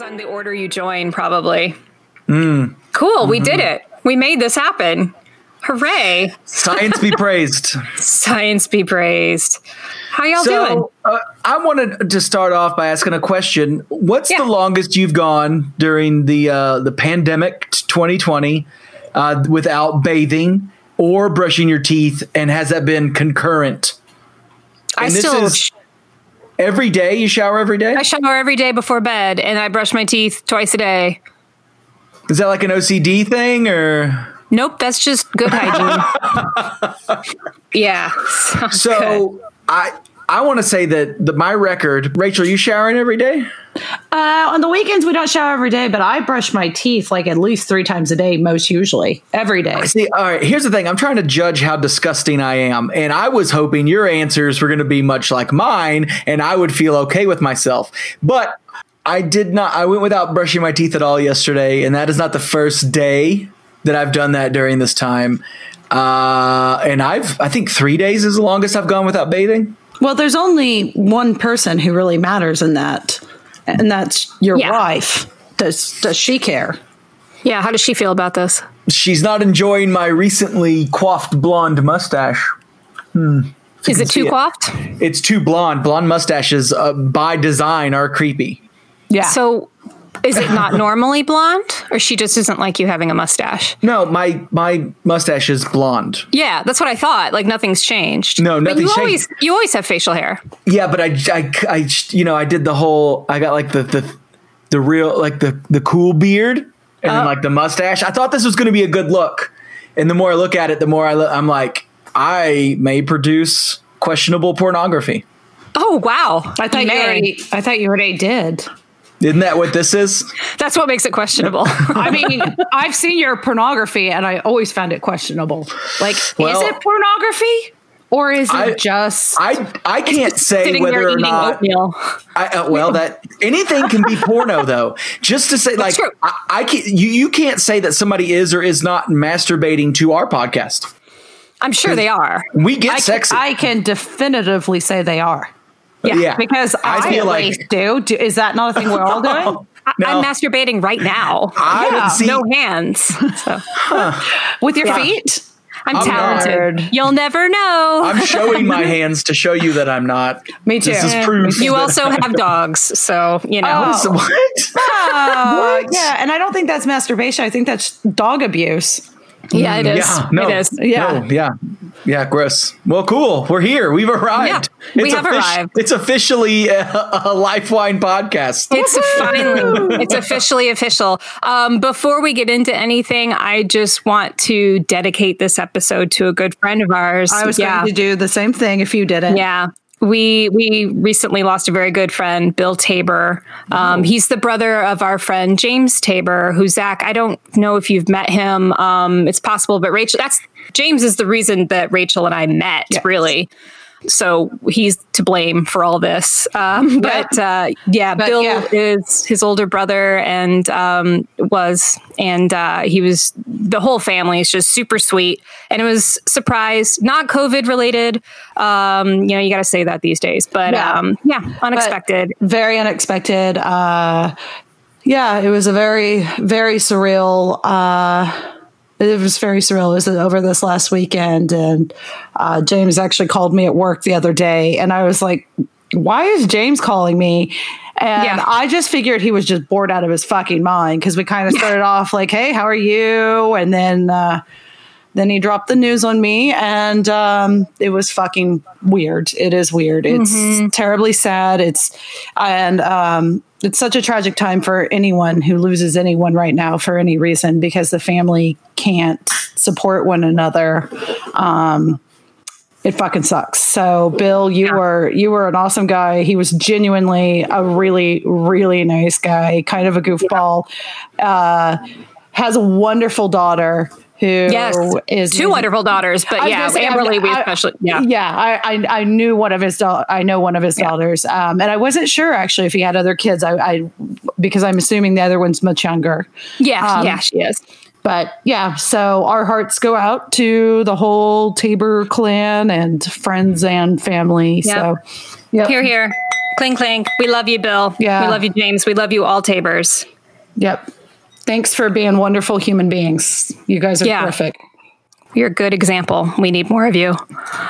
depends on the order you join, probably. Mm. Cool, we did it. We made this happen. Hooray! Science be praised. Science be praised. How y'all doing? So uh, I wanted to start off by asking a question. What's Yeah. the longest you've gone during the uh, the pandemic 2020 uh, without bathing or brushing your teeth, and has that been concurrent? I and this still is- Every day you shower every day? I shower every day before bed, and I brush my teeth twice a day. Is that like an OCD thing or? Nope, that's just good hygiene. yeah. sounds good. So I I want to say that the, my record, Rachel, you showering every day? Uh, on the weekends, we don't shower every day, but I brush my teeth like at least three times a day, most usually, every day. See, all right, here's the thing. I'm trying to judge how disgusting I am. And I was hoping your answers were going to be much like mine and I would feel okay with myself. But I did not. I went without brushing my teeth at all yesterday. And that is not the first day that I've done that during this time. Uh, and I've, I think three days is the longest I've gone without bathing. Well, there's only one person who really matters in that, and that's your Yeah. wife. Does does she care? yeah, how does she feel about this? She's not enjoying my recently coiffed blonde mustache. Hmm. Is it see too it. coiffed? It's too blonde. Blonde mustaches, uh, by design, are creepy. Yeah. So is it not normally blonde? Or she just doesn't like you having a mustache? No, my my mustache is blonde. Yeah, that's what I thought. Like nothing's changed. No, But you nothing's always changed. you always have facial hair. Yeah, but I, I, I, you know, I did the whole. I got like the the the real like the the cool beard and then oh. like the mustache. I thought this was going to be a good look, and the more I look at it, the more I lo- I'm like, I may produce questionable pornography. Oh wow. I thought you Man. already. I thought you already did. Isn't that what this is? That's what makes it questionable. I mean, I've seen your pornography, and I always found it questionable. Like, Well- is it pornography, or is it I- just? I I can't say whether or not. oatmeal. I, uh, well, that anything can be porno though. Just to say, like, true. I, I can't. You you can't say that somebody is or is not masturbating to our podcast. I'm sure they are. We get I, can- I can definitively say they are Yeah. yeah, because I, I feel at like- least do. do. Is that not a thing we're all doing? I- No. I'm masturbating right now. I Yeah. see. no hands. So With your Yeah. feet? I'm, I'm talented. not. You'll never know. I'm showing my hands to show you that I'm not. Me too. This is proof. you that- also have dogs, so you know. Oh. So what? Uh, What? yeah, and I don't think that's masturbation. I think that's dog abuse. Yeah, it is. Yeah, no, It is. Yeah. no, yeah, yeah. Gross. Well, cool. We're here. We've arrived. Yeah, we have offici- arrived. It's officially a, a Lifewine podcast. It's finally, it's officially official. Um, before we get into anything, I just want to dedicate this episode to a good friend of ours. I was yeah. going to do the same thing if you didn't. Yeah. We we recently lost a very good friend, Bill Tabor. Um, he's the brother of our friend James Tabor, who Zach. I don't know if you've met him. Um, it's possible, but Rachel. That's James is the reason that Rachel and I met. Yes. Really. So he's to blame for all this. Um, but uh, yeah, But, Bill yeah. is his older brother and um, was, and uh, he was, the whole family is just super sweet. And it was surprise, not COVID related. Um, you know, you got to say that these days, but Yeah. um, yeah, unexpected. very unexpected. Uh, yeah, it was a very, very surreal. It was very surreal. It was over this last weekend, and uh, James actually called me at work the other day, and I was like, "Why is James calling me?" And Yeah. I just figured he was just bored out of his fucking mind because we kind of started off like, "Hey, how are you?" and then. Uh, then he dropped the news on me, and um, it was fucking weird. It is weird. It's terribly sad. It's and um, it's such a tragic time for anyone who loses anyone right now for any reason because the family can't support one another. Um, it fucking sucks. So, Bill, you were you were an awesome guy. He was genuinely a really really nice guy, kind of a goofball. Uh, has a wonderful daughter who Yes, is two wonderful daughters, but yeah, say, Amberly, we especially, yeah. yeah. I, I I knew one of his da- I know one of his daughters, um, and I wasn't sure actually if he had other kids. I, I because I'm assuming the other one's much younger. Yeah, Um, yeah, she is. But yeah, so our hearts go out to the whole Tabor clan and friends and family. So, yeah, Here, here. Clink clink. We love you, Bill. Yeah. We love you, James. We love you all, Tabors. Yep. Thanks for being wonderful human beings. You guys are Yeah. terrific You're a good example. We need more of you.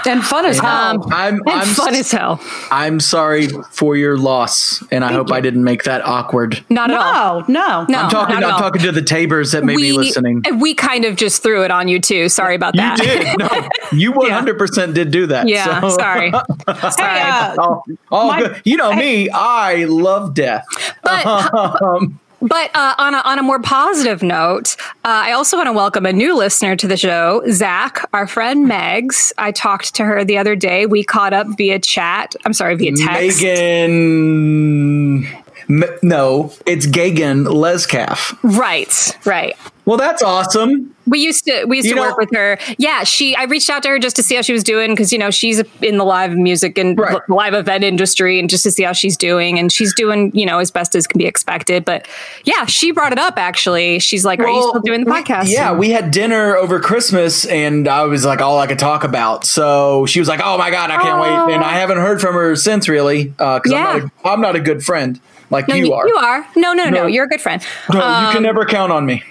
and fun as hell. I'm And I'm fun as hell. I'm sorry for your loss, and I hope I didn't make that awkward. Not at all. no, no, No. I'm talking. not I'm all. talking to the Tabors that may be listening. We kind of just threw it on you too. Sorry about that. You that. did. No, you 100 percent did do that. Yeah, so- sorry. sorry. Hey, uh, Oh, oh, My- good. You know me. I love death. But but uh, on a on a more positive note, uh, I also want to welcome a new listener to the show, Zach, our friend Megs. I talked to her the other day. We caught up via chat. I'm sorry, via text. Megan. M- no, it's Gagan Lescaf. Right, right. Well, that's awesome. We used to we used You to know- work with her. Yeah, she. I reached out to her just to see how she was doing because you know she's in the live music and Right. live event industry, and just to see how she's doing. And she's doing you know as best as can be expected. But yeah, she brought it up. Actually, she's like, "Are you still doing the we- podcast?" yeah, we had dinner over Christmas, and I was like all I could talk about. So she was like, "Oh my god, I can't wait!" And I haven't heard from her since, really, uh, because Yeah. I'm, I'm not a good friend like No, you are. You are. No, no, no, no. You're a good friend. No, you Um, can never count on me.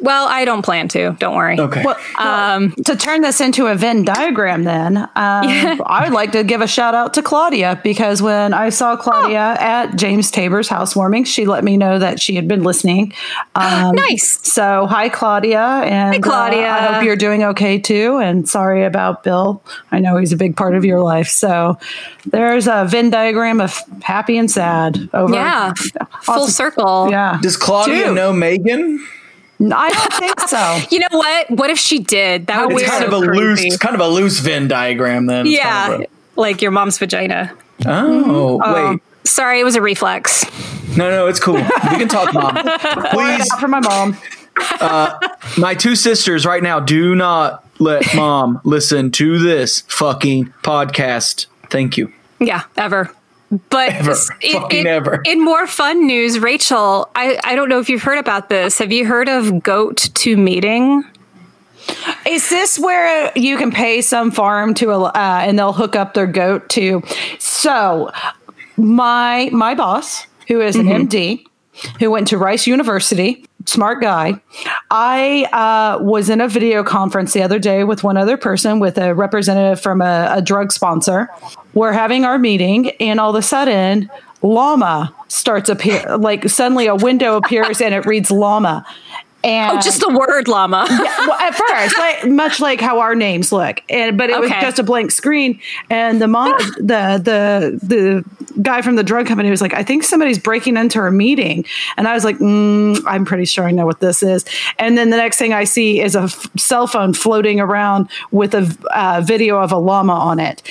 Well, I don't plan to. Don't worry. Okay. Well, Um, to turn this into a Venn diagram, then um, I would like to give a shout out to Claudia because when I saw Claudia Oh. at James Tabor's housewarming, she let me know that she had been listening. Um, Nice. So, hi, Claudia, and Hi, Claudia. uh, I hope you're doing okay too. And sorry about Bill. I know he's a big part of your life. So, there's a Venn diagram of happy and sad. Over Yeah. Full Awesome. circle. Yeah, Does Claudia Dude. know Megan? I don't think so. You know what? What if she did? That would be kind so of a crazy. loose, kind of a loose Venn diagram. Then. Yeah. kind of Like your mom's vagina. oh um, wait. Sorry, it was a reflex. No, no, it's cool. We can talk, mom. Please, for my mom. Uh, my two sisters right now, do not let mom listen to this fucking podcast. Thank you. Yeah, ever. But Ever. s- Fucking ever. in more fun news, Rachel, I, I don't know if you've heard about this. Have you heard of goat to meeting? Is this where you can pay some farm to uh, and they'll hook up their goat to? So, my my boss, who is an MD, who went to Rice University, smart guy. I uh, was in a video conference the other day with one other person, with a representative from a, a drug sponsor. We're having our meeting, and all of a sudden, llama starts appear. Like suddenly, a window appears and it reads llama. And Oh, just the word llama. well, at first, like, much like how our names look, and but it was just a blank screen. And the mon- the the the guy from the drug company was like, "I think somebody's breaking into our meeting," and I was like, mm, "I'm pretty sure I know what this is." And then the next thing I see is a f- cell phone floating around with a uh, video of a llama on it.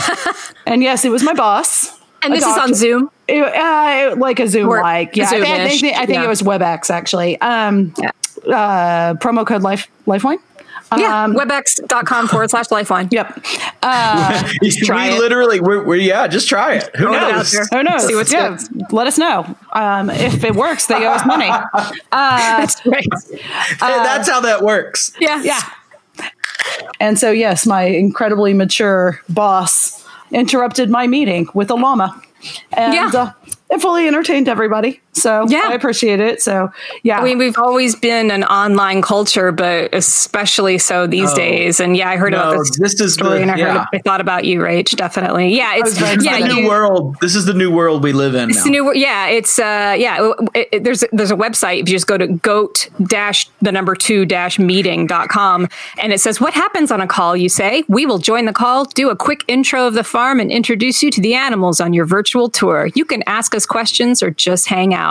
and yes, it was my boss. and this is on. Zoom. It, uh, like a Zoom like yeah. I, think- I think, I think yeah. it was WebEx actually. Um, uh, promo code life lifewine. Yeah, Um, webex.com forward slash lifewine. Yep. Uh, try we it. literally, we're, we're yeah, just try it. Who Throw it knows? there. who knows? See what's yeah, let us know. Um, if it works, they owe us money. That's right. That's how that works. Yeah. Yeah. And so, yes, my incredibly mature boss interrupted my meeting with a llama, and Yeah. uh, it fully entertained everybody. So Yeah. I appreciate it. So yeah, I mean, we've always been an online culture, but especially so these Oh. days. And yeah, I heard about No, this, this is story, the- and I heard, yeah. I thought about you, Rach. Definitely, yeah. It's was very yeah, the new you- world. This is the new world we live in It's now. the new, yeah, it's uh, yeah. It, it- there's there's a website. If you just go to goat dash the number two dash meeting.com and it says what happens on a call. You say we will join the call, do a quick intro of the farm, and introduce you to the animals on your virtual tour. You can ask us questions or just hang out.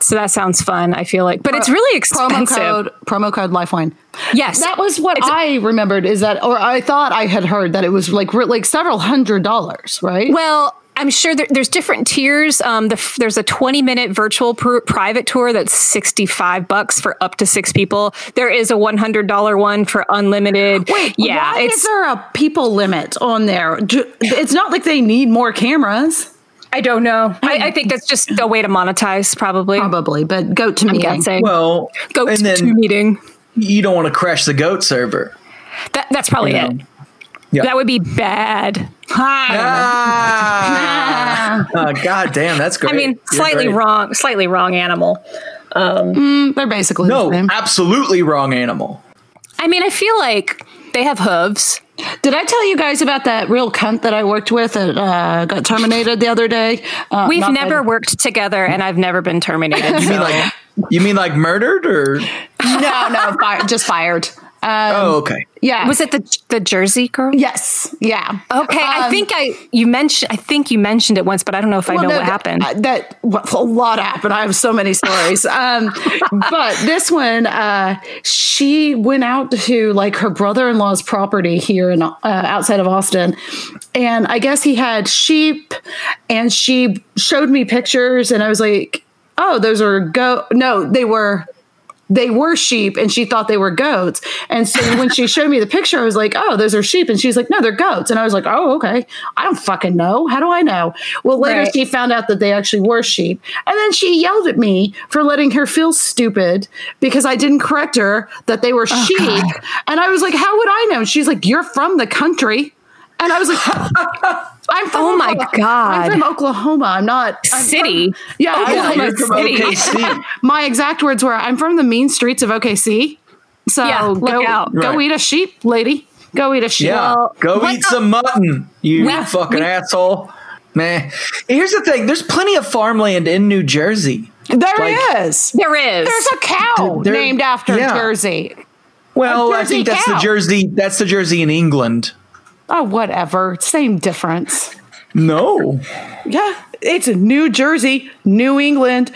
So that sounds fun. I feel like, but it's really promo expensive. code promo code lifewine. Yes, That was what It's- I remembered. Is that, or I thought I had heard that it was like like several hundred dollars, right? Well, I'm sure there, there's different tiers. Um, the, there's a 20 minute virtual pr- private tour that's 65 bucks for up to six people. There is a $100 one for unlimited. Wait, yeah, why is there a people limit on there? It's not like they need more cameras, I don't know. I, I think that's just the way to monetize, probably. probably, but goat to I'm me. guessing. well, goat and to then meeting. you don't want to crash the goat server. That, that's probably you it. know. Yeah. That would be bad. Ah. Yeah, Uh, God damn, that's great. I mean, You're slightly great. wrong, slightly wrong animal. Um they're basically the No, same. absolutely wrong animal. I mean, I feel like they have hooves. Did I tell you guys about that real cunt that I worked with that uh, got terminated the other day? Uh, We've never that- worked together, and I've never been terminated. You mean like you mean like murdered or? no, no, fi- just fired. Um, Oh, okay. yeah. Was it the the Jersey girl? Yes. Yeah. Okay, I Um, think I you mentioned I think you mentioned it once, but I don't know if I know no, what happened. That, that well, a lot happened. I have so many stories. Um, but this one, uh, she went out to like her brother-in-law's property here in uh, outside of Austin, and I guess he had sheep, and she showed me pictures, and I was like, "Oh, those are go." No, they were they were sheep and she thought they were goats. And so when she showed me the picture, I was like, oh, those are sheep. And she's like, no, they're goats. And I was like, oh, okay. I don't fucking know. How do I know? Well, later Right. she found out that they actually were sheep. And then she yelled at me for letting her feel stupid because I didn't correct her that they were Oh, sheep. And I was like, how would I know? She's like, you're from the country. And I was like, I'm from Oh my Oklahoma. God. I'm from Oklahoma. I'm not I'm City. from- yeah, I was Oklahoma like, You're from City. OKC. my exact words were, "I'm from the mean streets of OKC." So Yeah, look go, out. go Right. eat a sheep, lady. Go eat a sheep. Yeah, Well, go what eat the- some mutton, you We- fucking we- asshole. Man, here's the thing: there's plenty of farmland in New Jersey. There Like- is. there is. There's a cow There- named after yeah. Jersey. Well, A I think Jersey that's cow. the Jersey. That's the Jersey in England. Oh, whatever. Same difference. No, Yeah, it's New Jersey, New England,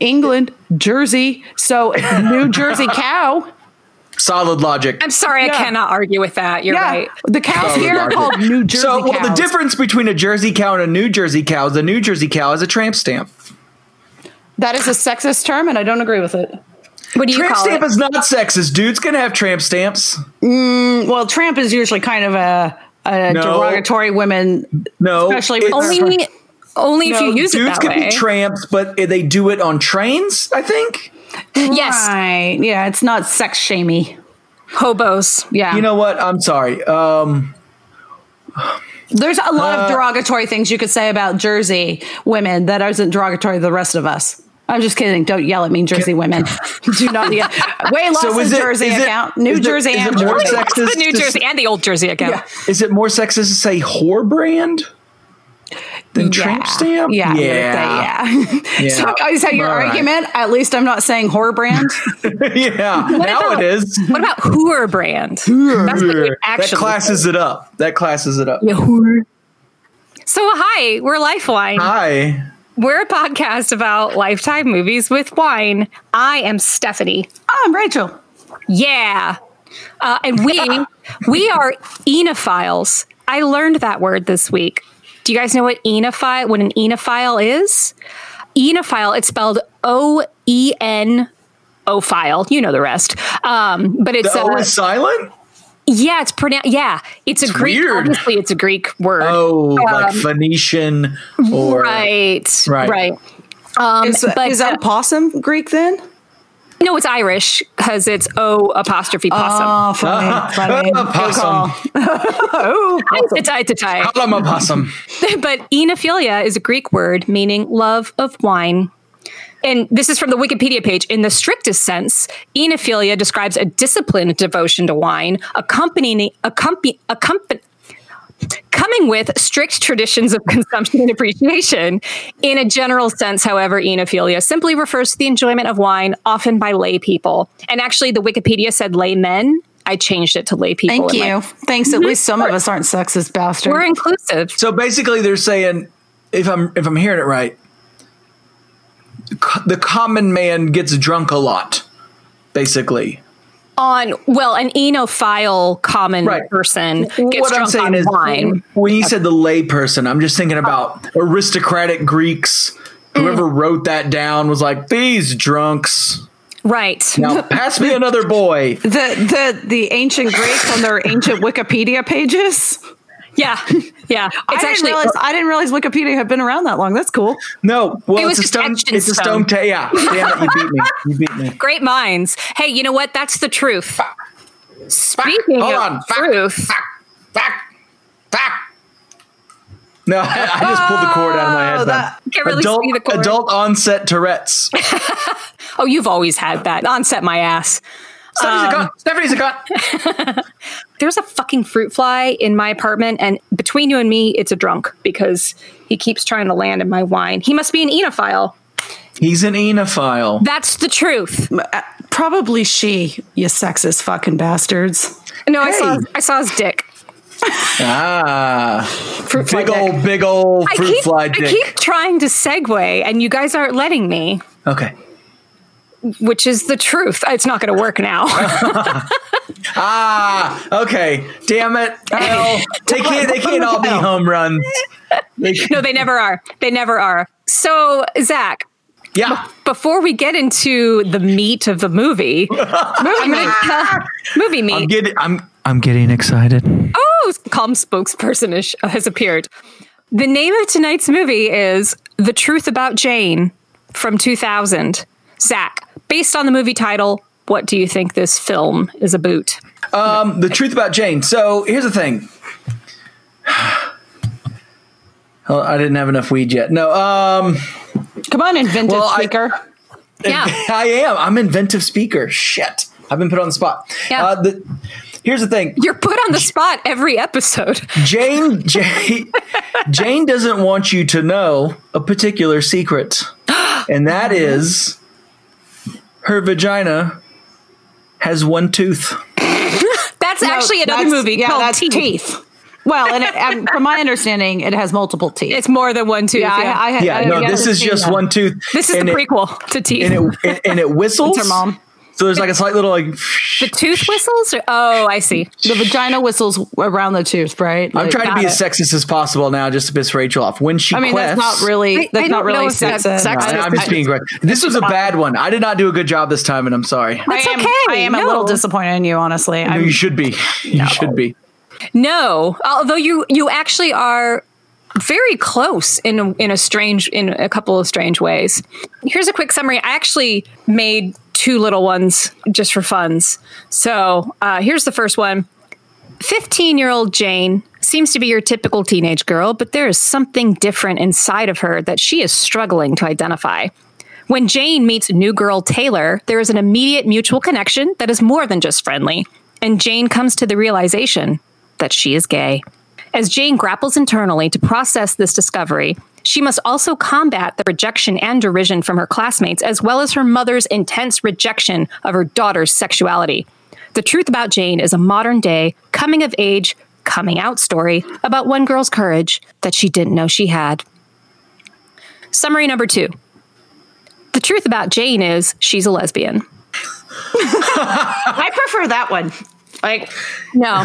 England, Jersey. So New Jersey cow. solid logic. I'm sorry, Yeah. I cannot argue with that. You're yeah, right. the cows Solid here are called New Jersey So, well, the difference between a Jersey cow and a New Jersey cow is the New Jersey cow is a tramp stamp. That is a sexist term, and I don't agree with it. What do you Tramp call stamp it? is not sexist. Dudes can have tramp stamps. Mm, well, tramp is usually kind of a, a No. derogatory women, No, especially it's- with only only if you use it that can way. be tramps, but they do it on trains. I think. yes, Right. Yeah, it's not sex shamey. hobos. Yeah. You know what? I'm sorry. Um, There's a lot Uh, of derogatory things you could say about Jersey women that isn't derogatory to the rest of us. I'm just kidding. Don't yell at me, Jersey women. Do not yell. Way lost So is the it- Jersey is it- account. New is Jersey is and it more Jersey. sexist the New Jersey and the old Jersey account. Yeah. is it more sexist to say whore brand than tramp stamp? Yeah. yeah, Yeah. Yeah. So is that your All right. argument? At least I'm not saying whore brand. yeah. Now about- it is. What about whore brand? Whore. That's what you that actually classes it up. That classes it up. Yeah, Hooer. So hi, we're Lifewine. Hi. We're a podcast about lifetime movies with wine. I am Stephanie. I'm Rachel. Yeah. Uh, and we we are enophiles. I learned that word this week. Do you guys know what enophile what an enophile is? Enophile, it's spelled O E N O file. You know the rest. Um, but it's The O uh, is silent? Yeah, it's pronounced yeah. It's a Greek weird. obviously it's a Greek word. Oh, like um, Phoenician or right. Right. Right. Um, Is, but is that possum Greek then? no, it's Irish because it's O apostrophe possum. Ah, ah, oh, funny. funny. A possum. Oh, It's a- it's a tie. I'm a possum. but enophilia is a Greek word meaning love of wine. And this is from the Wikipedia page. In the strictest sense, enophilia describes a disciplined devotion to wine, accompanying accompany, accompany, coming with strict traditions of consumption and appreciation. In a general sense, however, enophilia simply refers to the enjoyment of wine, often by lay people. And actually, the Wikipedia said laymen. I changed it to lay people. Thank in my- you. Thanks. At mhm. least some of us aren't sexist bastards. We're inclusive. So basically, they're saying, if I'm if I'm hearing it right, co- the common man gets drunk a lot. Basically, on well an enophile common Right. person gets what I'm saying on is, wine when you said the lay person, I'm just thinking about aristocratic Greeks. Whoever mm. wrote that down was like, these drunks. right Now pass me another boy. the the the ancient Greeks on their ancient Wikipedia pages. yeah yeah I it's didn't actually realize I didn't realize Wikipedia had been around that long. That's cool. No, well, It was it's a just stone. etched It's a stone. stone. Ta- yeah, damn it, you beat me. You beat me. great minds hey you know what that's the truth speaking Hold of on. Fuck. truth Fuck. Fuck. Fuck. No, I, I just pulled the cord out of my Oh, head. that- Can't really adult, see the cord. adult onset Tourette's. Oh, you've always had that. Onset my ass. Stephanie's a cunt. Stephanie's a cunt. There's a fucking fruit fly in my apartment, and between you and me, it's a drunk because he keeps trying to land in my wine. He must be an enophile. He's an enophile. That's the truth. Probably she, you sexist fucking bastards. No, I saw I saw his dick. Ah, Fruit fly big dick. old, big old I fruit keep, fly I dick. keep trying to segue, and you guys aren't letting me, okay. Which is the truth. It's not going to work now. Ah, okay. Damn it. They can't. They can't all be home runs. They no, they never are. They never are. So, Zach, yeah. before we get into the meat of the movie, I'm going movie meat. I'm getting. I'm. I'm getting excited. Oh, calm spokesperson is, has appeared. The name of tonight's movie is The Truth About Jane from 2000. Zach, based on the movie title, what do you think this film is about? Um, the truth about Jane. So here's the thing. Oh, I didn't have enough weed yet. No. Um, Come on, inventive Well, I- speaker. Yeah. I am. I'm inventive speaker. Shit. I've been put on the spot. Yeah. Uh, the, here's the thing. You're put on the spot every episode. Jane, Jane, Jane doesn't want you to know a particular secret, and that is her vagina has one tooth. That's No, actually another that's- movie yeah, called that's Teeth. Well, and it, um, from my understanding, it has multiple teeth. It's more than one tooth. yeah, Yeah, I, I, Yeah, I, no, I this is just that. one tooth. this is and the it, prequel to Teeth. and it and, and it whistles. It's her mom. So there's like a slight little like. the tooth whistles? Or, oh, I see. The vagina whistles around the tooth, right? I'm trying to be it. as sexist as possible now, just to piss Rachel off. When she I mean, quests, that's not really. That's I not don't really know that's sexist. sexist. I, I- am just being great. This was a bad one. I did not do a good job this time, and I'm sorry. That's I am, okay. I am a little disappointed in you, honestly. I'm, you should be. You should be. No, although you you actually are very close in a, in a strange in a couple of strange ways. Here's a quick summary. I actually made two little ones just for funs. So uh, here's the first one. 15 year old Jane seems to be your typical teenage girl, but there is something different inside of her that she is struggling to identify. When Jane meets new girl Taylor, there is an immediate mutual connection that is more than just friendly, and Jane comes to the realization that she is gay. As Jane grapples internally to process this discovery, she must also combat the rejection and derision from her classmates, as well as her mother's intense rejection of her daughter's sexuality. The Truth About Jane is a modern day, coming of age, coming out story about one girl's courage that she didn't know she had. Summary number two The truth about Jane is she's a lesbian. I prefer that one. Like, No.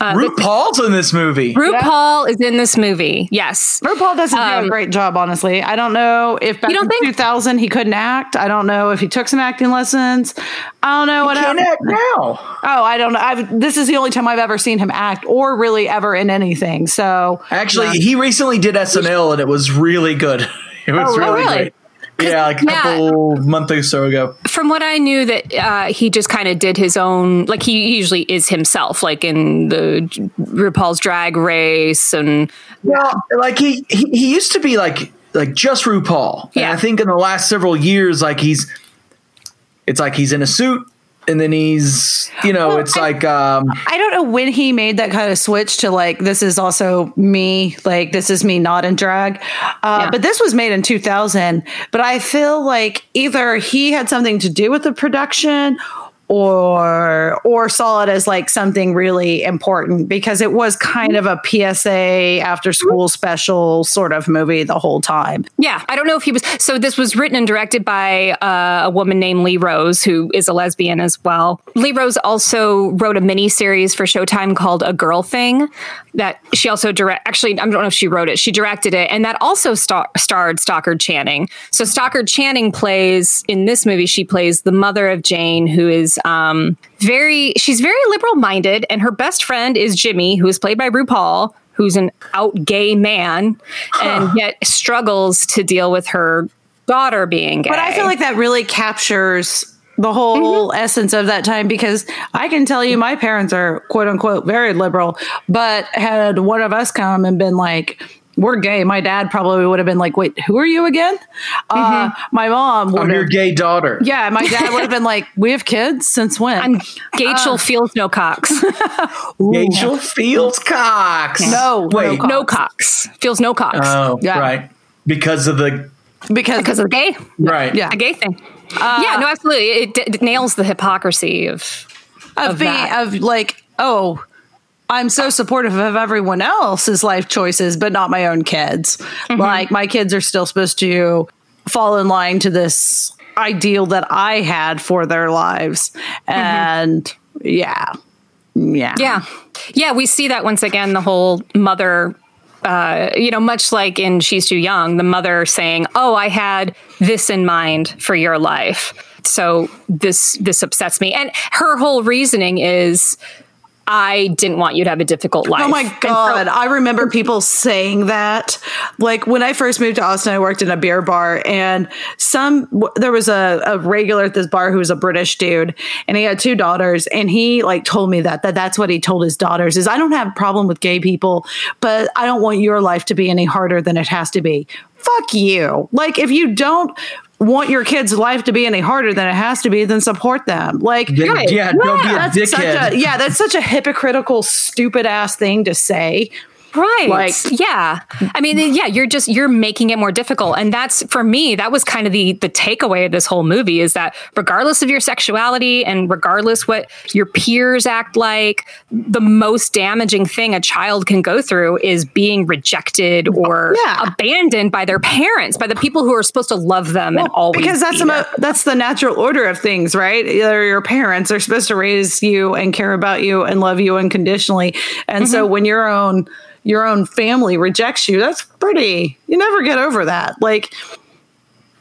Uh, RuPaul's in this movie. RuPaul is in this movie. Yes. RuPaul doesn't do Um, a great job, honestly. I don't know if back You don't in think? 2000 he couldn't act. I don't know if he took some acting lessons. I don't know what Can't happened. act now. Oh, I don't know. I've, this is the only time I've ever seen him act or really ever in anything. So Actually, he recently did SNL, and it was really good. It was Oh, really, really? Yeah, like a yeah. couple months or so ago. From what I knew, that uh, he just kind of did his own, like he usually is himself, like in the RuPaul's Drag Race, and yeah, like he, he he used to be like like just RuPaul. And Yeah. I think in the last several years, like he's it's like he's in a suit and then he's you know, Well, it's I- like um I don't know when he made that kind of switch to like this is also me, like this is me not in drag. Uh, Yeah. But this was made in 2000. But I feel like either he had something to do with the production or or saw it as like something really important because it was kind of a PSA after school special sort of movie the whole time. yeah, I don't know if he was. So this was written and directed by uh, a woman named Lee Rose, who is a lesbian as well. Lee Rose also wrote a mini series for Showtime called A Girl Thing. That she also direct. Actually, I don't know if she wrote it. She directed it, and that also star- starred Stockard Channing. So Stockard Channing plays in this movie. She plays the mother of Jane, who is um, very. She's very liberal minded, and her best friend is Jimmy, who is played by RuPaul. Who's an out gay man and yet struggles to deal with her daughter being gay. But I feel like that really captures the whole essence of that time because I can tell you my parents are quote unquote very liberal, but had one of us come and been like, we're gay. My dad probably would have been like, wait, who are you again? Uh, mm-hmm. my mom would I'm your gay daughter. Yeah, my dad would have been like, we have kids since when? I'm Gachel uh, feels no cocks. Rachel Fields Cox. No, wait. no no cocks. Feels no cocks. Oh, Yeah. right. Because of the because because of the gay. right. Yeah. A gay thing. Uh, yeah, no, absolutely. It, d- it nails the hypocrisy of of, of being that. of like, oh, I'm so supportive of everyone else's life choices, but not my own kids. Mm-hmm. Like my kids are still supposed to fall in line to this ideal that I had for their lives. And yeah. Yeah. Yeah. Yeah, we see that once again the whole mother uh, you know, much like in She's Too Young, the mother saying, "Oh, I had this in mind for your life." So this this upsets me. And her whole reasoning is I didn't want you to have a difficult life. Oh my And so- god! I remember people saying that. Like when I first moved to Austin, I worked in a beer bar, and some there was a, a regular at this bar who was a British dude, and he had two daughters, and he like told me that that that's what he told his daughters is I don't have a problem with gay people, but I don't want your life to be any harder than it has to be. Fuck you! Like if you don't want your kid's life to be any harder than it has to be, then support them. Like Then- Right. yeah, don't be a that's such dickhead. a yeah, that's such a hypocritical, stupid ass thing to say. Right. Like- yeah. I mean, yeah, you're just you're making it more difficult. And that's for me, that was kind of the the takeaway of this whole movie is that regardless of your sexuality and regardless what your peers act like, the most damaging thing a child can go through is being rejected or Yeah. abandoned by their parents, by the people who are supposed to love them and always because that's the that's the natural order of things, right? Either your parents are supposed to raise you and care about you and love you unconditionally, and so Mm-hmm. when your own your own family rejects you, that's pretty. You never get over that. Like,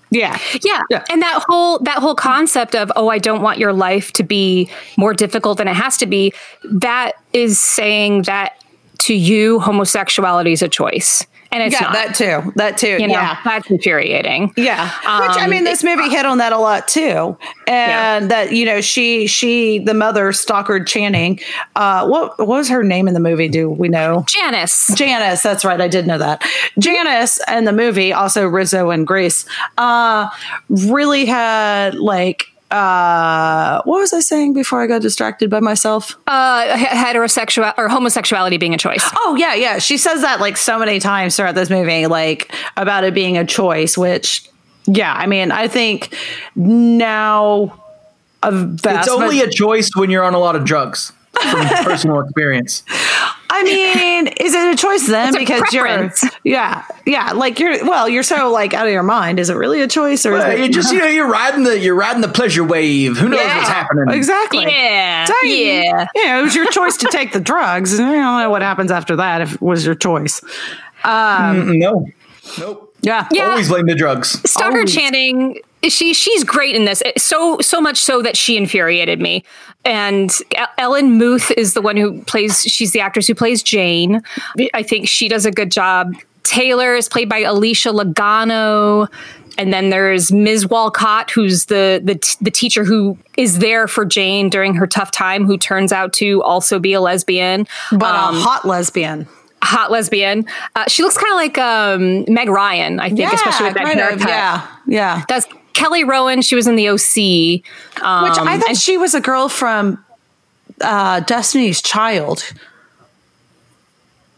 yeah, Yeah. Yeah. And that whole that whole concept of oh I don't want your life to be more difficult than it has to be that is saying that to you homosexuality is a choice and it's yeah, not. that too, that too, you know, yeah. that's infuriating. Yeah, which I Um, mean, this movie hit on that a lot too, and that you know, she she the mother Stockard Channing. Uh, what what was her name in the movie? Do we know? Janice. Janice, that's right. I did know that. Janice and the movie, also Rizzo and Grace, uh, really had like uh what was I saying before I got distracted by myself? Uh he- heterosexual or homosexuality being a choice. Oh yeah, yeah. She says that like so many times throughout this movie, like about it being a choice, which yeah, I mean, I think now a vast It's only ma- a choice when you're on a lot of drugs from personal experience. I mean, is it a choice then? It's because you're, yeah, yeah. Like you're, well, you're so like out of your mind. Is it really a choice or is it you just you know you're riding the you're riding the pleasure wave. Who knows Yeah, what's happening? Exactly. Yeah. So, yeah. You know, it was your choice to take the drugs. And I don't know what happens after that if it was your choice. Mm, No, nope. Yeah. Yeah. Always blame the drugs. Stockard Always. Channing, she she's great in this. So so much so that she infuriated me. And Ellen Muth is the one who plays. She's the actress who plays Jane. I think she does a good job. Taylor is played by Alicia Lagano. And then there's Ms. Walcott, who's the, the t- the teacher who is there for Jane during her tough time, who turns out to also be a lesbian, But um, a hot lesbian. hot lesbian. Uh, she looks kind of like um, Meg Ryan, I think, especially with that kind of, haircut. Yeah. Yeah. That's Kelly Rowan. She was in the OC. Um, Which I thought and she was a girl from uh, Destiny's Child.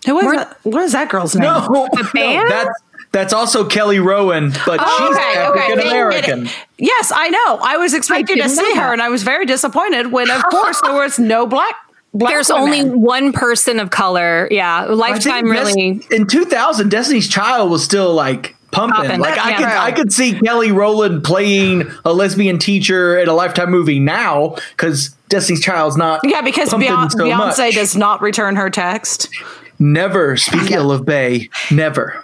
Who was We're- that? What is that girl's name? No, no, band? that's that's also Kelly Rowan, but Oh, she's okay, okay. African American. It- Yes, I know. I was expecting to see her, and I was very disappointed when, of course, there was no black. black there's women. only one person of color. Yeah, Lifetime really. Des- in 2000, Destiny's Child was still like pumping. Pumping. Like I Yeah. could I could see Kelly Rowland playing a lesbian teacher in a Lifetime movie now because Destiny's Child's not. Yeah, because Beyonce, so Beyonce does not return her text. never speak ill of Bey. Never.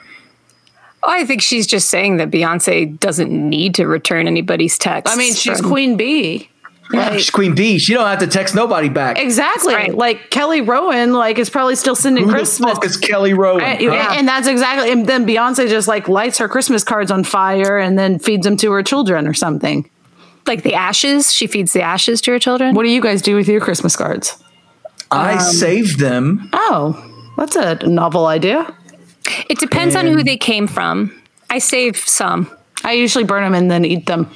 Oh, I think she's just saying that Beyonce doesn't need to return anybody's text. I mean, she's Queen Bee. Like, She's Queen Bee. She don't have to text nobody back. exactly. Right. Like Kelly Rowan, like is probably still sending Who Christmas. the fuck is Kelly Rowan? And, huh? and that's exactly. And then Beyonce just like lights her Christmas cards on fire and then feeds them to her children or something. like the ashes. She feeds the ashes to her children. What do you guys do with your Christmas cards? I um, save them. Oh, that's a novel idea. It depends on who they came from. I save some. I usually burn them and then eat them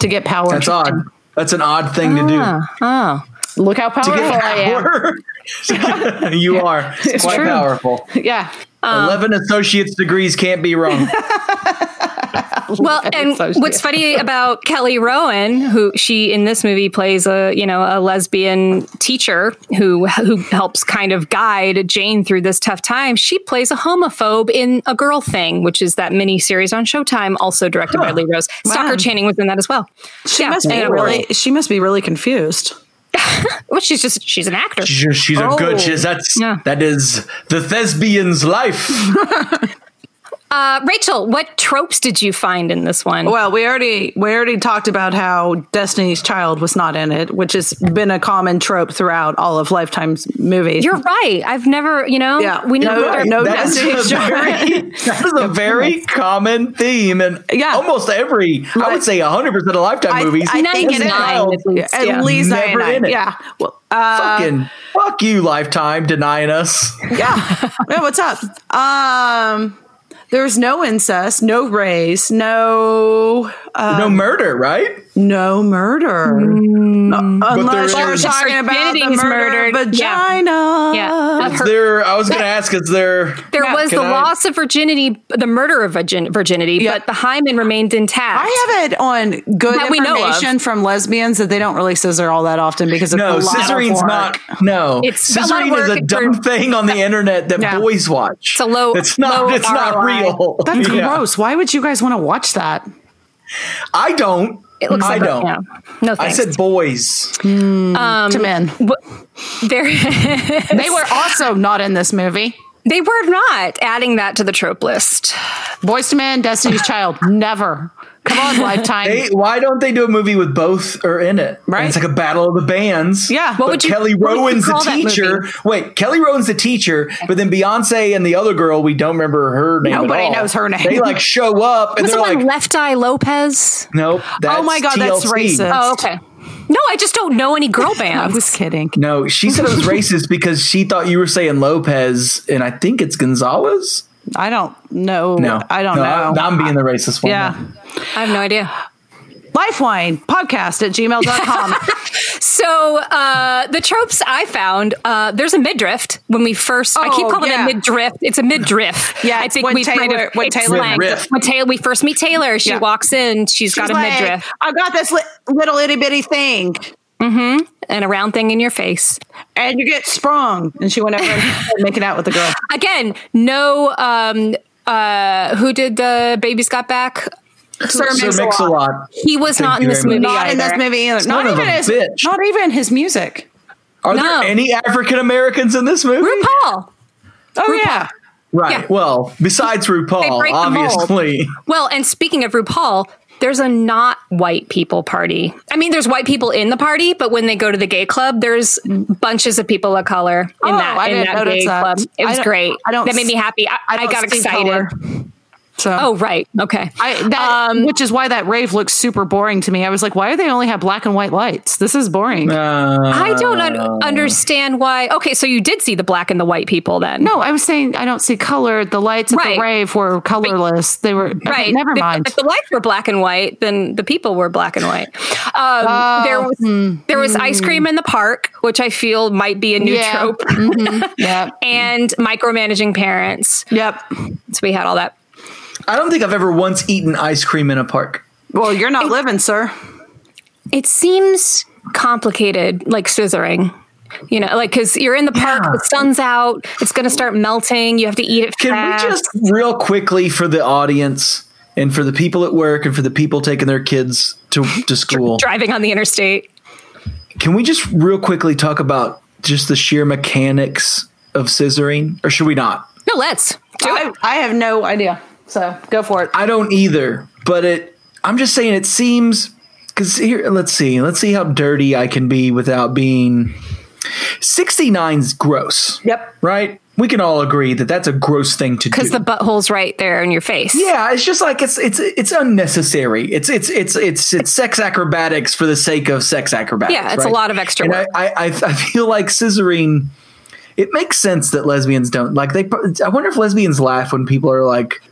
to get power. That's odd. That's an odd thing to do. Oh, Look how powerful Get I am. you are quite true. powerful. Yeah. Um, Eleven associate's degrees can't be wrong. well, and so what's funny about Kelly Rowan, who she in this movie plays a you know a lesbian teacher who who helps kind of guide Jane through this tough time. She plays a homophobe in A Girl Thing, which is that mini series on Showtime, also directed by Lee Rose. Stockard Channing was in that as well. She Yeah, must be and- really. She must be really confused. Well, she's just she's an actor. She's, she's a Oh. good. She's, that's Yeah. that is the thespian's life. Uh, Rachel, what tropes did you find in this one? Well, we already we already talked about how Destiny's Child was not in it, which has been a common trope throughout all of Lifetime's movies. You're right. I've never, you know, Yeah. we No, never. no, that is Destiny's a Child. very, that is a very common theme, and Yeah. almost every, I would say, hundred percent of Lifetime I- movies. I think it is. 99 at least. At yeah. least Never 99. in it. Yeah. Well, uh, Fucking fuck you, Lifetime, denying us. yeah. yeah. What's up? Um, there's no incest, no race, no uh, no murder, right? no murder. Mm. Uh, unless you're is- talking about Virginity the murder murdered. of Yeah. vagina. Yeah. Is Her- there? I was going to ask. Is there? There Yeah. was the I- loss of virginity, the murder of virgin- virginity, Yeah. but the hymen remained intact. I have it on good That we know information from lesbians that they don't really scissor all that often because it's No, a lot scissoring's work. not. No, It's a scissoring is work a for- dumb thing on the internet that Yeah. boys watch. It's a low- It's not. low it's not real. That's Yeah. gross. Why would you guys want to watch that? I don't. It looks I like don't. Yeah. No I said boys. Hmm, um, to men. there, They were also not in this movie. they were not adding that to the trope list. Boyz II Men, Destiny's Child, never. Come on, Lifetime. They, why don't they do a movie with both are in it? Right. And it's like a battle of the bands. Yeah. But What would you- Kelly what Rowan's the teacher. Wait, Kelly Rowan's the teacher, but then Beyonce and the other girl, we don't remember her name. at Nobody all. knows her name. They like show up and Was they're like, Left Eye Lopez? nope. Oh that's Oh my God, that's racist. Oh, okay. No, I just don't know any girl bands. I was kidding. No, she said it was racist because she thought you were saying Lopez, and I think it's Gonzalez. I don't know. No, I don't No, know. I, am being the racist one. yeah. I have no idea. Lifewine podcast at gmail.com. So uh, the tropes I found, uh, there's a midriff when we first. I keep Oh, calling yeah. it midriff. It's a midriff. Yeah, I think when we kind Taylor- of when Taylor- slang. When Taylor, we first meet Taylor, she Yeah. walks in. she's got She's a like, midriff I've got this li- little itty bitty thing. And a round thing in your face. And you get sprung. And she went over and making out with the girl. Again, no. Um, uh, who did the babies got back? Sir Sir Mix-a-Lot. Mix-a-Lot. He was Thank not in this movie much. Not in this movie either. Not even his bitch. not even his music. Are No. there any African Americans in this movie? RuPaul. Oh yeah. Right. Yeah. Well, besides RuPaul, break the mold. obviously. Well, and speaking of RuPaul, there's a not white people party. I mean, there's white people in the party, but when they go to the gay club, there's bunches of people of color in Oh, that I in that gay that. club. It was don't- great. I don't That made me happy. I, I, don't got excited. color. So Oh, right. Okay. I, that, Um, which is why that rave looks super boring to me. I was like, why do they only have black and white lights? This is boring. Uh, I don't un- understand why. Okay, so you did see the black and the white people then. no, I was saying I don't see color. The lights at Right. the rave were colorless. They were okay, Right. never If- mind. If the lights were black and white, then the people were black and white. Um, there was hmm, there was ice cream in the park, which I feel might be a new Yeah. trope, Mhm. Yep. and micromanaging parents. Yep. So we had all that. I don't think I've ever once eaten ice cream in a park. Well, you're not living, sir. It seems complicated, like scissoring. You know, like because you're in the park, Yeah. the sun's out, it's going to start melting. You have to eat it Can fast. we just real quickly for the audience and for the people at work and for the people taking their kids to, to school, driving on the interstate? can we just real quickly talk about just the sheer mechanics of scissoring, or should we not? No, let's do I, it. I have no idea. So go for it. I don't either, but it. I'm just saying it seems because here. Let's see. Let's see how dirty I can be without being. 69's gross. Yep. Right. we can all agree that that's a gross thing to do. Because the butthole's right there in your face. yeah, it's just like it's it's it's unnecessary. It's it's it's it's it's sex acrobatics for the sake of sex acrobatics. Yeah, it's a lot of extra And work. I, I I feel like scissoring. It makes sense that lesbians don't like they. I wonder if lesbians laugh when people are like.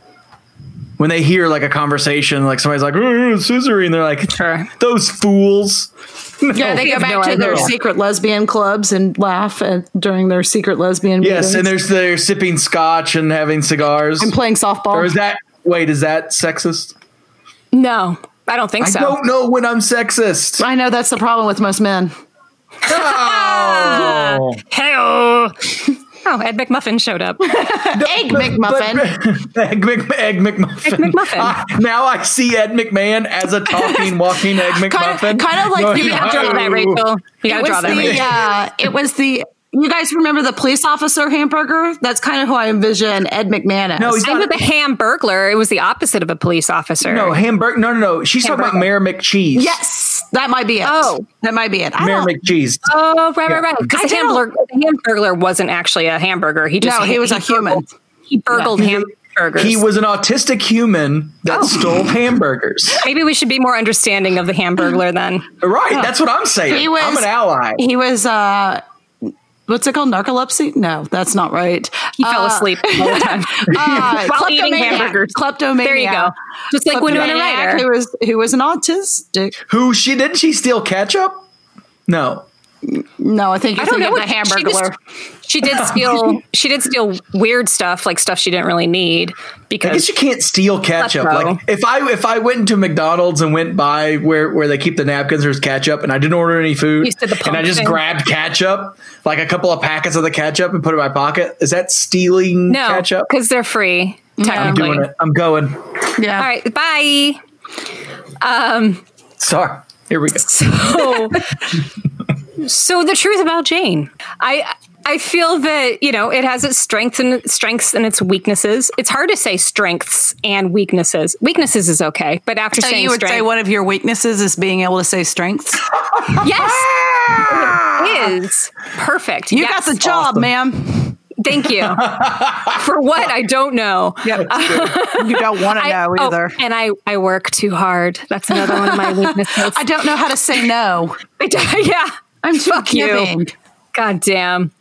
When they hear like a conversation, like somebody's like "Uh, and they're like, Sure. "Those fools." Yeah, they go back no to their secret lesbian clubs and laugh at, during their secret lesbian Yes, meetings and there's they're sipping scotch and having cigars. and playing softball. or is that wait? Is that sexist? No, I don't think I so. I don't know when I'm sexist. I know that's the problem with most men. Oh. Hey, oh, Ed McMuffin showed up. Egg McMuffin. But- Egg, Mc, Egg McMuffin. Egg McMuffin. Ah, now I see Ed McMahon as a talking, walking Egg McMuffin. kind of like Going, you You gotta draw that. Rachel. You gotta draw that, the Rachel. uh, it was the you guys remember the police officer hamburger? That's kind of who I envision Ed McMahon as. No, he's Same not. with the Hamburglar. It was the opposite of a police officer. No, Hamburg. No, no, no. She's talking about Mayor McCheese. yes, that might be it. Oh. that might be it. I Mayor McCheese. Oh, right, Yeah. right, right. I Because the don't- hamburger, the hamburger wasn't actually a hamburger. He just No, he was a human. burgled- He burgled hamburgers. He was an autistic human that Oh. stole hamburgers. Maybe we should be more understanding of the hamburglar then. Right. That's what I'm saying. He was- I'm an ally. he was uh what's it called narcolepsy no that's not right He fell Uh, asleep all the time uh, while eating hamburgers. kleptomaniac There you go. Just like Winona Kleptomaniac Ryder. who was who was an autistic Who she didn't she steal ketchup? No. No i think you're I don't thinking know of the what she, hamburger just, she did steal. She did steal weird stuff, like stuff she didn't really need. I guess Because you can't steal ketchup. Like if I if I went into McDonald's and went by where where they keep the napkins, there's ketchup, and I didn't order any food, You said the and I just grabbed ketchup, like a couple of packets of the ketchup, and put it in my pocket. Is that stealing no, ketchup? because they're free. I'm doing it. I'm going. yeah All right, bye. Um. Sorry. Here we go. So, so the truth about Jane, I I feel that you know it has its strengths and strengths and its weaknesses. It's hard to say strengths and weaknesses. Weaknesses is okay, but after so saying you would strength, say one of your weaknesses is being able to say strengths yes, it is perfect. you Yes. got the job Awesome. ma'am Thank you for what I don't know. yeah you don't want to I- know oh, either and I I work too hard. That's another one of my weaknesses. i don't know how to say no I, yeah, i'm too Fuck you. God damn.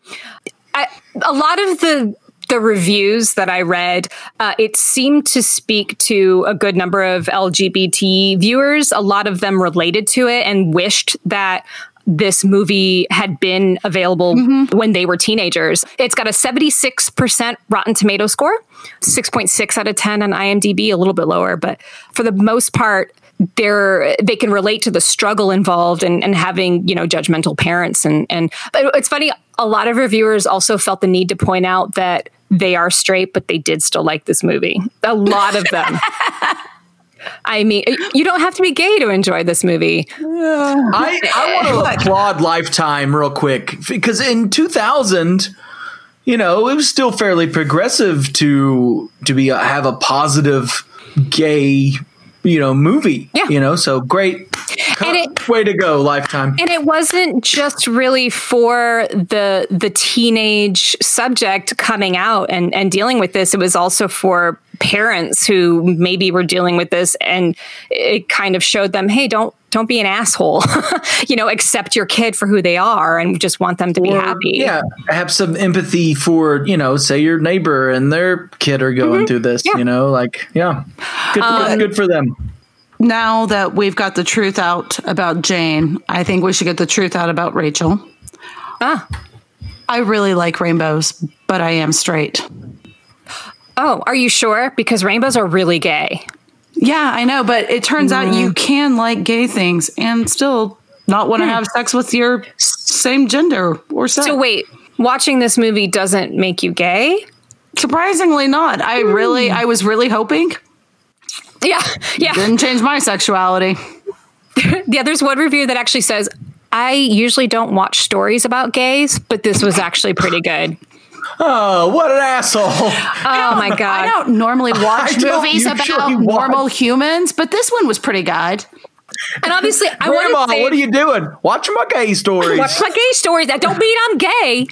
I, a lot of the the reviews that I read, uh, it seemed to speak to a good number of LGBT viewers. A lot of them related to it and wished that this movie had been available when they were teenagers. It's got a 76% Rotten Tomato score, 6.6 out of 10 on IMDb, a little bit lower, but for the most part, they're they can relate to the struggle involved and, and having you know judgmental parents. And and but it's funny a lot of reviewers also felt the need to point out that they are straight but they did still like this movie. A lot of them. I mean, you don't have to be gay to enjoy this movie. I, I want to applaud Lifetime real quick because in 2000, you know, it was still fairly progressive to to be uh, have a positive gay, you know, movie. Yeah. You know, so great. And it- way to go, Lifetime. And it wasn't just really for the the teenage subject coming out and, and dealing with this. It was also for parents who maybe were dealing with this and it kind of showed them, hey, don't don't be an asshole. you know, accept your kid for who they are and just want them to be happy. Yeah, have some empathy for you know, say your neighbor and their kid are going through this. Mm-hmm. Yeah. You know, like yeah, good, Um, good for them. now that we've got the truth out about Jane, I think we should get the truth out about Rachel. Ah. I really like rainbows, but I am straight. Oh, are you sure? Because rainbows are really gay. Yeah, I know, but it turns out you can like gay things and still not want to hmm. have sex with your same gender or sex. So wait, watching this movie doesn't make you gay? Surprisingly not. I hmm. really I was really hoping. Yeah, yeah. Didn't change my sexuality. Yeah, there's one review that actually says, I usually don't watch stories about gays, but this was actually pretty good. Oh, what an asshole! Oh my god! I don't normally watch don't movies about watch. normal humans, but this one was pretty good. And obviously, I want Grandma, to say, what are you doing? Watch my gay stories. watch my gay stories. That don't mean I'm gay.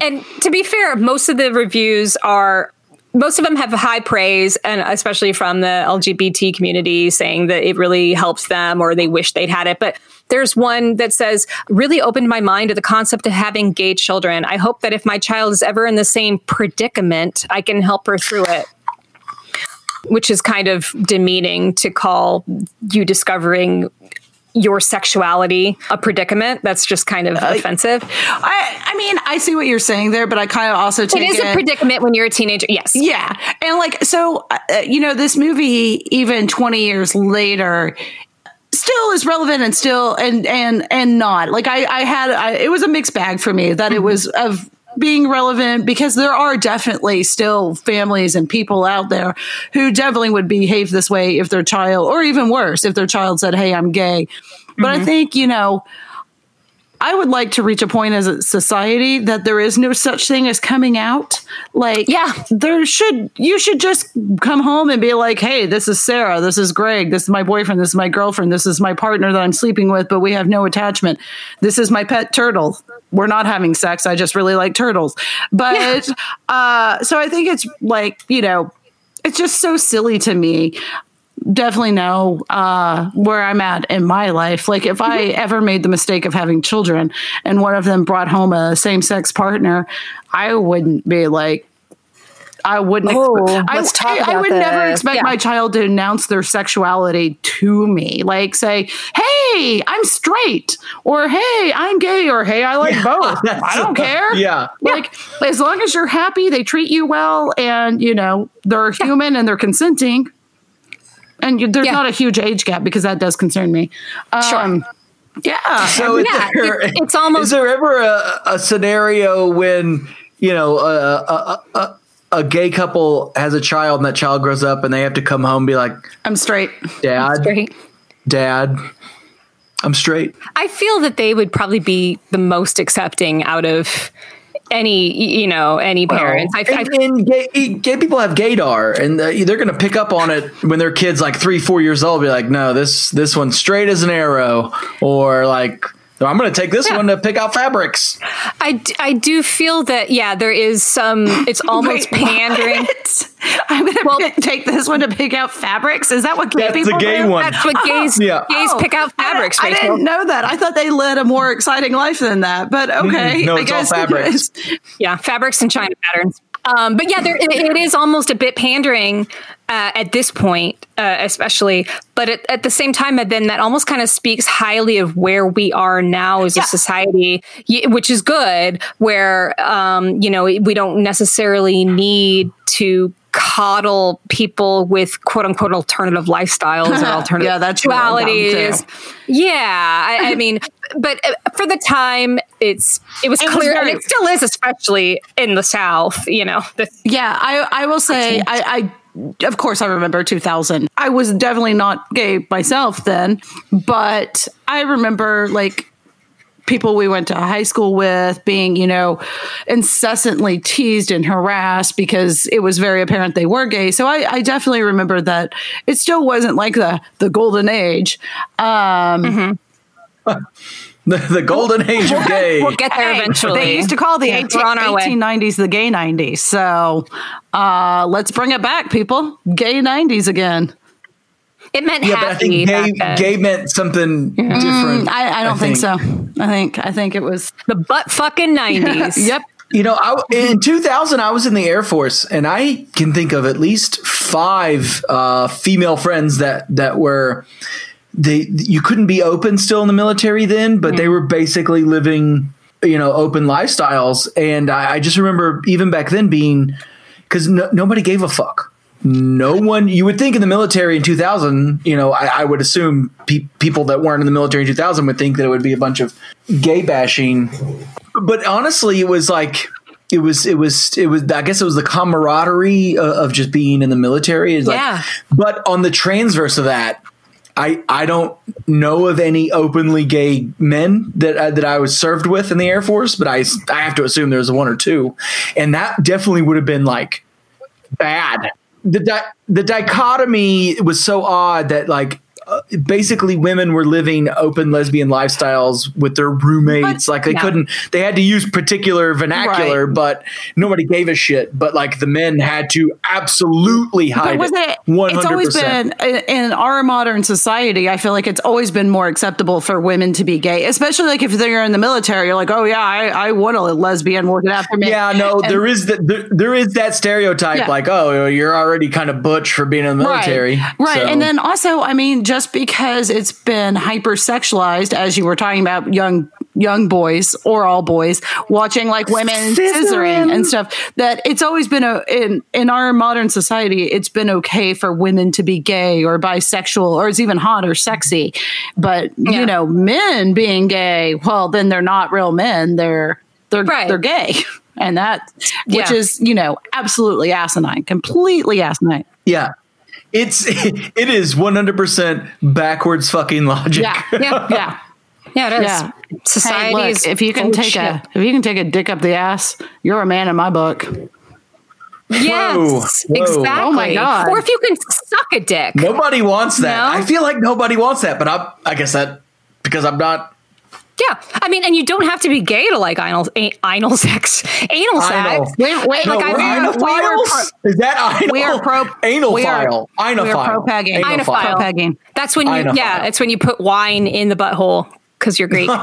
and to be fair, most of the reviews are most of them have high praise and especially from the lgbt community saying that it really helps them or they wish they'd had it but there's one that says really opened my mind to the concept of having gay children i hope that if my child is ever in the same predicament i can help her through it which is kind of demeaning to call you discovering your sexuality a predicament. That's just kind of uh, offensive. I, I mean, I see what you're saying there, but I kind of also take it is it, a predicament when you're a teenager. Yes. Yeah. And like, so, uh, you know, this movie, even 20 years later, still is relevant and still and and and not like i i had I, it was a mixed bag for me that mm-hmm. it was of being relevant because there are definitely still families and people out there who definitely would behave this way if their child, or even worse, if their child said, Hey, I'm gay. But mm-hmm. I think, you know, I would like to reach a point as a society that there is no such thing as coming out. Like, yeah, there should, you should just come home and be like, hey, this is Sarah. This is Greg. This is my boyfriend. This is my girlfriend. This is my partner that I'm sleeping with, but we have no attachment. This is my pet turtle. We're not having sex. I just really like turtles. But, yeah. uh, so I think it's like, you know, it's just so silly to me definitely know uh, where I'm at in my life. Like if I mm-hmm. ever made the mistake of having children and one of them brought home a same sex partner, I wouldn't be like, I wouldn't. Oh, let's I, talk I, about I would this. never expect yeah. my child to announce their sexuality to me. Like say, "Hey, I'm straight," or "Hey, I'm gay," or "Hey, I like yeah, both." I don't care. Yeah, like yeah. as long as you're happy, they treat you well, and you know they're human and they're consenting and you, there's yeah. not a huge age gap because that does concern me. Um, sure. Yeah. So yeah, there, it, it's almost. Is there ever a, a scenario when you know a, a, a, a gay couple has a child and that child grows up and they have to come home and be like, "I'm straight, Dad, I'm straight. Dad." I'm straight. I feel that they would probably be the most accepting out of any you know any parents. Well, I, and, I, and gay, gay, people have gaydar, and uh, they're going to pick up on it when their kids like three, four years old. Be like, no, this this one's straight as an arrow, or like I'm going to take this yeah. one to pick out fabrics. I, I do feel that, yeah, there is some, it's almost Wait, pandering. I'm going to well, take this one to pick out fabrics. Is that what gay that's people the gay do? one. That's what gays, yeah. gays oh, pick out fabrics. I, I, didn't know that. I thought they led a more exciting life than that, but mm-hmm. okay. no, it's all fabrics. yeah, fabrics and China patterns. Um, but yeah, there, it, it is almost a bit pandering uh, at this point, uh, especially. But at, at, the same time, then that almost kind of speaks highly of where we are now as yeah. a society, which is good. Where um, you know we don't necessarily need to coddle people with quote unquote alternative lifestyles or alternative yeah, that's sexualities. Yeah, I, I, mean, but uh, for the time, it's it was it clear, was very, and it still is, especially in the South. You know, the, yeah. I I will say I, I of course I remember 2000. I was definitely not gay myself then, but I remember like people we went to high school with being, you know, incessantly teased and harassed because it was very apparent they were gay. So I, I definitely remember that it still wasn't like the the golden age. Um, mm-hmm. the, the, golden age of gay. We'll get there eventually. They used to call the yeah, 18, 1890s the gay 90s. So uh, let's bring it back, people. Gay 90s again. It meant yeah, happy. But I think gay, gay meant something yeah. different. Mm, I, I, don't I think. think. so. I think I think it was the butt fucking nineties. yep. You know, I, in 2000, I was in the Air Force, and I can think of at least five uh, female friends that that were they. You couldn't be open still in the military then, but mm. they were basically living, you know, open lifestyles. And I, I just remember even back then being because no, nobody gave a fuck no one you would think in the military in 2000 you know i, I would assume pe- people that weren't in the military in 2000 would think that it would be a bunch of gay bashing. But honestly it was like it was it was it was i guess it was the camaraderie of, of just being in the military. It's yeah. like, but on the transverse of that I, I don't know of any openly gay men that uh, that I was served with in the Air Force, but I, I have to assume there's one or two, and that definitely would have been like bad the di- the dichotomy was so odd that like uh, basically women were living open lesbian lifestyles with their roommates. But- like they yeah. couldn't, they had to use particular vernacular, Right. but nobody gave a shit. But like the men had to absolutely hide But was it. One It's hundred always percent. been in in our modern society. I feel like it's always been more acceptable for women to be gay, especially like if they're in the military. You're like, oh yeah, I, I want a lesbian working after me. Yeah, no, And- there is that. There, there is that stereotype, Yeah. like, oh, you're already kind of butch for being in the military, Right. Right. So- And then also, I mean, just because it's been hypersexualized, as you were talking about young young boys or all boys watching like women scissoring and stuff, that it's always been a in in our modern society, it's been okay for women to be gay or bisexual or it's even hot or sexy. But Yeah. you know, men being gay, well, then they're not real men. They're they're Right. they're gay. And that which Yeah. is, you know, absolutely asinine, completely asinine. yeah, it's it is one hundred percent backwards fucking logic. Yeah. Yeah. Yeah. Yeah, it is. Yeah. Society Hey, look, if you can take shit. a if you can take a dick up the ass, you're a man in my book. Yes, Whoa. exactly. Oh my God. Or if you can suck a dick. Nobody wants that. No? I feel like nobody wants that, but I, I guess that because I'm not Yeah, I mean, and you don't have to be gay to like anal, anal sex, anal Anal. sex. Wait, wait, No, Like, I- we're we were anophiles? Is that anal? We are pro anal we are- file. we are oenophile. pro-pegging. Anophile. oenophile. Pro-pegging. That's when you, oenophile. yeah, it's when you put wine in the butthole because you're Greek. um,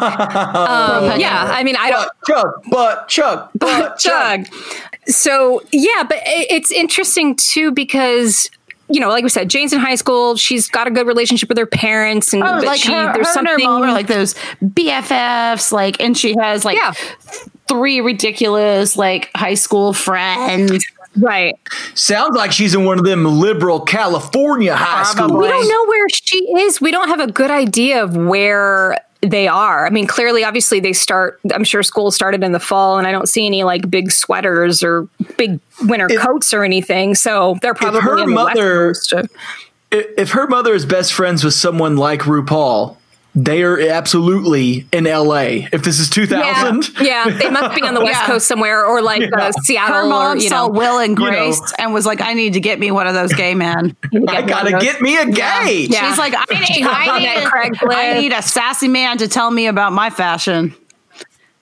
yeah, I mean, I don't. But Chuck, but Chuck, but Chuck. Chug. So yeah, but it, it's interesting too because you know, like we said, Jane's in high school. She's got a good relationship with her parents, and Oh, but like she, her, there's her and her something. mom are like those BFFs, like, and she has like Yeah. three ridiculous like high school friends. right. Sounds like she's in one of them liberal California high schools. We don't know where she is. We don't have a good idea of where they are. I mean, clearly, obviously, they start. I'm sure school started in the fall, and I don't see any like big sweaters or big winter If- coats or anything. So they're probably her in the West mother- if her mother is best friends with someone like RuPaul, they are absolutely in LA. If this is 2000, yeah, they must be on the West Yeah. Coast somewhere, or like Yeah. uh, Seattle, Her mom or you saw know. Will and you know. Grace and was like, "I need to get me one of those gay men." I gotta get me a gay. Yeah. She's like, I need, I, need, that a- Craigslist. I need a sassy man to tell me about my fashion.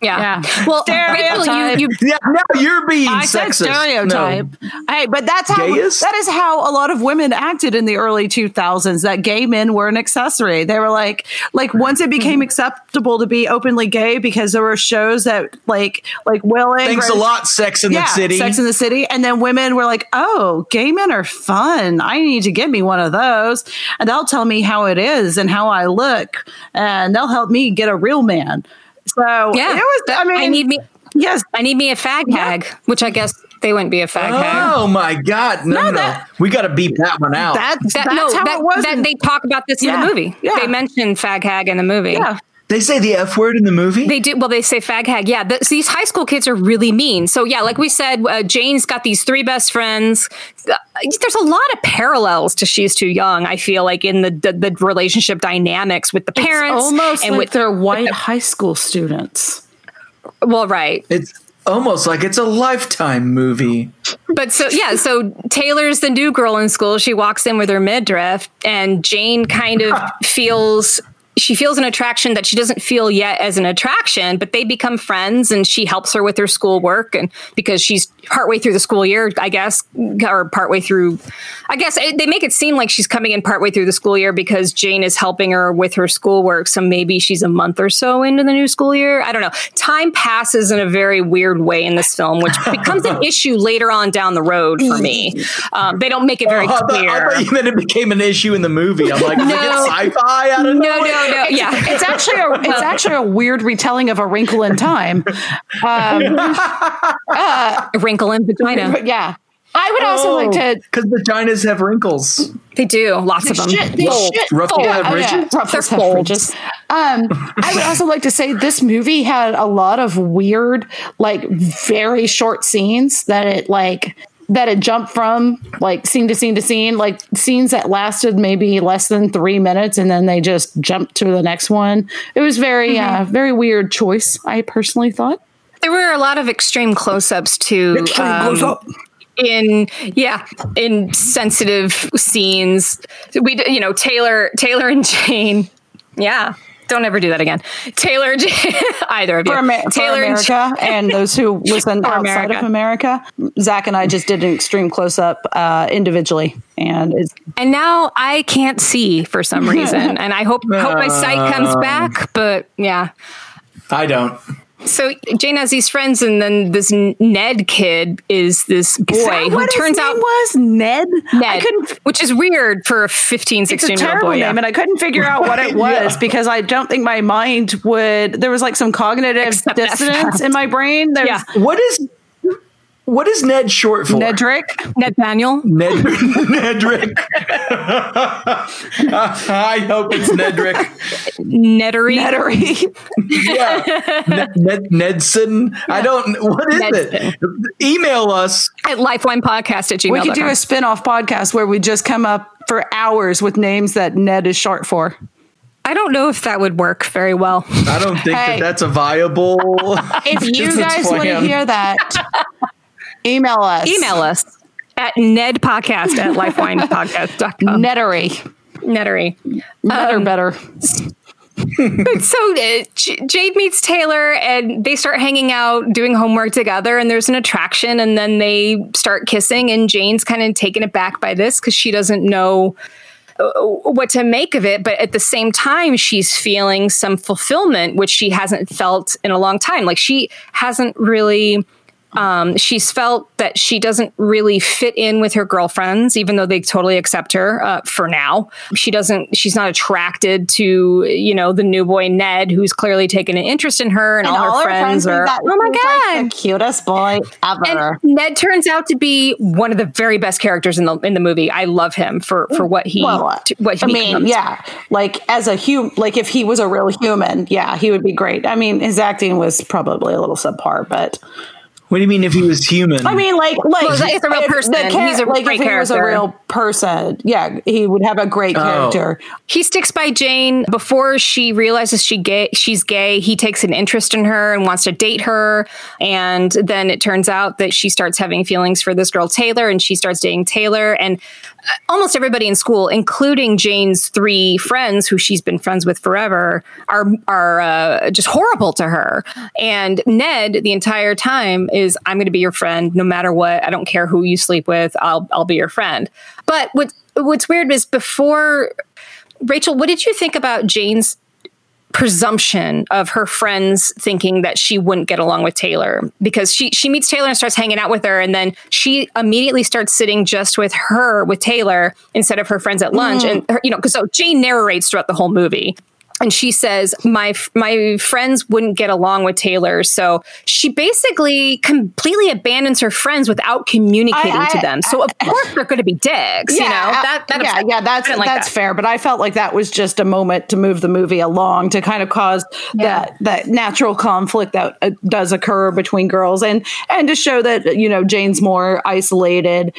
Yeah. Yeah. Well, Stereotype. Rachel, you, you Yeah, now you're being I said sexist. stereotype. No. Hey, but that's how Gayest? that is how a lot of women acted in the early 2000s. That gay men were an accessory. They were like, like once it became mm-hmm. acceptable to be openly gay because there were shows that like, like Will and Thanks a lot, Sex in yeah, the City. Sex in the City. And then women were like, oh, gay men are fun. I need to get me one of those. And they'll tell me how it is and how I look. And they'll help me get a real man. So yeah. it was, I mean, I need me. yes. I need me a fag hag, which I guess they wouldn't be a fag hag. Oh my God! No, no, no. that- we got to beep that one out. That, That, that's no, how that, it was. that in- they talk about this in the movie. yeah. They mention fag hag in the movie. yeah. They say the f word in the movie. They do. Well, they say fag hag. Yeah. th- these high school kids are really mean. So, yeah, like we said, uh, Jane's got these three best friends. Uh, there's a lot of parallels to She's Too Young, I feel like, in the, the, the relationship dynamics with the parents. It's almost and like with, they're white high school students. well, right. it's almost like it's a lifetime movie. But so yeah, so Taylor's the new girl in school. She walks in with her midriff, and Jane kind of feels she feels an attraction that she doesn't feel yet as an attraction, but they become friends and she helps her with her schoolwork and because she's partway through the school year, I guess, or partway through I guess it, they make it seem like she's coming in partway through the school year because Jane is helping her with her schoolwork. So maybe she's a month or so into the new school year. I don't know. Time passes in a very weird way in this film, which becomes an issue later on down the road for me. Um, they don't make it very Oh, I, thought, clear. I thought you meant it became an issue in the movie. I'm like, No. sci-fi out of no, no, no. Yeah. It's actually a it's actually a weird retelling of a wrinkle in time. Um, A wrinkle in vagina. yeah. I would also like to because vaginas have wrinkles. They do. Lots of them. Shit, they Fold. shit. Ruffles Fold. have Oh, yeah. Ruffles They're have ridges. Um, I would also like to say this movie had a lot of weird, like very short scenes that it like that it jumped from like scene to scene to scene, like scenes that lasted maybe less than three minutes, and then they just jumped to the next one. It was very, uh, very weird choice. I personally thought. There were a lot of extreme close-ups too. um, up. in yeah in sensitive scenes. We you know Taylor Taylor and Jane. Yeah. Don't ever do that again. Taylor, and either of you. for, Amer- Taylor and America and those who listen For outside America. of America. Zach and I just did an extreme close up uh, individually, and it's And now I can't see for some reason, and I hope hope my sight comes back. But yeah, I don't. So Jane has these friends, and then this Ned kid is this boy Is that who what his turns name out was Ned. I Ned, couldn't. which is weird for a 15, It's a 16 year old terrible boy. name, yeah. and I couldn't figure out what it was because I don't think my mind would. There was like some cognitive Accept that dissonance in my brain. There's Yeah. What is what is Ned short for? Nedrick. Ned Daniel. Ned Nedrick. I hope it's Nedrick. Neddery. Neddery. Yeah. Ned, Ned Nedson. I don't. What is it? Email us. At lifewinepodcast at gmail. We could do a spin off podcast where we just come up for hours with names that Ned is short for. I don't know if that would work very well. I don't think Hey. that that's a viable. If you guys want to hear that, email us. Email us at nedpodcast at lifewinepodcast.com. Nettery. Nettery. Better, better. so uh, J- Jade meets Taylor and they start hanging out, doing homework together, and there's an attraction, and then they start kissing, and Jane's kind of taken aback by this because she doesn't know uh, what to make of it, but at the same time, she's feeling some fulfillment, which she hasn't felt in a long time. Like she hasn't really. Um, she's felt that she doesn't really fit in with her girlfriends, even though they totally accept her uh, for now. She doesn't. She's not attracted to you know the new boy Ned, who's clearly taken an interest in her, and, all, her friends, are. that oh my was, like, god! the cutest boy ever. and Ned turns out to be one of the very best characters in the in the movie. I love him for for what he well, t- what he I mean, becomes. yeah, like as a hum, like if he was a real human, yeah, he would be great. I mean, his acting was probably a little subpar, but What do you mean if he was human? I mean, like, like Well, he's a real person. the He's a like great if he was a character. real person, yeah, he would have a great Oh. character. He sticks by Jane before she realizes she gay. She's gay. He takes an interest in her and wants to date her. And then it turns out that she starts having feelings for this girl Taylor, and she starts dating Taylor. And almost everybody in school, including Jane's three friends, who she's been friends with forever, are are uh, just horrible to her. And Ned, the entire time, is I'm going to be your friend no matter what. I don't care who you sleep with. I'll I'll be your friend. But what what's weird is before Rachel, what did you think about Jane's presumption of her friends thinking that she wouldn't get along with Taylor because she she meets Taylor and starts hanging out with her. And then she immediately starts sitting just with her with Taylor instead of her friends at lunch. Mm-hmm. And her, you know because so Jane narrates throughout the whole movie and she says my my friends wouldn't get along with Taylor so she basically completely abandons her friends without communicating I- to them so of course they're going to be dicks you know that, that yeah, upset- yeah, that's like that's that. fair. But I felt like that was just a moment to move the movie along to kind of cause that that natural conflict that uh, does occur between girls, and and to show that you know Jane's more isolated.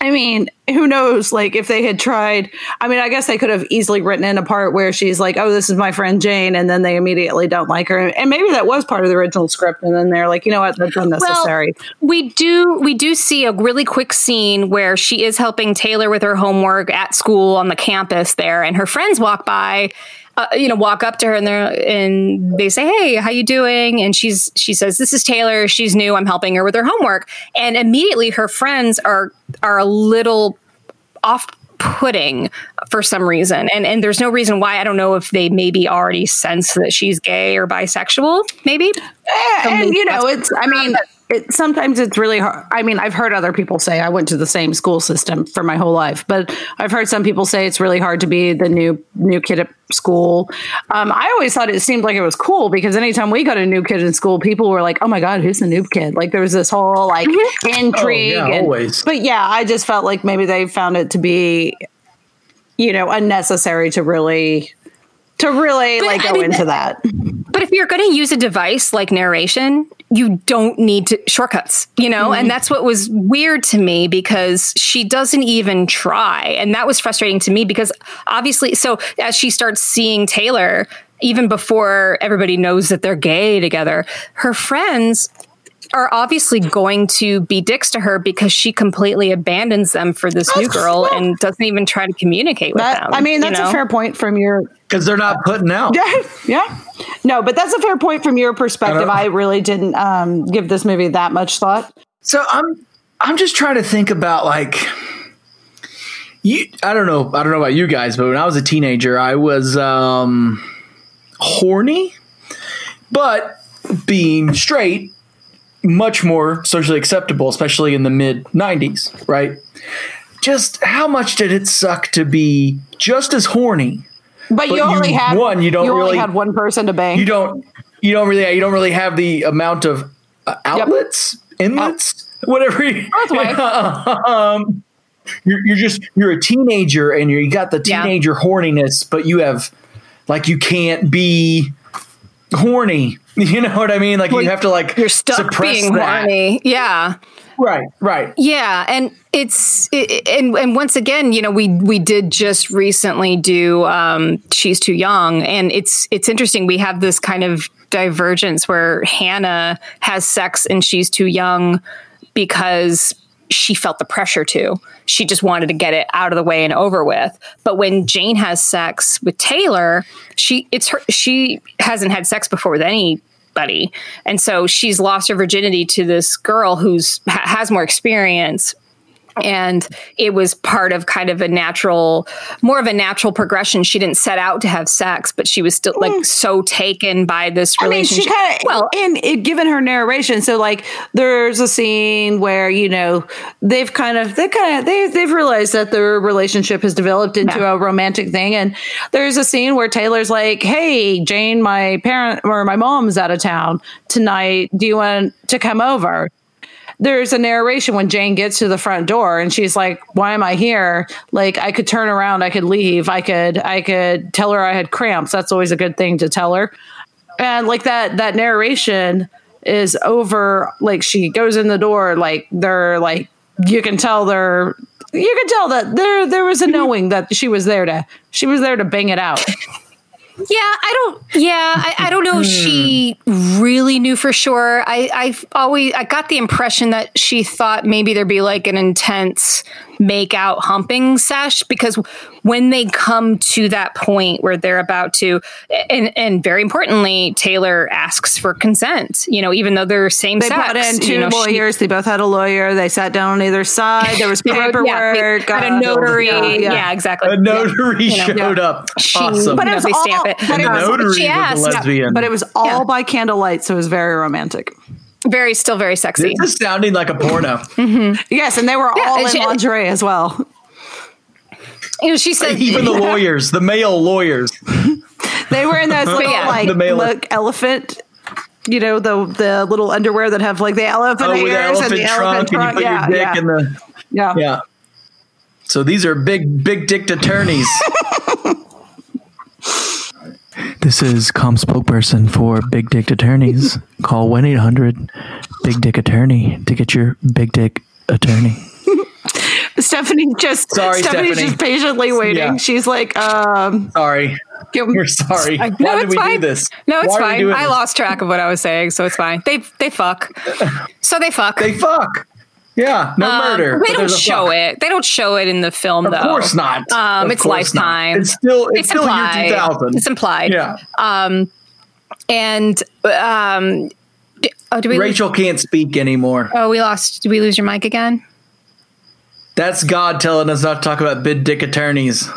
I mean, who knows? Like, if they had tried, I mean, I guess they could have easily written in a part where she's like, "Oh, this is my friend Jane," and then they immediately don't like her, and maybe that was part of the original script, and then they're like, "You know what? That's unnecessary." we do we do see a really quick scene where she is helping Taylor with her homework at school on the campus there, and her friends walk by. Uh, you know, walk up to her and they and they say, "Hey, how you doing?" And she's she says, "This is Taylor. She's new. I'm helping her with her homework." And immediately, her friends are are a little off putting for some reason. And and there's no reason why. I don't know if they maybe already sense that she's gay or bisexual maybe. Eh, and you know it's i mean it, sometimes it's really hard i mean i've heard other people say i went to the same school system for my whole life but i've heard some people say it's really hard to be the new new kid at school. Um, i always thought it seemed like it was cool because anytime we got a new kid in school people were like oh my god who's the new kid? Like there was this whole like intrigue Oh, yeah, and- always. but yeah i just felt like maybe they found it to be you know unnecessary to really to really like I go mean, into that But if you're going to use a device like narration, you don't need to shortcuts, you know? And mm-hmm. that's what was weird to me because she doesn't even try. And that was frustrating to me because obviously, so as she starts seeing Taylor, even before everybody knows that they're gay together, her friends are obviously going to be dicks to her because she completely abandons them for this new girl and doesn't even try to communicate with That, them. I mean, that's you know? a fair point from your because they're not putting out. Yeah, yeah. No, but that's a fair point from your perspective. I I really didn't um, give this movie that much thought. So I'm I'm just trying to think about like you I don't know I don't know about you guys, but when I was a teenager, I was um horny, but being straight much more socially acceptable, especially in the mid 90s, right? Just how much did it suck to be just as horny? But, you you- only had one, you don't only really- had one person to bang. You don't you don't really you don't really have the amount of uh, outlets, inlets, whatever. You, um, you're, you're just you're a teenager and you got the Yeah. teenager horniness, but you have like you can't be horny. You know what I mean? Like you have to like You're stuck suppress being that. horny. Yeah. Right, right. Yeah, and it's it, and and once again, you know, we we did just recently do um she's too young and it's it's interesting we have this kind of divergence where Hannah has sex and she's too young because she felt the pressure to. She just wanted to get it out of the way and over with. But when Jane has sex with Taylor, she it's her she hasn't had sex before with And so she's lost her virginity to this girl who's ha- has more experience and it was part of kind of a natural more of a natural progression she didn't set out to have sex but she was still like mm. so taken by this I mean, relationship she kind of well and it given her narration. So like, there's a scene where you know they've kind of they kind of they they've realized that their relationship has developed into Yeah. a romantic thing, and there's a scene where Taylor's like, "Hey, Jane, my parent or my mom's out of town tonight. Do you want to come over?" There's a narration when Jane gets to the front door and she's like, "Why am I here? Like I could turn around, I could leave, I could I could tell her I had cramps. That's always a good thing to tell her." And like that that narration is over like she goes in the door like they're like you can tell they're you can tell that there there was a knowing that she was there to she was there to bang it out. Yeah, I don't. Yeah, I, I don't know if she hmm. really knew for sure. I, I've always I got the impression that she thought maybe there'd be like an intense make out humping sesh because when they come to that point where they're about to, and and very importantly, Taylor asks for consent. You know, even though they're same They sex, brought in two you know, she- lawyers. they both had a lawyer. They sat down on either side. There was paperwork. yeah, they had uh, a notary. yeah, Yeah, yeah. exactly. A notary You know, showed up. She- awesome. But it you know, was they all- stamp it. but and it the was- notary was asked. a lesbian. But it was all Yeah. by candlelight, so it was very romantic. Very still very sexy. this is sounding like a porno. Mm-hmm. Yes, and they were Yeah, all in she- lingerie as well. You know, she said Even the lawyers, the male lawyers. They were in those little yeah. like The male- look elephant. You know the the little underwear that have like the elephant Oh, with the ears and elephant the trunk, elephant and you put Yeah, your dick yeah, in the yeah. yeah. So these are big, big dicked attorneys. This is Com spokesperson for Big Dick Attorneys. Call one eight hundred Big Dick Attorney to get your big dick attorney. Stephanie just Sorry, Stephanie's Stephanie. just patiently waiting. Yeah. She's like, um, Sorry, give- we're sorry. Why No, did it's we do this? No, it's Why fine. I this? lost track of what I was saying, so it's fine. They they fuck. So they fuck. They fuck. Yeah, no Um, murder. They don't show it. They don't show it in the film, Of though. Of course not. Um, Of it's course not. lifetime. It's still it's, It's still year implied. two thousand. It's implied. Yeah. And um, oh, do we? Rachel can't speak anymore. Oh, we lost. Did we lose your mic again? That's God telling us not to talk about big dick attorneys.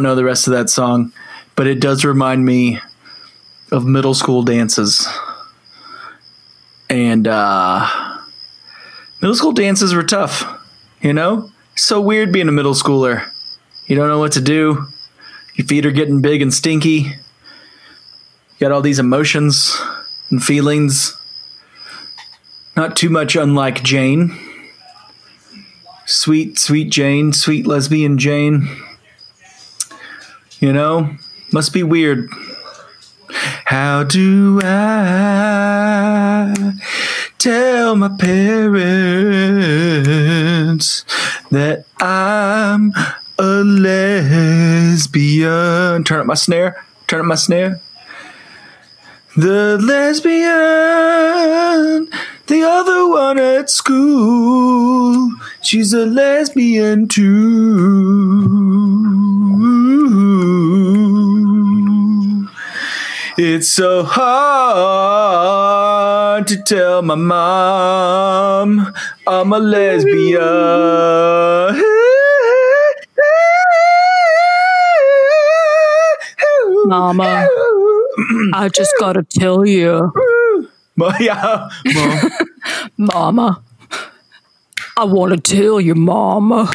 Don't know the rest of that song, but it does remind me of middle school dances. And uh, middle school dances were tough, you know? So weird being a middle schooler. You don't know what to do. Your feet are getting big and stinky. You got all these emotions and feelings. Not too much unlike Jane. Sweet, sweet Jane, sweet lesbian Jane. You know, must be weird. How do I tell my parents that I'm a lesbian? Turn up my snare. Turn up my snare. The lesbian, the other one at school, she's a lesbian too. It's so hard to tell my mom I'm a lesbian. Mama. I just gotta tell you, yeah, Mom. Mama. I want to tell you, Mama,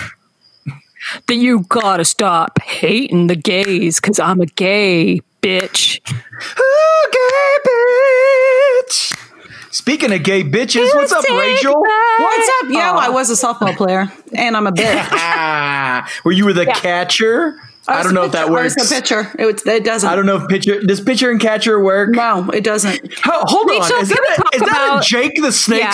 that you gotta stop hating the gays because I'm a gay bitch. Okay, bitch. Speaking of gay bitches, what's up, Rachel? back- What's up? Yo, I was a softball player, and I'm a bitch. Where you were the catcher? I, don't know if that I was works. a pitcher. It, it doesn't. I don't know if pitcher does pitcher and catcher work. No, it doesn't. Ho- hold Rachel, on, is that, a, is that about- a Jake the Snake?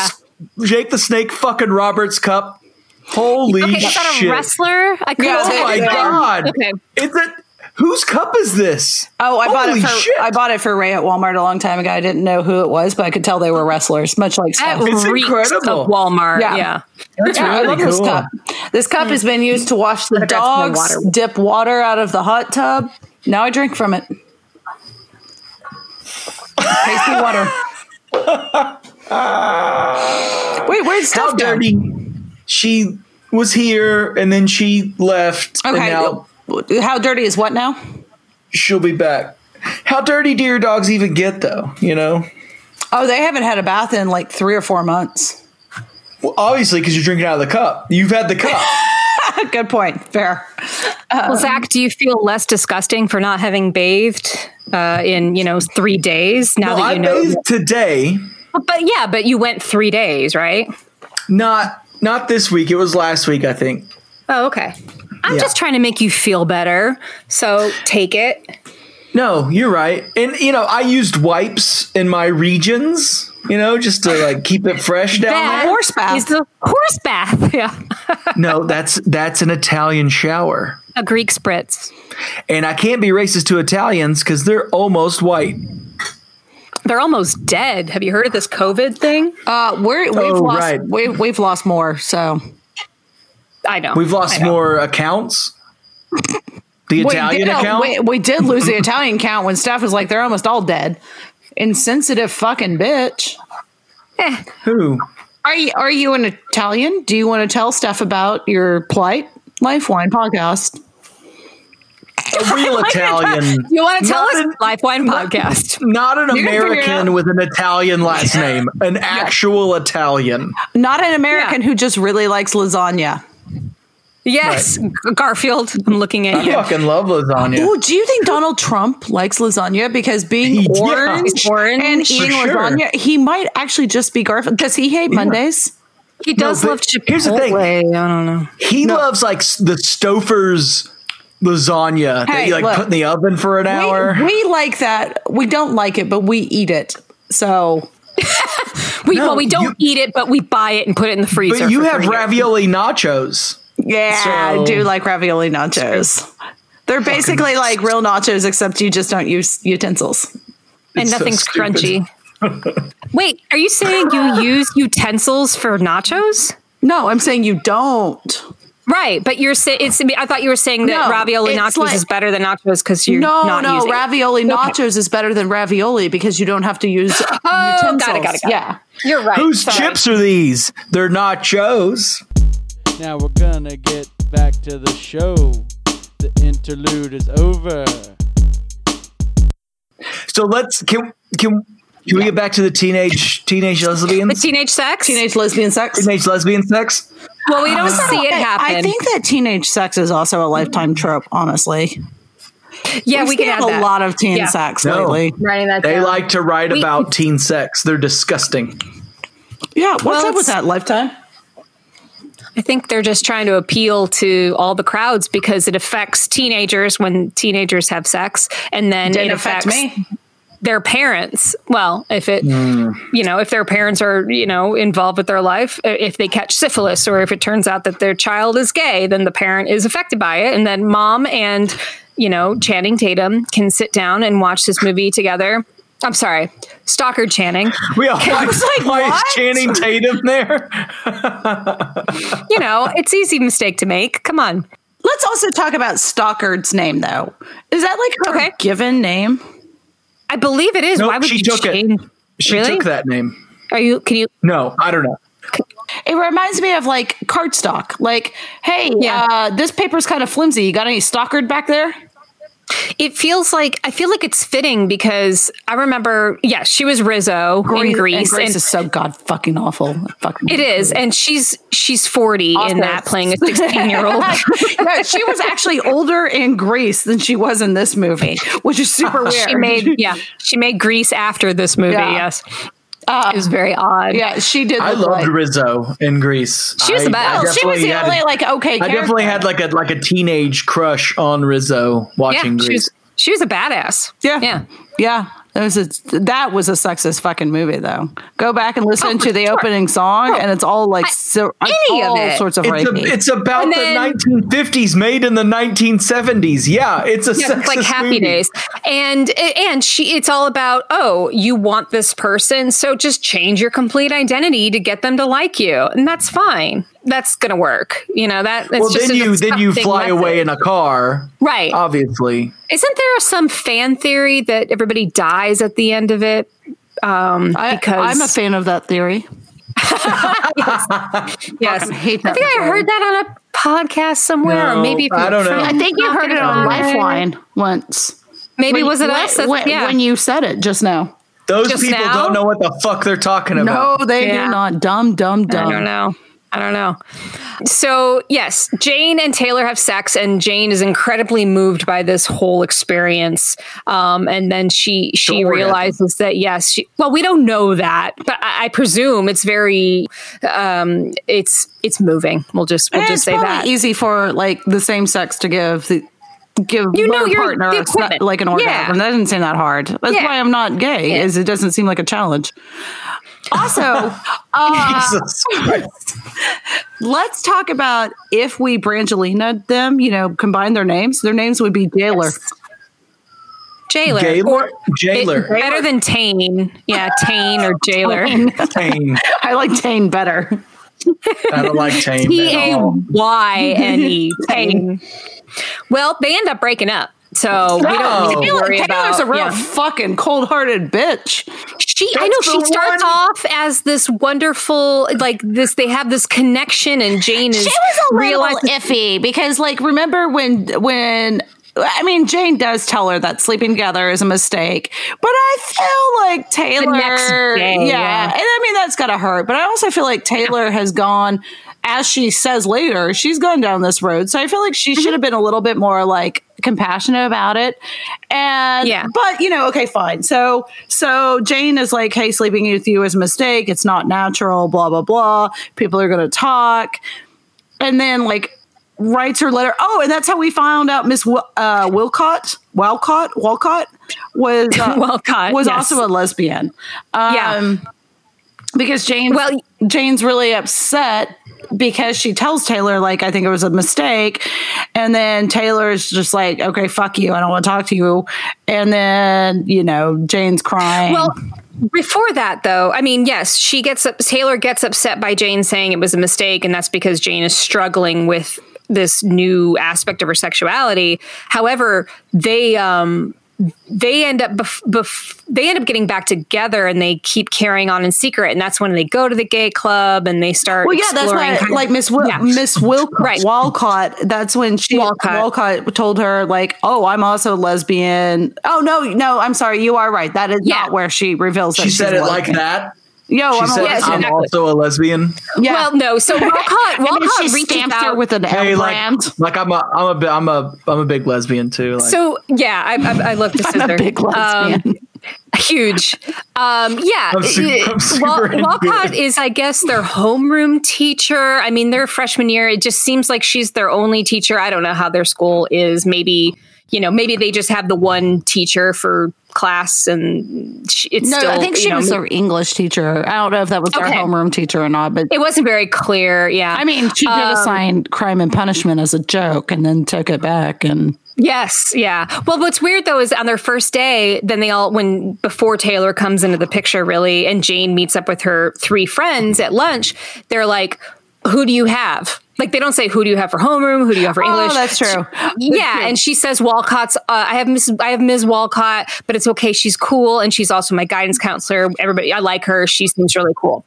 Jake the Snake fucking Roberts Cup? Holy Okay, is that a wrestler? I couldn't Yeah, tell Oh my god! Okay. Is it whose cup is this? Oh, I bought Holy it for shit. I bought it for Ray at Walmart a long time ago. I didn't know who it was, but I could tell they were wrestlers, much like That Steph. It's incredible. of Walmart. Yeah. Yeah. That's Yeah, I really love this cup. This cup has been used to wash the Gotta grab some more dogs, water. dip water out of the hot tub. Now I drink from it. Tasty water. Wait, where'd How dirty? She was here and then she left, and Okay. now How dirty is what now? she'll be back. How dirty do your dogs even get, though? You know, Oh, they haven't had a bath in like three or four months. well, obviously because you're drinking out of the cup. You've had the cup. Good point. Fair. Well, Zach, do you feel less disgusting for not having bathed uh, in you know three days now Well, that I you know? bathed today. But yeah, but you went three days, right? Not not this week. It was last week, I think. Oh, okay. I'm Yeah. just trying to make you feel better, so take it. No, you're right. And you know, I used wipes in my regions. You know, just to like keep it fresh down That there. horse bath. is the horse bath. Yeah, No, that's that's an Italian shower. a Greek spritz. And I can't be racist to Italians because they're almost white. They're almost dead. Have you heard of this COVID thing? Uh, we're, we've Oh, lost right. we've, we've lost more. So I know. We've lost know. more accounts. The Italian we did, account. We, we did lose the Italian count when Steph was like, they're almost all dead. Insensitive fucking bitch. Eh, Who? Are you are you an Italian? Do you want to tell Steph about your plight? Lifeline podcast. A real Italian. you want to tell Not us? an- Lifewine podcast. Not an You're gonna figure it American with an Italian last name. An actual Italian. Not an American Yeah. who just really likes lasagna. Yes, Garfield. I'm looking at I you. fucking love lasagna. Ooh, do you think Donald Trump likes lasagna? Because being Yeah. orange, Orange, and eating sure. lasagna, he might actually just be Garfield. Does he hate Mondays? He does but love Chipotle. here's the thing. I don't know. He loves like the Stouffer's lasagna that you like look. put in the oven for an hour. We, we like that. We don't like it, but we eat it. So We No, well, we don't you- eat it, but we buy it and put it in the freezer. but you have three years. ravioli nachos. Yeah, I do like ravioli nachos. They're basically like real nachos, except you just don't use utensils. and It's so nothing's stupid. crunchy. Wait, are you saying you use utensils for nachos? No, I'm saying you don't. Right, but you're saying it's. I thought you were saying that No, ravioli nachos like- is better than nachos because you're no, not no, using. ravioli nachos is better than ravioli because you don't have to use Oh, got it, got it, got it. Yeah. You're right. Whose sorry. chips are these? They're nachos. Now we're gonna get back to the show. The interlude is over. So let's can can can we get back to the teenage teenage lesbians? The teenage sex. Teenage lesbian sex. Teenage lesbian sex. well, we don't ah. see it happen. I think that teenage sex is also a lifetime trope. Honestly, yeah, We've we can seen a that. lot of teen Yeah. sex No. lately. Writing that They down. like to write We- about teen sex. They're disgusting. Yeah, what's Well, up with that lifetime? I think they're just trying to appeal to all the crowds because it affects teenagers when teenagers have sex, and then Didn't it affect affects me. their parents. Well, if it, hmm. you know, if their parents are, you know, involved with their life, if they catch syphilis or if it turns out that their child is gay, then the parent is affected by it. And then mom and, you know, Channing Tatum can sit down and watch this movie together. I'm sorry, Stockard Channing. We all why, was like, why is? Channing Tatum there? You know, it's easy mistake to make. Come on. Let's also talk about Stockard's name, though. Is that like her Okay. given name? I believe it is. Nope, Why would she you took it. change? She Really? took that name. Are you? Can you? No, I don't know. It reminds me of like cardstock. Like, hey, Yeah. uh, this paper's kind of flimsy. You got any Stockard back there? It feels like I feel like it's fitting because I remember. Yes, she was Rizzo in Grease, and Grease and is so god fucking awful. Fucking it is, and she's she's forty in that playing a sixteen year old. no, she was actually older in Grease than she was in this movie, which is super weird. She made yeah, she made Grease after this movie. Yeah. Yes, it was very odd. yeah, she did. I loved like- Rizzo in Grease. She was the I- best. I Well, Well, she was the had- only like okay. I definitely had like a like a teenage crush on Rizzo yeah, watching she Grease. was she was a badass. Yeah. yeah. Yeah. It was a, that was a sexist fucking movie though. Go back and listen Oh, to the sure. opening song, and it's all like so, any of all it. sorts of It's, a, rapey. it's about And the 1950s, made in the 1970s. Yeah, it's a Yeah, sexist it's like happy movie. days and and she it's all about oh you want this person so just change your complete identity to get them to like you and that's fine that's gonna work you know that it's Well, just then you then you fly method. away in a car, right obviously. isn't there some fan theory that everybody dies at the end of it um I, because I'm a fan of that theory. yes fucking hate i that think i heard that on a podcast somewhere or maybe I don't know. I think you heard it on Lifewine once. maybe When- was it when, us That's- when, yeah when you said it just now? Those Just people now? don't know what the fuck they're talking about. No, they Yeah. do not. Dumb, dumb, dumb. I don't know. I don't know. So, yes, Jane and Taylor have sex, and Jane is incredibly moved by this whole experience. Um, and then she she Sure, realizes that yes, she, well, we don't know that, but I, I presume it's very um, it's it's moving. We'll just we'll And just it's say that. easy for like the same sex to give the give You know your- partner the a sna- equipment. like an Yeah. orgasm. That doesn't seem that hard. That's Yeah. why I'm not gay. Yeah. Is it doesn't seem like a challenge. Also, uh, Jesus let's talk about if we Brangelina them, you know, combine their names. Their names would be Jailer. Jailer, Gaylor? Jailer. better than Tane. Yeah, Tane or Jailer. Tane. I like Tane better. I don't like Tane T at A all. Y N E. Tane. Well, they end up breaking up. So we don't need to Taylor, worry Taylor's about a real yeah. fucking cold hearted bitch. She, I know she starts one- off as this wonderful, like this. They have this connection, and Jane is She was a little iffy because, like, remember when when I mean, Jane does tell her that sleeping together is a mistake, but I feel like Taylor, next day, yeah, yeah. and I mean that's gotta hurt. But I also feel like Taylor has gone, as she says later, she's gone down this road. So I feel like she mm-hmm. should have been a little bit more like compassionate about it. And Yeah. but you know, okay, fine. So so Jane is like, hey, sleeping with you is a mistake. It's not natural. Blah blah blah. People are gonna talk and then like writes her letter. Oh, and that's how we found out Miss Wil- uh, Wilcott, Walcott, Walcott was uh, Walcott, was yes. also a lesbian. Um, Yeah. because Jane, Well- Jane's really upset because she tells Taylor like I think it was a mistake, and then Taylor's just like, okay, fuck you, I don't want to talk to you, and then you know Jane's crying. Well, before that, though, I mean, yes, she gets up, Taylor gets upset by Jane saying it was a mistake, and that's because Jane is struggling with this new aspect of her sexuality. However, they um they end up bef- bef- they end up getting back together and they keep carrying on in secret and that's when they go to the gay club and they start Well, yeah, that's why, kind of- like Miss Wil- Yeah. Miss Wilcott, Right. Walcott. That's when she Walcott. Walcott. told her, like, "Oh, I'm also lesbian." Oh no, no, I'm sorry, you are right. That is Yeah. not where she reveals. that She said it like lesbian. that. Yo, She I'm said, Yes, lesbian. "I'm exactly. also a lesbian." Yeah. well no so Walcott Walcott she reaches stamps her out with an L Hey, like, brand. like I'm a, I'm a, bi- I'm a, I'm a big lesbian too. Like, so yeah I, I, I looked this I'm a big lesbian. Um, huge um yeah I'm su- it- I'm super Wal- walcott it. is i guess their homeroom teacher i mean their freshman year it just seems like she's their only teacher i don't know how their school is maybe you know maybe they just have the one teacher for class and it's no, still I think she know, was their English teacher. I don't know if that was their homeroom teacher or not, but it wasn't very clear yeah I mean, she did Um, assign crime and punishment as a joke, and then took it back. And Yes, yeah. Well, what's weird though is on their first day, then they all when before Taylor comes into the picture, really, and Jane meets up with her three friends at lunch. They're like, "Who do you have?" Like they don't say, "Who do you have for homeroom? Who do you have for English?" oh, that's true. yeah, and she says Walcott's. Uh, I have Miss. I have Ms. Walcott, but it's okay. She's cool, and she's also my guidance counselor. Everybody, I like her. She seems really cool.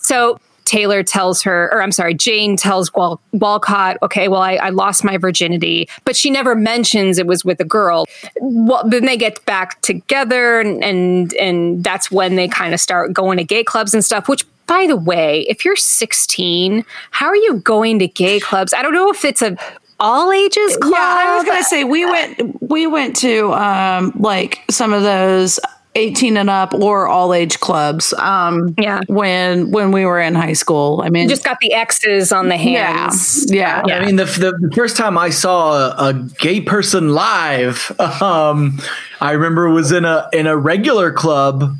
So Taylor tells her, or I'm sorry, Jane tells Wal- Walcott, okay, well, I, I lost my virginity, but she never mentions it was with a girl. Well, then they get back together, and and, and that's when they kind of start going to gay clubs and stuff. Which, by the way, if you're 16, how are you going to gay clubs? I don't know if it's a all ages club. Yeah, I was gonna say we went we went to um like some of those 18 and up or all age clubs um Yeah. when when we were in high school. I mean just got the X's on the yeah, hands. yeah. I mean, the, the, the first time I saw a, a gay person live, um, I remember it was in a in a regular club,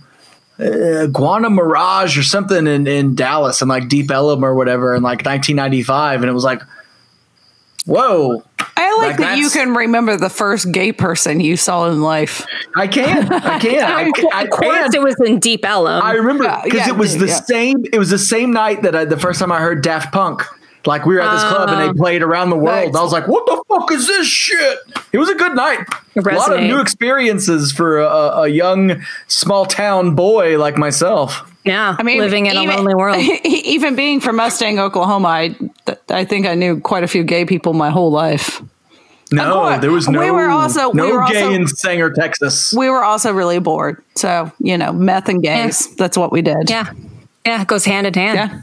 uh, Guana Mirage or something in, in Dallas, and like Deep Ellum or whatever, in like 1995, and it was like, whoa, I like Like, that you can remember the first gay person you saw in life. I can, I can, I, can, I Of course, can. it was in Deep Ellum. I remember because yeah, it was the yeah. same. It was the same night that I, the first time I heard Daft Punk. Like we were at this club and they ah, played around the world. Nice. I was like, "What the fuck is this shit?" It was a good night. It A lot of new experiences for a, a young small town boy like myself. yeah, I mean, living in even- a lonely world. Even being from Mustang, Oklahoma, I I think I knew quite a few gay people my whole life. No, there was no. We were also- no we were gay also- in Sanger, Texas. We were also really bored, so you know, meth and gays. That's what we did. Yeah, yeah, it goes hand in hand. Yeah.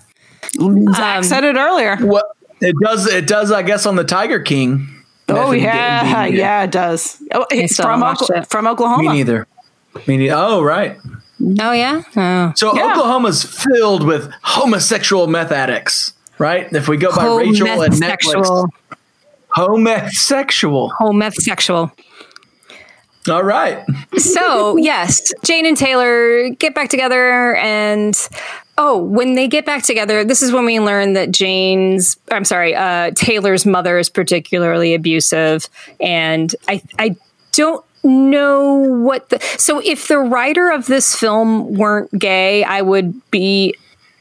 Zach Um, said it earlier. What it does, it does. I guess on the Tiger King. Oh yeah, yeah, it does. Oh, it's still from haven't watched Okla- it. from Me Oklahoma. neither. Me neither. Oh right. Oh yeah. Oh. So Yeah. Oklahoma's filled with homosexual meth addicts, right? If we go by Rachel and Netflix, homosexual. Homosexual. All right. So yes, Jane and Taylor get back together, and oh, when they get back together, this is when we learn that Jane's, I'm sorry, uh, Taylor's mother is particularly abusive, and I, I don't know what the. So if the writer of this film weren't gay, I would be.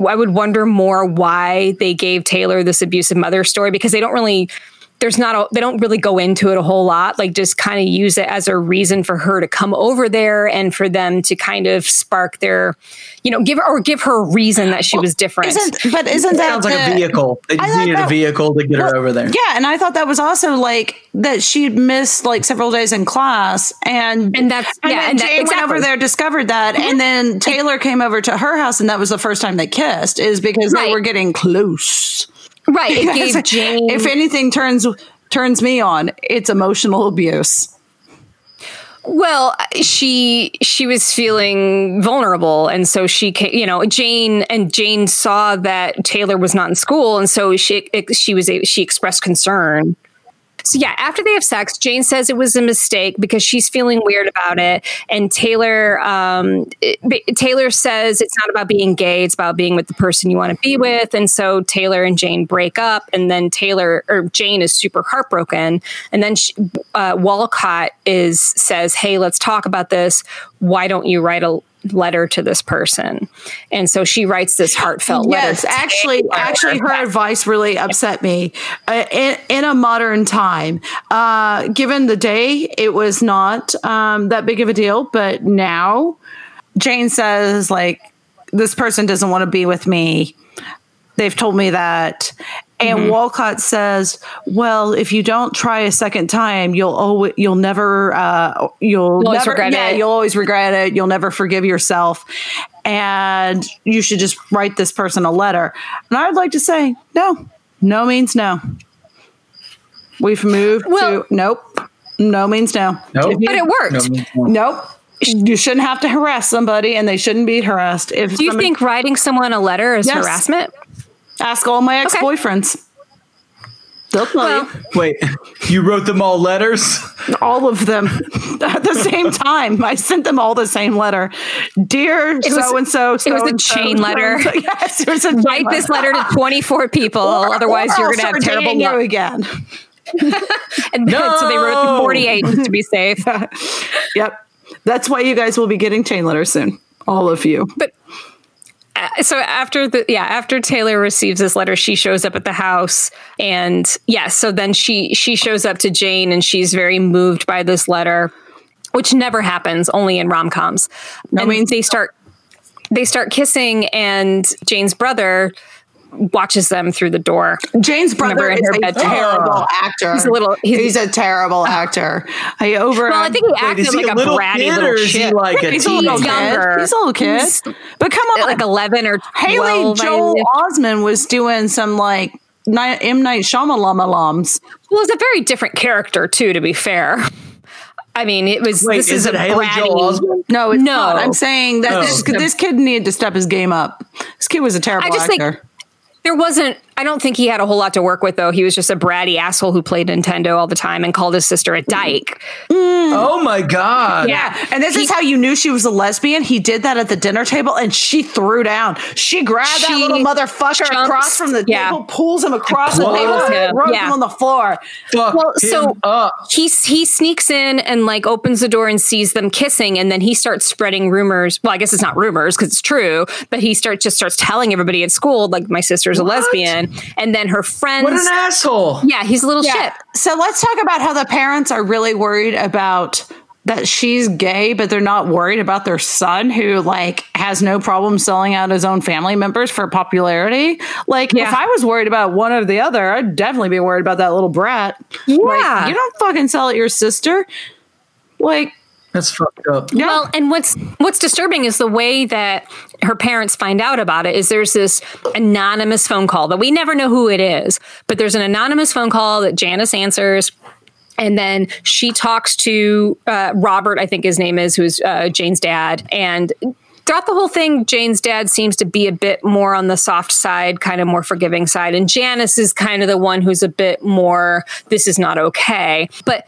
I would wonder more why they gave Taylor this abusive mother story because they don't really there's not a, they don't really go into it a whole lot like just kind of use it as a reason for her to come over there and for them to kind of spark their you know give her or give her a reason that she was different Isn't but isn't that Sounds like a vehicle. They just thought needed a vehicle to get her over there. Yeah, and I thought that was also like that she'd missed like several days in class, and And that's- and yeah, then and that- Jane went over there, discovered that, and mm-hmm. then Taylor came over to her house, and that was the first time they kissed, is because they were getting close. Right it gave jane if anything turns turns me on, it's emotional abuse. Well, she she was feeling vulnerable, and so she, you know, Jane and Jane saw that Taylor was not in school, and so she she was a, she expressed concern. So yeah, after they have sex, Jane says it was a mistake because she's feeling weird about it, and Taylor um, it- Taylor says it's not about being gay; it's about being with the person you want to be with. And so Taylor and Jane break up, and then Taylor or Jane is super heartbroken, and then she, uh, Walcott is says, "Hey, let's talk about this. Why don't you write a letter to this person. And so she writes this heartfelt letter. Yes, actually, actually, her advice really upset me. Uh, in, in a modern time, uh, given the day, it was not um, that big of a deal. But now, Jane says, like, this person doesn't want to be with me. They've told me that. And Mm-hmm. Walcott says, "Well, if you don't try a second time, you'll always, you'll never, uh, you'll always never, regret yeah, it. you'll always regret it. You'll never forgive yourself, and you should just write this person a letter." And I'd like to say, no, no means no. We've moved Well- to nope, no means no. Nope. You- But it worked. No, Nope. You shouldn't have to harass somebody, and they shouldn't be harassed. If Do you somebody- think writing someone a letter is Yes. harassment? Ask all my ex boyfriends. They'll tell Well, Wait, you wrote them all letters? all of them at the same time. I sent them all the same letter. Dear was- so and so, it was a chain letter. Yes, it was a chain Write this letter to 24 people, otherwise or you're I'll going to have start terrible dating you luck. again. And so they wrote No! 48 just to be safe. Yep. That's why you guys will be getting chain letters soon. All of you. But so after the yeah after Taylor receives this letter, she shows up at the house, and yeah, so then she she shows up to Jane, and she's very moved by this letter, which never happens, only in rom coms. I mean, they start they start kissing, and Jane's brother watches them through the door. Jane's brother in is her a bedroom. terrible oh. actor. He's a little- he's- He's, a terrible actor. I over. Well, I think he acted is like a a, little bratty kid little or is he shit. like a he's a little He's kid. younger. He's a little kid. He's but come on, like 11 or 12. Haley I Joel think. Osment was doing some like Ni- M Night Shyamalan Well, it's a very different character too. To be fair, I mean, it was. Wait, this is is, it a Haley bratty. Joel Osment? No, it's No. not. I'm saying that Oh. this, this kid needed to step his game up. This kid was a terrible I just think- actor. There wasn't. I don't think he had a whole lot to work with, though. He was just a bratty asshole who played Nintendo all the time and called his sister a dyke. Oh my god! Yeah, And this is how you knew she was a lesbian. He did that at the dinner table, and she threw down. She grabbed that little motherfucker jumps- across from the yeah. table, pulls him across the What? table, and throws Yeah. him on the floor. Fuck Well, him so- up. he he sneaks in and like opens the door and sees them kissing, and then he starts spreading rumors. Well, I guess it's not rumors because it's true, but he starts just starts telling everybody at school like my sister's a lesbian, and then her friends. What an asshole! yeah, he's a little shit. So let's talk about how the parents are really worried about that she's gay, but they're not worried about their son who like has no problem selling out his own family members for popularity. Like Yeah. if I was worried about one or the other, I'd definitely be worried about that little brat. Yeah. Like, you don't fucking sell out your sister. Like That's fucked up. yeah. Well, and what's what's disturbing is the way that her parents find out about it is there's this anonymous phone call that we never know who it is, but there's an anonymous phone call that Janice answers. And then she talks to uh, Robert, I think his name is, who's uh, Jane's dad. And throughout the whole thing, Jane's dad seems to be a bit more on the soft side, kind of more forgiving side. And Janice is kind of the one who's a bit more, this is not okay. But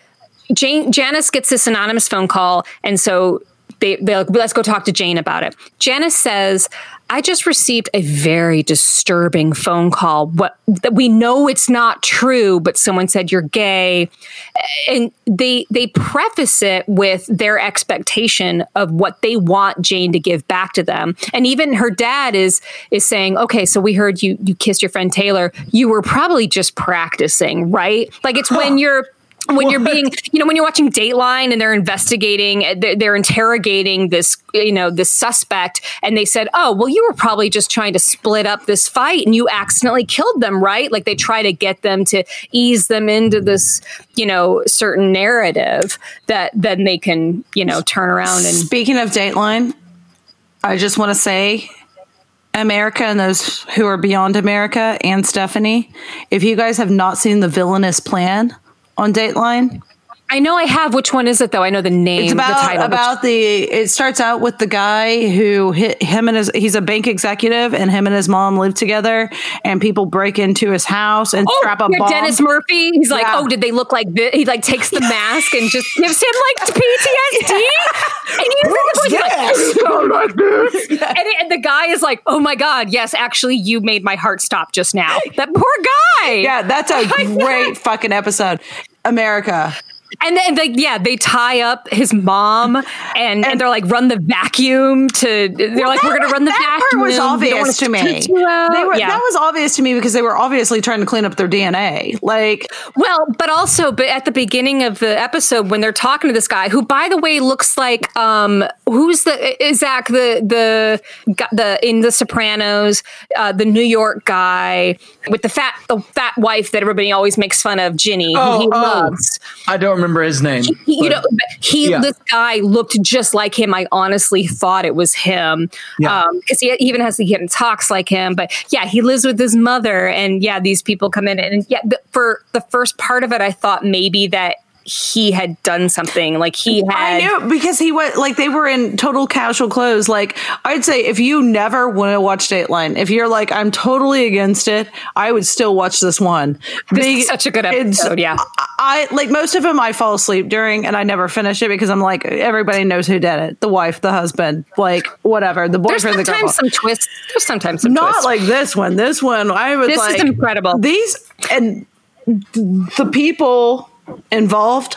Jane Janice gets this anonymous phone call, and so they they're like, let's go talk to Jane about it. Janice says, I just received a very disturbing phone call. What that we know it's not true, but someone said you're gay. And they they preface it with their expectation of what they want Jane to give back to them. And even her dad is is saying, Okay, so we heard you you kissed your friend Taylor. You were probably just practicing, right? Like it's when you're when you're being you know when you're watching dateline and they're investigating uh, they're, they're interrogating this you know this suspect and they said oh well you were probably just trying to split up this fight and you accidentally killed them right? Like they try to get them to ease them into this you know certain narrative that then they can you know turn around and Speaking of Dateline, I just want to say, America and those who are beyond America and Stephanie, if you guys have not seen the villainous plan on Dateline, I know I have which one is it though I know the name it's the title but- about the. It starts out with the guy who hit him and his. He's a bank executive, and him and his mom live together, and people break into his house and Oh, strap a yeah, bomb. Dennis Murphy. He's like, Yeah. oh, did they look like this? He like takes the mask and just gives him like PTSD. And he's like, and, and the guy is like, oh my god, yes, actually, you made my heart stop just now. That poor guy. Yeah, that's a great fucking episode. America, And then, like, yeah, they tie up his mom, and, and, they're like, run the vacuum to. They're well, like, we're going to run the that vacuum. Part was obvious to me. They were, yeah. That was obvious to me because they were obviously trying to clean up their DNA. Like, well, but also, but at the beginning of the episode when they're talking to this guy, who, by the way, looks like um, who's the is Zach the the the in The Sopranos, uh, the New York guy with the fat the fat wife that everybody always makes fun of, Ginny, oh, who he oh, loves. I don't remember his name. He, he, you know, he yeah. this guy looked just like him. I honestly thought it was him because yeah. um, he even has he talks like him. But yeah, he lives with his mother, and yeah, these people come in, and yeah, the, for the first part of it, I thought maybe that he had done something. Like he had I knew because he went like they were in total casual clothes. Like I'd say if you never want to watch Dateline if you're like I'm totally against it I would still watch this one. This they, such a good episode yeah. I, I like most of them I fall asleep during and I never finish it because I'm like everybody knows who did it. The wife the husband like whatever. The boyfriend there's sometimes the some twists. There's sometimes some twists. not twists. like this one. This one I was this like is incredible. these and the people involved,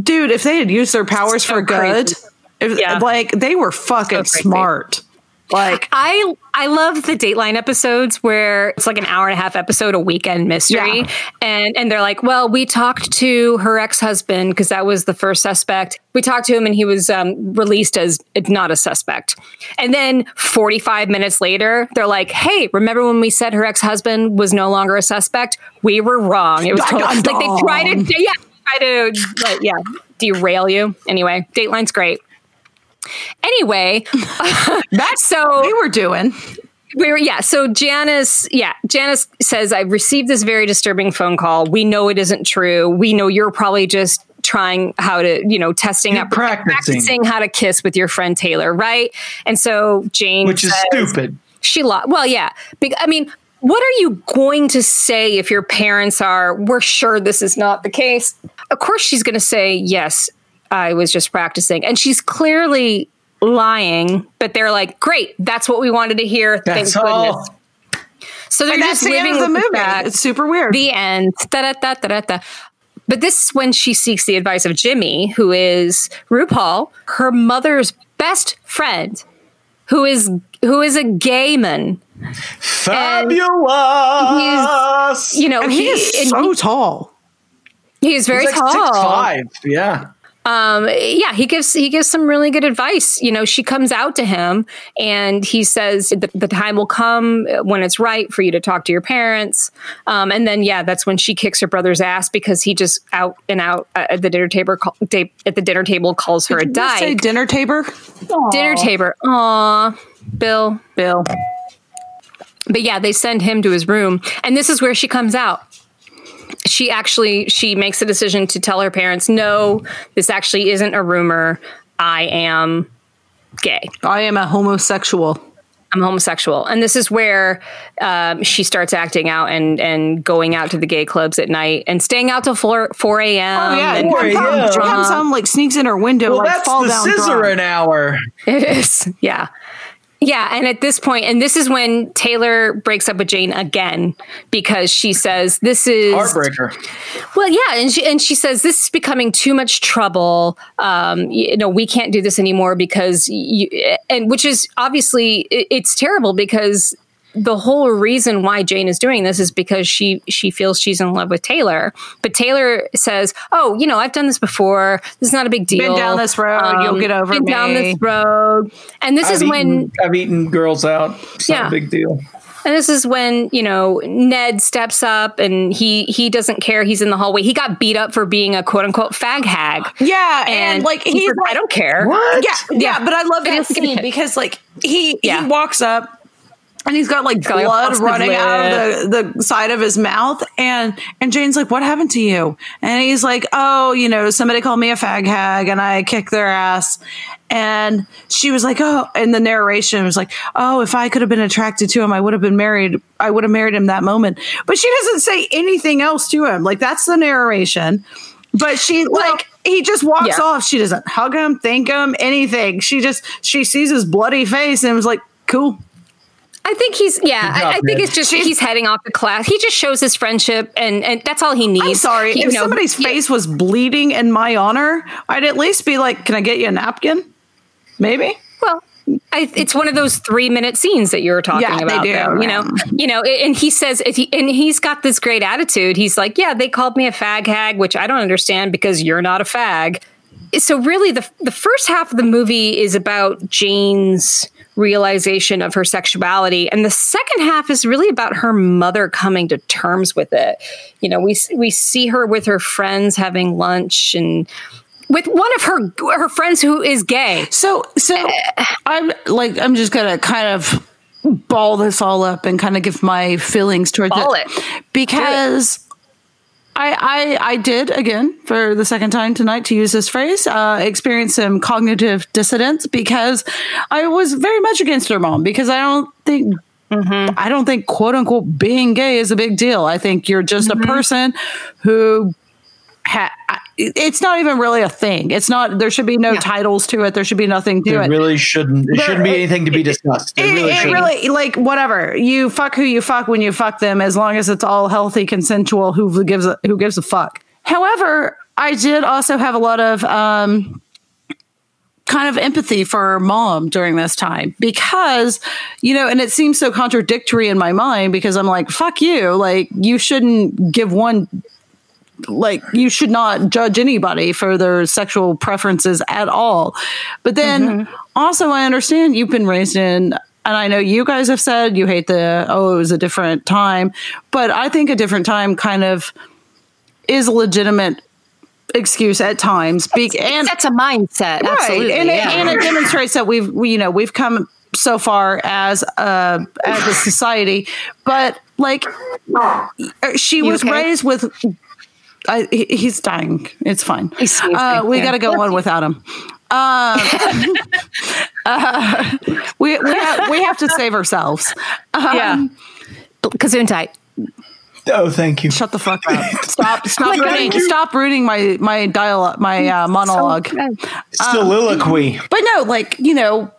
dude, if they had used their powers so for good, if, yeah. like they were fucking so smart. Like I I love the Dateline episodes where it's like an hour and a half episode, a weekend mystery, yeah. and and they're like, well, we talked to her ex husband because that was the first suspect. We talked to him and he was um, released as not a suspect. And then 45 minutes later, they're like, hey, remember when we said her ex husband was no longer a suspect? We were wrong. It was totally, like they try to yeah try to like, yeah derail you. Anyway, Dateline's great. Anyway, that's so we were doing. We were, yeah. So Janice, yeah, Janice says, I've received this very disturbing phone call. We know it isn't true. We know you're probably just trying how to, you know, testing out, practicing. practicing. how to kiss with your friend Taylor, right? And so Jane, which is stupid. She lost. Well, yeah. I mean, what are you going to say if your parents are, we're sure this is not the case? Of course, she's going to say, yes, I was just practicing. And she's clearly lying, but they're like, great, that's what we wanted to hear. That's Thank all. goodness. So they're and just that's living the, the movie. That. It's super weird. The end. Da, da, da. But this is when she seeks the advice of Jimmy, who is RuPaul, her mother's best friend, who is who is a gay man. Fabulous. you know, and he, he is so he, tall. He's very he's like tall. Six, five. Yeah um, yeah, he gives he gives some really good advice. You know, she comes out to him and he says the, the time will come when it's right for you to talk to your parents. Um, and then yeah, that's when she kicks her brother's ass because he just out and out at the dinner table at the dinner table calls her Did a dyke. Say dinner table. Dinner table. Aw, Bill, Bill. But yeah, they send him to his room, and this is where she comes out she actually she makes a decision to tell her parents no this actually isn't a rumor. I am gay. I am a homosexual. I'm homosexual. And this is where um, she starts acting out and and going out to the gay clubs at night and staying out till 4 4 a.m oh yeah and 4 a.m. comes home like sneaks in her window well, like that's fall the down scissor drunk. an hour. It is yeah yeah, and at this point, and this is when Taylor breaks up with Jane again because she says this is heartbreaker. Well, yeah, and she and she says this is becoming too much trouble. Um, you know, we can't do this anymore because you, and which is obviously it, it's terrible because the whole reason why Jane is doing this is because she she feels she's in love with Taylor. But Taylor says, "Oh, you know, I've done this before. This is not a big deal. Been down this road, um, you'll get over been me. down this road." And this I've is eaten, when I've eaten girls out. It's yeah. not a big deal. And this is when you know Ned steps up and he he doesn't care. He's in the hallway. He got beat up for being a quote unquote fag hag. Yeah, and, and like he's, he's like, I don't care. What? Yeah, yeah, yeah, but I love that scene because like he yeah. he walks up and he's got like he's blood got, like, running out of the, the side of his mouth. And and jane's like what happened to you? And he's like oh you know somebody called me a fag hag and i kicked their ass. And she was like oh and the narration was like oh if i could have been attracted to him i would have been married i would have married him that moment. But she doesn't say anything else to him. Like that's the narration. But she well, like he just walks yeah. off. She doesn't hug him thank him anything. She just she sees his bloody face and was like cool I think he's yeah. Job, I, I think it's just he's heading off the class. He just shows his friendship, and and that's all he needs. I'm sorry. He- if you know, somebody's he- face was bleeding in my honor, I'd at least be like, "Can I get you a napkin?" Maybe. Well, I, it's one of those three minute scenes that you were talking Yeah, they about. do, though, you know, you know, and he says, he, and he's got this great attitude. He's like, yeah, they called me a fag hag, which I don't understand because you're not a fag. So really, the the first half of the movie is about Jane's realization of her sexuality, and the second half is really about her mother coming to terms with it. You know, we we see her with her friends having lunch and. With one of her her friends who is gay, So, so eh. I'm like, I'm just gonna kind of ball this all up and kind of give my feelings towards Ball it, it. because I, I I did again for the second time tonight to use this phrase uh, experience some cognitive dissonance because I was very much against her mom because I don't think I don't think quote unquote being gay is a big deal. I think you're just a person who ha- it's not even really a thing. It's not. There should be no Yeah. titles to it. There should be nothing to It it. really shouldn't. It There- shouldn't be anything to be discussed. It, It, really it shouldn't. really like whatever you fuck who you fuck when you fuck them as long as it's all healthy consensual who gives a who gives a fuck however i did also have a lot of um kind of empathy for her mom during this time because you know and it seems so contradictory in my mind because i'm like fuck you like you shouldn't give one like you should not judge anybody for their sexual preferences at all. But then mm-hmm. also I understand you've been raised in and I know you guys have said you hate the oh it was a different time, but I think a different time kind of is a legitimate excuse at times. Be- and that's a mindset. Absolutely. and, yeah. it, and it demonstrates that we've we, you know we've come so far as a as a society, but like uh, she was okay? raised with. I, he's dying. It's fine. He's sneezing, Uh, we got to go on without him. Um, uh, we we have, we have to save ourselves. Um, yeah. Gesundheit. Oh, thank you. Shut the fuck up. Stop. Stop my God, ruining. Stop ruining my my dialogue. My uh, monologue. Soliloquy. But no, like, you know,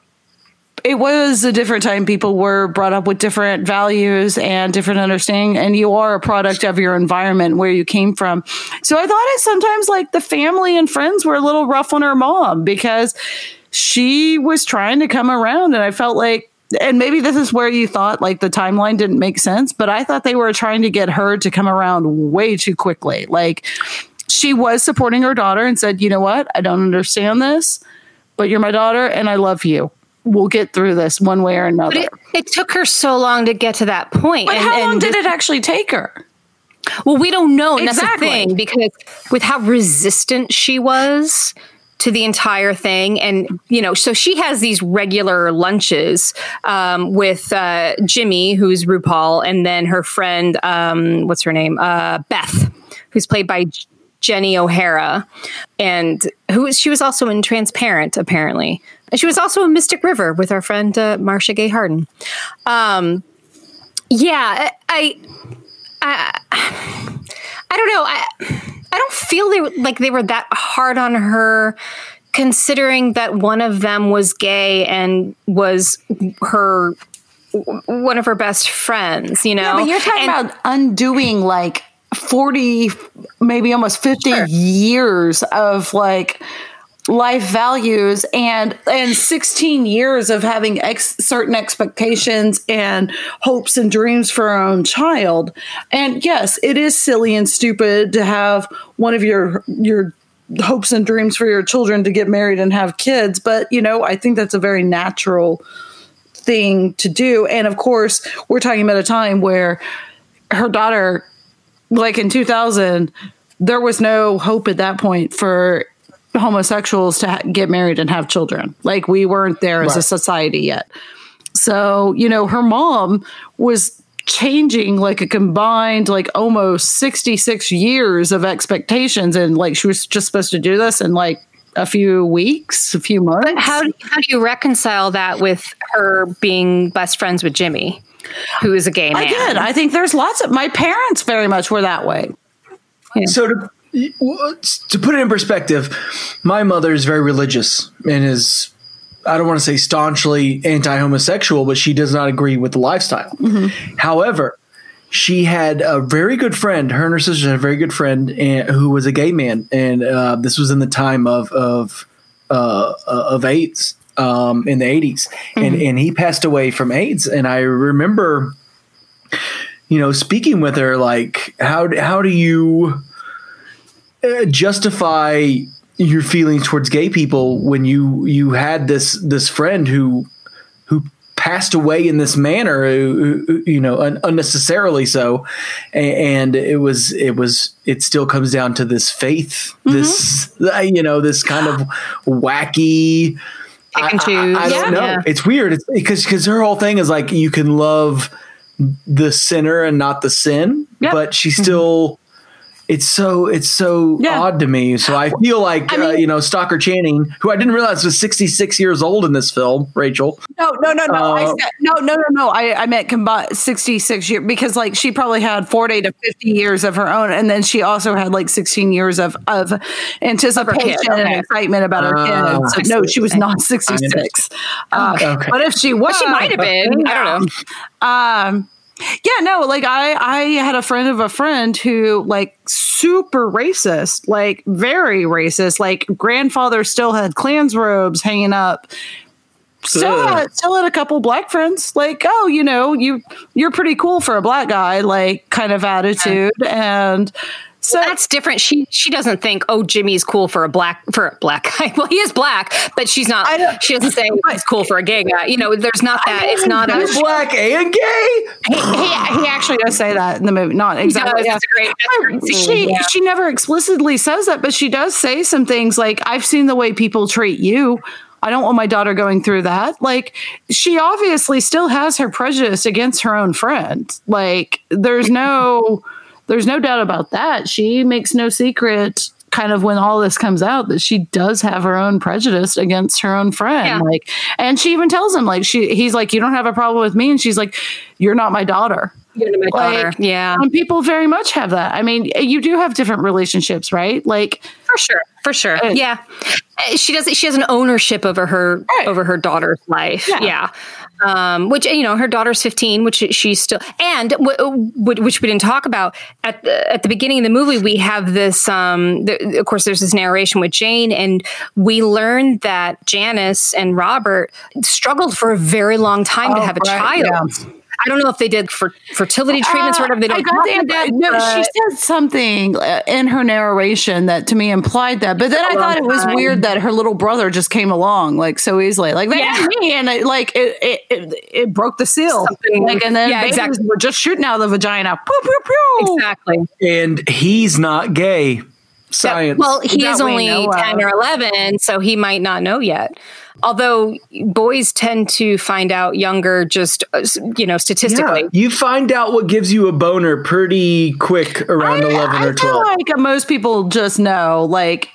it was a different time. People were brought up with different values and different understanding, and you are a product of your environment where you came from. So I thought it sometimes like the family and friends were a little rough on her mom because she was trying to come around, and I felt like. And maybe this is where you thought like the timeline didn't make sense, but I thought they were trying to get her to come around way too quickly. Like she was supporting her daughter and said, "You know what? I don't understand this, but you're my daughter and I love you. We'll get through this one way or another." But it, it took her so long to get to that point. But and, how long and did this- it actually take her? Well, we don't know. Exactly. that's the thing because with how resistant she was to the entire thing, and you know, so she has these regular lunches um, with uh, Jimmy, who's RuPaul, and then her friend, um, what's her name, uh, Beth, who's played by Jenny O'Hara, and who she was also in Transparent, apparently, and she was also in Mystic River with our friend uh, Marcia Gay Harden. Um, yeah, I, I I don't know. I I don't feel they like they were that hard on her, considering that one of them was gay and was her one of her best friends. You know, Yeah, but you're talking And- about undoing like 40, maybe almost 50 years of like life values and and 16 years of having ex- certain expectations and hopes and dreams for our own child. And yes it is silly and stupid to have one of your your hopes and dreams for your children to get married and have kids but you know i think that's a very natural thing to do. And of course we're talking about a time where her daughter like in 2000 there was no hope at that point for homosexuals to ha- get married and have children. Like we weren't there as a society yet. So you know her mom was changing like a combined like almost 66 years of expectations. And like she was just supposed to do this in like a few weeks a few months. How do- how do you reconcile that with her being best friends with Jimmy, who is a gay man? again i think there's lots of my parents very much were that way. So to to put it in perspective, my mother is very religious and is I don't want to say staunchly anti-homosexual, but she does not agree with the lifestyle. However, she had a very good friend. Her and her sister had a very good friend and, who was a gay man, and uh, this was in the time of of uh, of AIDS um, in the 80s, and and he passed away from AIDS. And I remember, you know, speaking with her, like how how do you justify your feelings towards gay people when you you had this this friend who who passed away in this manner who- who- you know un- unnecessarily so and it was it was it still comes down to this faith this uh, you know this kind of wacky I- I- I, don't Yeah. know Yeah. it's weird it's because because her whole thing is like you can love the sinner and not the sin Yeah. but she still it's so it's so Yeah. odd to me. So I feel like I uh, you know Stockard Channing, who I didn't realize was 66 years old in this film. Rachel, No, no, no, no. I Uh, said, no, no, no, no. I, I meant combined 66 years because like she probably had 40 to 50 years of her own. And then she also had like 16 years of, of anticipation and excitement about her Ah, kids. I So, no, she was not 66. Uh, Okay. But if she was, She might have been. I don't know. um yeah no like i i had a friend of a friend who like super racist like very racist like grandfather still had Klan's robes hanging up. Still had, still had a couple black friends like oh you know you you're pretty cool for a black guy like kind of attitude and so That's different. She she doesn't think, oh, Jimmy's cool for a black for a black guy. Well, he is black, but she's not. I She doesn't say he's cool for a gay guy. You know, there's not that. It's not a. He's black and gay. he, he, he actually does say that in the movie not exactly does. yeah. It's a great- that's a great scene, she yeah. she never explicitly says that but she does say some things like i've seen the way people treat you i don't want my daughter going through that like she obviously still has her prejudice against her own friend like there's no there's no doubt about that she makes no secret kind of when all this comes out that she does have her own prejudice against her own friend Yeah. like and she even tells him like she he's like you don't have a problem with me and she's like you're not my daughter You're my daughter. Like, yeah, and people very much have that. I mean, you do have different relationships, right? Like, for sure, for sure. Uh, yeah, she does. She has an ownership over her Right. over her daughter's life. Yeah. Yeah. Um, which you know, her daughter's fifteen, which she's still, and w- w- which we didn't talk about at the at the beginning of the movie. We have this, um, the, of course, there's this narration with Jane, and we learned that Janice and Robert struggled for a very long time to Oh, have a right, child. I don't know if they did for fertility treatments or whatever. They Uh, I don't got the that, no, but- she said something uh, in her narration that to me implied that, but then I thought it was time. weird that her little brother just came along like so easily, like they Yeah. me, and it, like it, it, it, it broke the seal, Something- like, and then yeah, babies exactly. were just shooting out of the vagina, pew pew pew. exactly. And he's not gay. Science. Well, he That is only know of. 10 or 11, so he might not know yet. Although boys tend to find out younger, just, uh, you know, statistically. yeah, you find out what gives you a boner pretty quick around I, 11 I or feel 12. like most people just know, like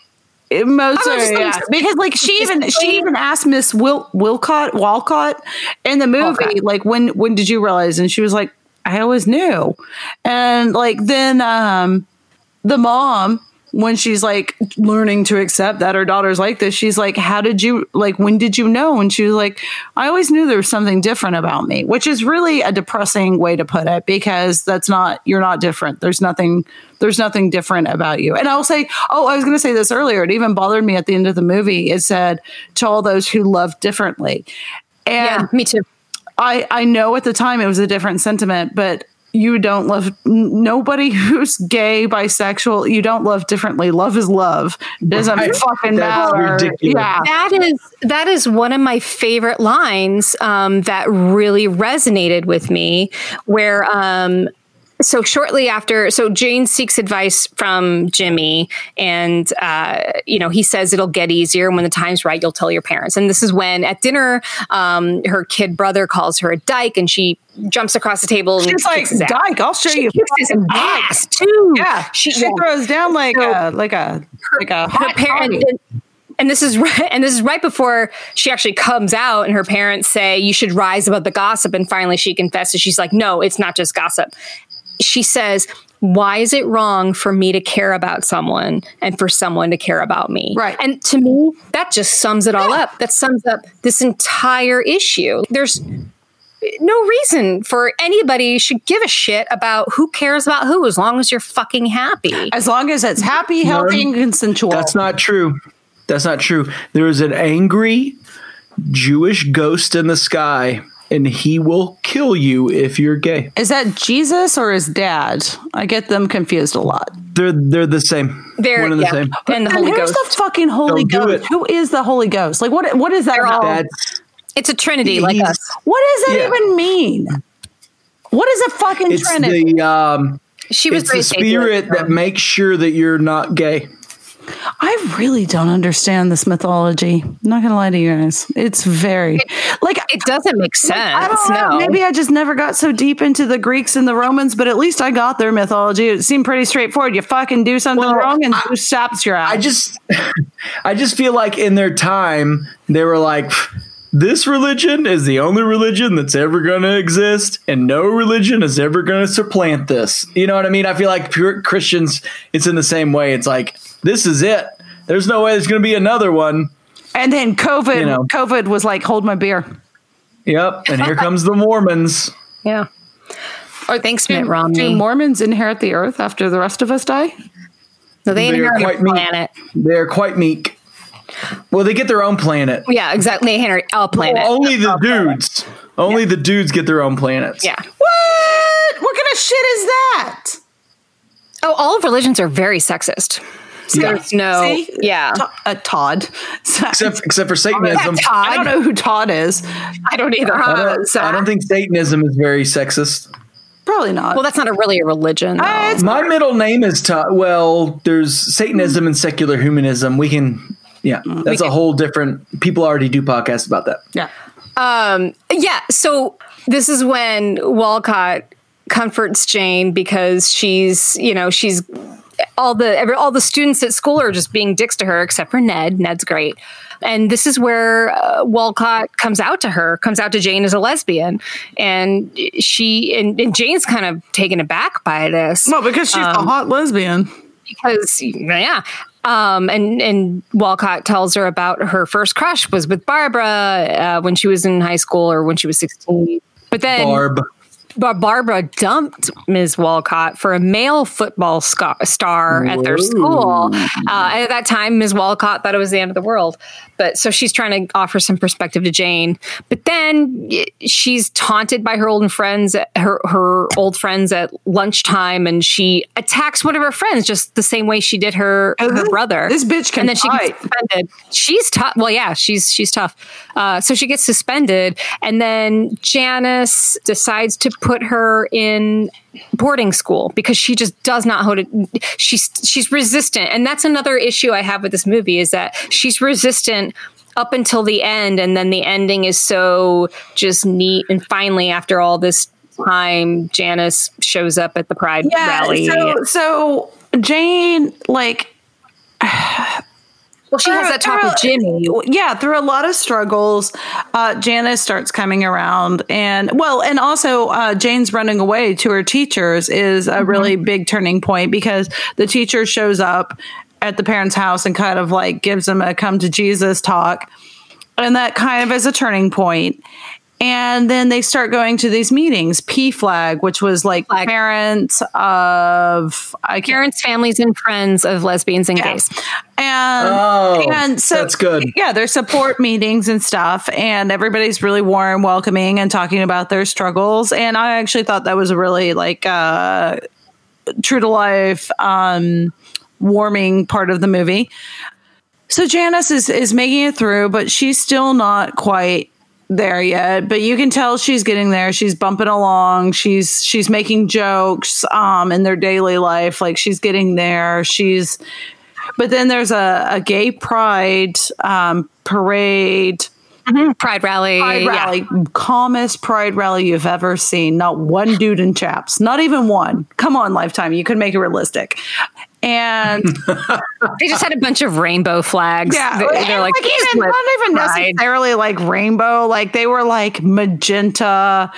most are, just yeah. like- because like she even she even asked Miss Wil- Wilcott Walcott in the movie Walcott. like when when did you realize and she was like I always knew and like then um the mom when she's like learning to accept that her daughter's like this she's like how did you like when did you know? And she was like i always knew there was something different about me which is really a depressing way to put it because that's not you're not different. There's nothing there's nothing different about you. And i'll say oh i was going to say this earlier. It even bothered me at the end of the movie. It said to all those who love differently. And Yeah, me too. I I know at the time it was a different sentiment, but you don't love n- nobody who's gay, bisexual. You don't love differently. Love is love. Doesn't Right. fucking That's matter. ridiculous. Yeah. That is that is one of my favorite lines um, that really resonated with me. Where um, so shortly after, so Jane seeks advice from Jimmy, and uh, you know he says it'll get easier and when the time's right. You'll tell your parents. And this is when at dinner, um, her kid brother calls her a dyke, and she jumps across the table and She's like, kicks his ass. Dyke, I'll show She you. kicks his ass too. Yeah, she, She- yeah. throws down like So- a like a like a her hot and, and this is right and this is right before she actually comes out and her parents say you should rise above the gossip and finally she confesses she's like no it's not just gossip she says why is it wrong for me to care about someone and for someone to care about me? Right. And to me, that just sums it all up. That sums up this entire issue. There's no reason for anybody should give a shit about who cares about who as long as you're fucking happy. As long as it's happy, healthy, and consensual. That's not true. That's not true. There is an angry Jewish ghost in the sky, and he will kill you if you're gay. Is that Jesus or his dad? I get them confused a lot. They're they're the same. They're One and the yeah, same. and the And Holy who's Ghost. the fucking Holy Don't Ghost? Who is the Holy Ghost? Like what? What is that? They're all- That's it's a Trinity like us. What does that Yeah. even mean? What is a fucking it's Trinity? the um She was it's the spirit atheist, that makes sure that you're not gay. I really don't understand this mythology. I'm not gonna lie to you guys. It's very like It doesn't make sense. I don't know. no. Maybe I just never got so deep into the Greeks and the Romans, but at least I got their mythology. It seemed pretty straightforward. You fucking do something Well, wrong and I- who stops your ass? I just I just feel like in their time they were like this religion is the only religion that's ever going to exist and no religion is ever going to supplant this. You know what I mean? I feel like pure Christians it's in the same way. It's like this is it. There's no way there's going to be another one. and then COVID, You know. COVID was like, hold my beer. Yep, and here comes the Mormons. yeah. Or thanks, Mitt Romney. Do Mormons inherit the earth after the rest of us die? no, they They're inherit quite a meek. planet. They're quite meek. Well, they get their own planet. Yeah, exactly. They inherit a planet. Well, only the dudes. Only the dudes get their own planets. yeah. What? What kind of shit is that? Oh, all of religions are very sexist. So Yeah. There's no. See? Yeah. To- uh, Todd. Except except for Satanism. I don't know who Todd is. I don't either. I don't, So- I don't think Satanism is very sexist. Probably not. Well, that's not a really a religion. Uh, it's- My middle name is Todd. Well, there's Satanism and secular humanism. We can, yeah, that's a whole different. People already do podcasts about that. yeah. Um, yeah. So this is when Walcott comforts Jane because she's, you know, she's all the every, all the students at school are just being dicks to her, except for Ned. Ned's great. And this is where uh, Walcott comes out to her, comes out to Jane as a lesbian, and she and, and Jane's kind of taken aback by this Well, because she's a hot lesbian. because yeah um and and walcott tells her about her first crush was with barbara uh, when she was in high school or when she was 16 but then Barb. Bar- Barbara dumped Ms. Walcott for a male football scar- star at their school. Uh, and at that time, Ms. Walcott thought it was the end of the world. But so she's trying to offer some perspective to Jane. But then she's taunted by her old friends, her her old friends at lunchtime, and she attacks one of her friends just the same way she did her her this- brother. this bitch can and then she fight. gets suspended. She's tough. Well, yeah, she's she's tough. Uh, so she gets suspended, and then Janice decides to put her in boarding school because she just does not hold it. She's she's resistant, and that's another issue I have with this movie is that she's resistant up until the end, and then the ending is so just neat. And finally, after all this time, Janice shows up at the Pride Yeah. rally. So, so Jane, like, well, she has that talk with Jimmy. yeah, through a lot of struggles, uh, Janice starts coming around, and well, and also uh, Jane's running away to her teachers is a really big turning point because the teacher shows up at the parents' house and kind of like gives them a come to Jesus talk, and that kind of is a turning point. And then they start going to these meetings, P flag, which was like Flag. parents of I Parents, families, and friends of lesbians and Yeah. gays. and Oh, and so that's good. Yeah, there's support meetings and stuff, and everybody's really warm, welcoming, and talking about their struggles. And I actually thought that was a really like uh, true to life, um, warming part of the movie. So Janice is is making it through, but she's still not quite there yet. But you can tell she's getting there. She's bumping along. She's she's making jokes um, in their daily life. Like she's getting there. She's but then there's a, a gay pride um, parade Pride Rally. Pride yeah. rally, calmest pride rally you've ever seen. Not one dude in chaps, not even one. Come on, Lifetime, you could make it realistic. And They just had a bunch of rainbow flags. yeah, they, they're like, like, even not even Pride." necessarily like rainbow. Like they were like magenta,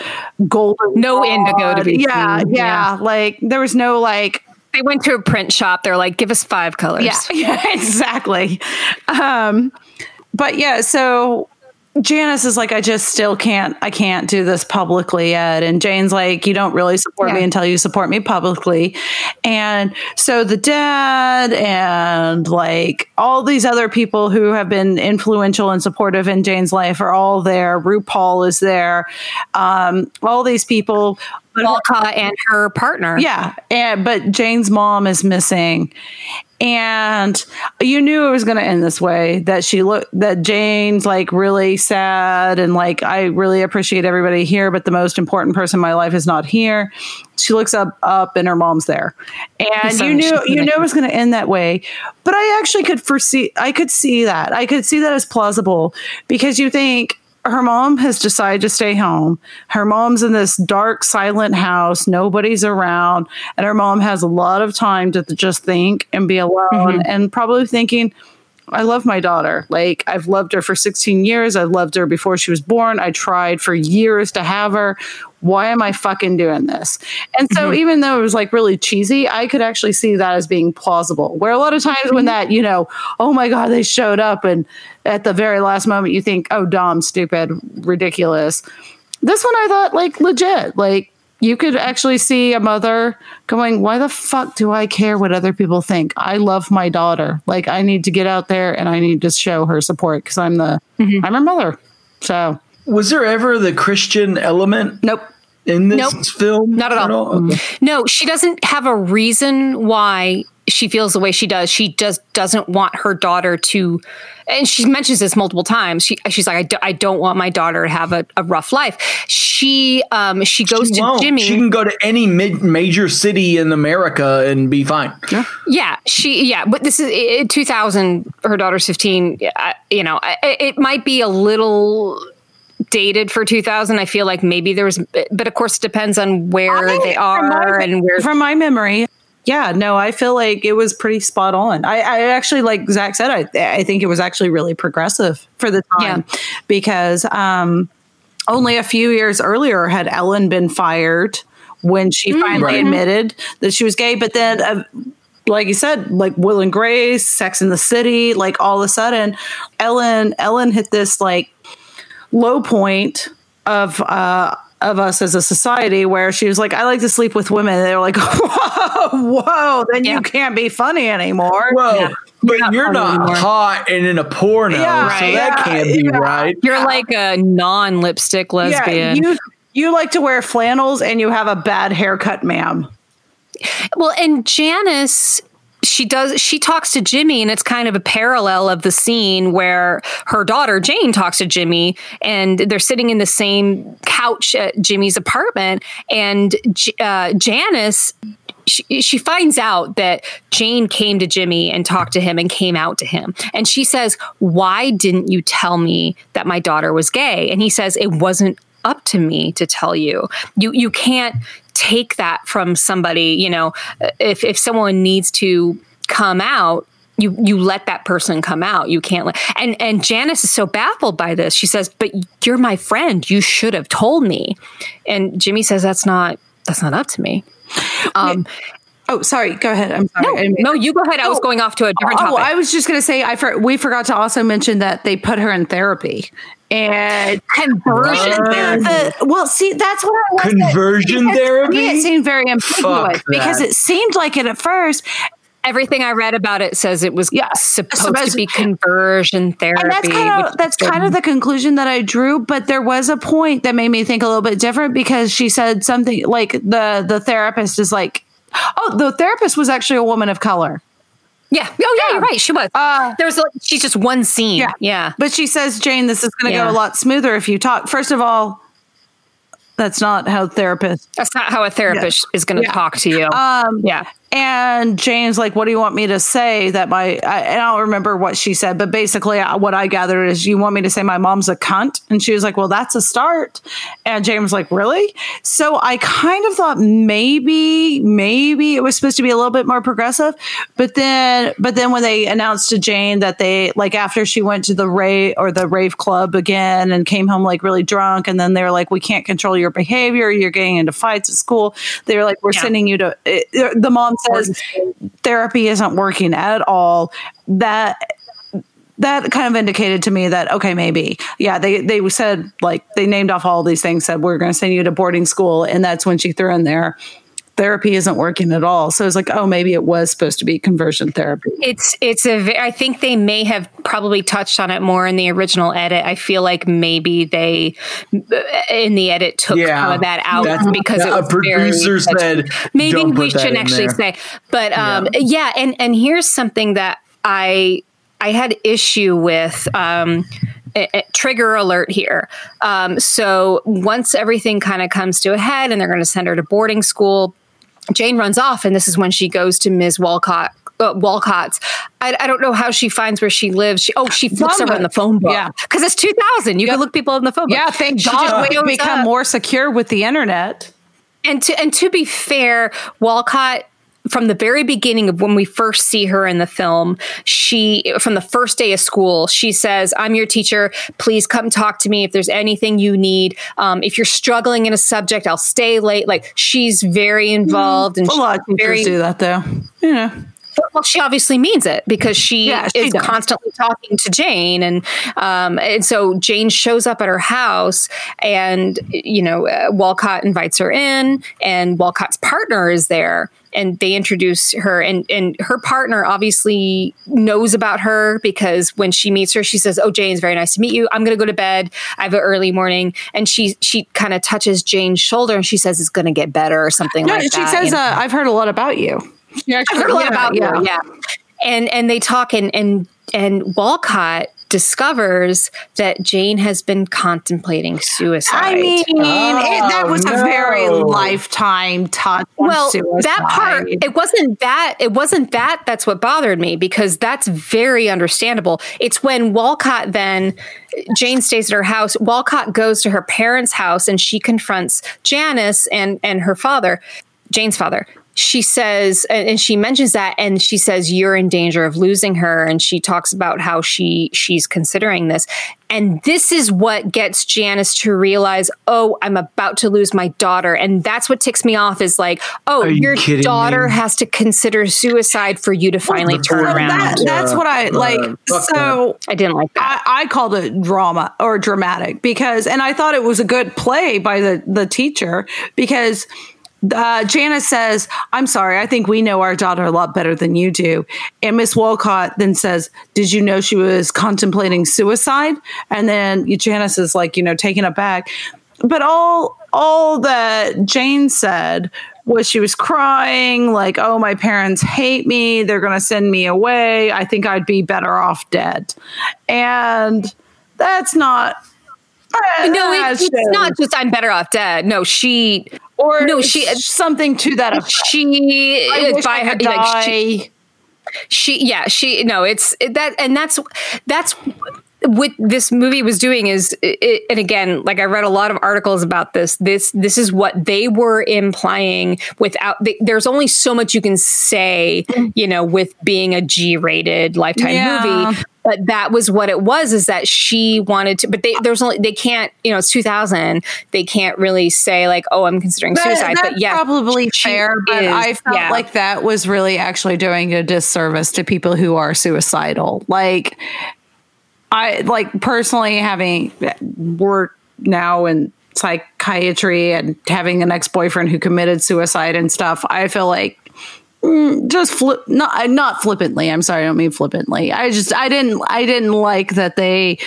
golden, No indigo to be Yeah, seen. yeah, Like there was no like They went to a print shop. They're like, give us five colors. Yeah, yeah, exactly. Um, but yeah, so Janice is like, I just still can't, I can't do this publicly yet. And Jane's like, you don't really support me until you support me publicly. And so the dad and like all these other people who have been influential and supportive in Jane's life are all there. RuPaul is there. Um, all these people. Walcott and her partner. yeah, and but Jane's mom is missing, and you knew it was going to end this way. That she looked that Jane's like really sad, and like I really appreciate everybody here, but the most important person in my life is not here. She looks up up, and her mom's there, and So you knew you knew it was going to end that way. But I actually could foresee, I could see that, I could see that as plausible because you think her mom has decided to stay home. Her mom's in this dark, silent house. Nobody's around. And her mom has a lot of time to just think and be alone mm-hmm. and probably thinking, I love my daughter. Like, I've loved her for 16 years. I loved her before she was born. I tried for years to have her. Why am I fucking doing this? And so, mm-hmm. even though it was like really cheesy, I could actually see that as being plausible. Where a lot of times when mm-hmm. that, you know, oh my God, they showed up and at the very last moment you think, oh, dumb, stupid, ridiculous. This one I thought like legit. Like, you could actually see a mother going, Why the fuck do I care what other people think? I love my daughter. Like, I need to get out there and I need to show her support because I'm the, mm-hmm. I'm her mother. So, Was there ever the Christian element nope. In this Nope. film? Not at all. Okay. No, she doesn't have a reason why she feels the way she does. She just doesn't want her daughter to, and she mentions this multiple times. She, she's like, I, do, I don't want my daughter to have a, a rough life. She, um, she goes She to won't. Jimmy. She can go to any mid- major city in America and be fine. Yeah, yeah she yeah, but this is in 2000. Her daughter's 15. I- You know, it might be a little dated for 2000. I feel like maybe there was, but of course, it depends on where I they are my- and where. From my memory, yeah, no, I feel like it was pretty spot on. I, I actually, like Zach said, I, I think it was actually really progressive for the time because um, only a few years earlier had Ellen been fired when she finally Right. admitted that she was gay. But then, uh, like you said, like Will and Grace, Sex in the City, like all of a sudden, Ellen Ellen hit this like low point of uh of us as a society where she was like, I like to sleep with women. And they were like, whoa, whoa, then Yeah. you can't be funny anymore. Whoa, but not you're funny not hot and in a porno, Yeah, so that yeah, can't be yeah. right. You're like a non-lipstick lesbian. Yeah, you you like to wear flannels and you have a bad haircut, ma'am. Well, and Janice, she does, she talks to Jimmy, and it's kind of a parallel of the scene where her daughter Jane talks to Jimmy, and they're sitting in the same couch at Jimmy's apartment, and uh, Janice. She, she finds out that Jane came to Jimmy and talked to him and came out to him. And she says, Why didn't you tell me that my daughter was gay? And he says, It wasn't up to me to tell you. You you can't take that from somebody, you know, if if someone needs to come out, you you let that person come out. You can't let and and Janice is so baffled by this. She says, "But you're my friend. You should have told me." And Jimmy says, "That's not that's not up to me." Um, Oh, sorry. Go ahead. I'm sorry. no, I didn't mean- no, you go ahead. I was Oh. going off to a different Oh. I was just going to say, I for, we forgot to also mention that they put her in therapy and Conversion What? therapy. well, see, that's what I was Conversion because therapy? me It seemed very ambiguous because it seemed like it at first, Everything I read about it says it was Yeah, supposed supposed- to be conversion therapy. and that's kind which of that's is kind of the conclusion that I drew. But there was a point that made me think a little bit different because she said something like the the therapist is like, oh, the therapist was actually a woman of color. Yeah. Oh, yeah, you're right. She was. Uh, there was like, she's just one scene. Yeah. Yeah. But she says, Jane, this is going to Yeah. go a lot smoother if you talk. First of all, that's not how therapists. That's not how a therapist is going to Yeah. talk to you. Um, yeah. And Jane's like, "What do you want me to say?" That my I, I don't remember what she said, but basically, uh, what I gathered is, "You want me to say my mom's a cunt?" And she was like, "Well, that's a start." And Jane was like, "Really?" So I kind of thought maybe maybe it was supposed to be a little bit more progressive, but then but then when they announced to Jane that they like after she went to the rave or the rave club again and came home like really drunk, and then they were like, "We can't control your behavior. You're getting into fights at school." They were like, "We're Yeah. sending you to." It, the mom says therapy isn't working at all. That that kind of indicated to me that okay maybe yeah they they said like they named off all these things said we're going to send you to boarding school and that's when she threw in there therapy isn't working at all so it's like oh maybe it was supposed to be conversion therapy It's it's a. ve- I think they may have probably touched on it more in the original edit. I feel like maybe they in the edit took Yeah. some of that out That's- because it a was very producer said, maybe "Don't we put shouldn't actually there." say. But um, yeah. and and here's something that I I had issue with. Um, a- a- trigger alert here. Um, so once everything kind of comes to a head and they're going to send her to boarding school, Jane runs off, and this is when she goes to Ms. Walcott. Uh, Walcott's. I, I don't know how she finds where she lives. She, oh, she flips over in the phone book. Yeah. because it's 2000. You Yep. can look people in the phone book. yeah thank She god we've become up. more secure with the internet And to and to be fair, Walcott from the very beginning of when we first see her in the film, she from the first day of school, she says, "I'm your teacher. Please come talk to me if there's anything you need. Um, if you're struggling in a subject, I'll stay late." Like she's very involved and a lot of teachers very do that though you know well, she obviously means it because she Yeah, she is does. constantly talking to Jane, and um, and so Jane shows up at her house, and you know uh, Walcott invites her in, and Walcott's partner is there, and they introduce her, and and her partner obviously knows about her because when she meets her, she says, "Oh, Jane, it's very nice to meet you. I'm going to go to bed. I have an early morning," and she she kind of touches Jane's shoulder, and she says, "It's going to get better" or something no, like she that. says you know? uh, i've heard a lot about you she I've heard a lot about yeah. her. Yeah, and and they talk and and and Walcott discovers that Jane has been contemplating suicide. I mean, it, that Oh, was a very lifetime touch. well, suicide. that part it wasn't that it wasn't that that's what bothered me because that's very understandable. It's when Walcott then Jane stays at her house. Walcott goes to her parents' house and she confronts Janice and and her father, Jane's father. She says, and and she mentions that, and she says, "You're in danger of losing her." And she talks about how she she's considering this, and this is what gets Janice to realize, "Oh, I'm about to lose my daughter," and that's what ticks me off. Is like, "Oh, Are your kidding daughter me? has to consider suicide for you to finally turn fuck? around." That, that's Uh, what I uh, like. fuck so I didn't like that. I, I called it drama or dramatic because, and I thought it was a good play by the the teacher because. Uh, Janice says, I'm sorry, I think we know our daughter a lot better than you do. And Miss Walcott then says, Did you know she was contemplating suicide? And then Janice is like, you know, taken aback. But all all that Jane said was she was crying, like, oh, my parents hate me. They're going to send me away. I think I'd be better off dead. And that's not. No, it, it's not just I'm better off dead. No, she or no, she- something to that effect. she I by I her like, she, she yeah she no it's it, that and that's that's what this movie was doing is it, and again like i read a lot of articles about this this this is what they were implying without they, there's only so much you can say mm. you know with being a g-rated lifetime Yeah. movie but that was what it was is that she wanted to but they there's only they can't you know it's 2000 they can't really say like oh i'm considering That- suicide but yeah probably she fair, but is, I felt yeah. like that was really actually doing a disservice to people who are suicidal. Like, I like personally having worked now in psychiatry and having an ex boyfriend who committed suicide and stuff. I feel like mm, just flip not not flippantly i'm sorry i don't mean flippantly i just i didn't i didn't like that they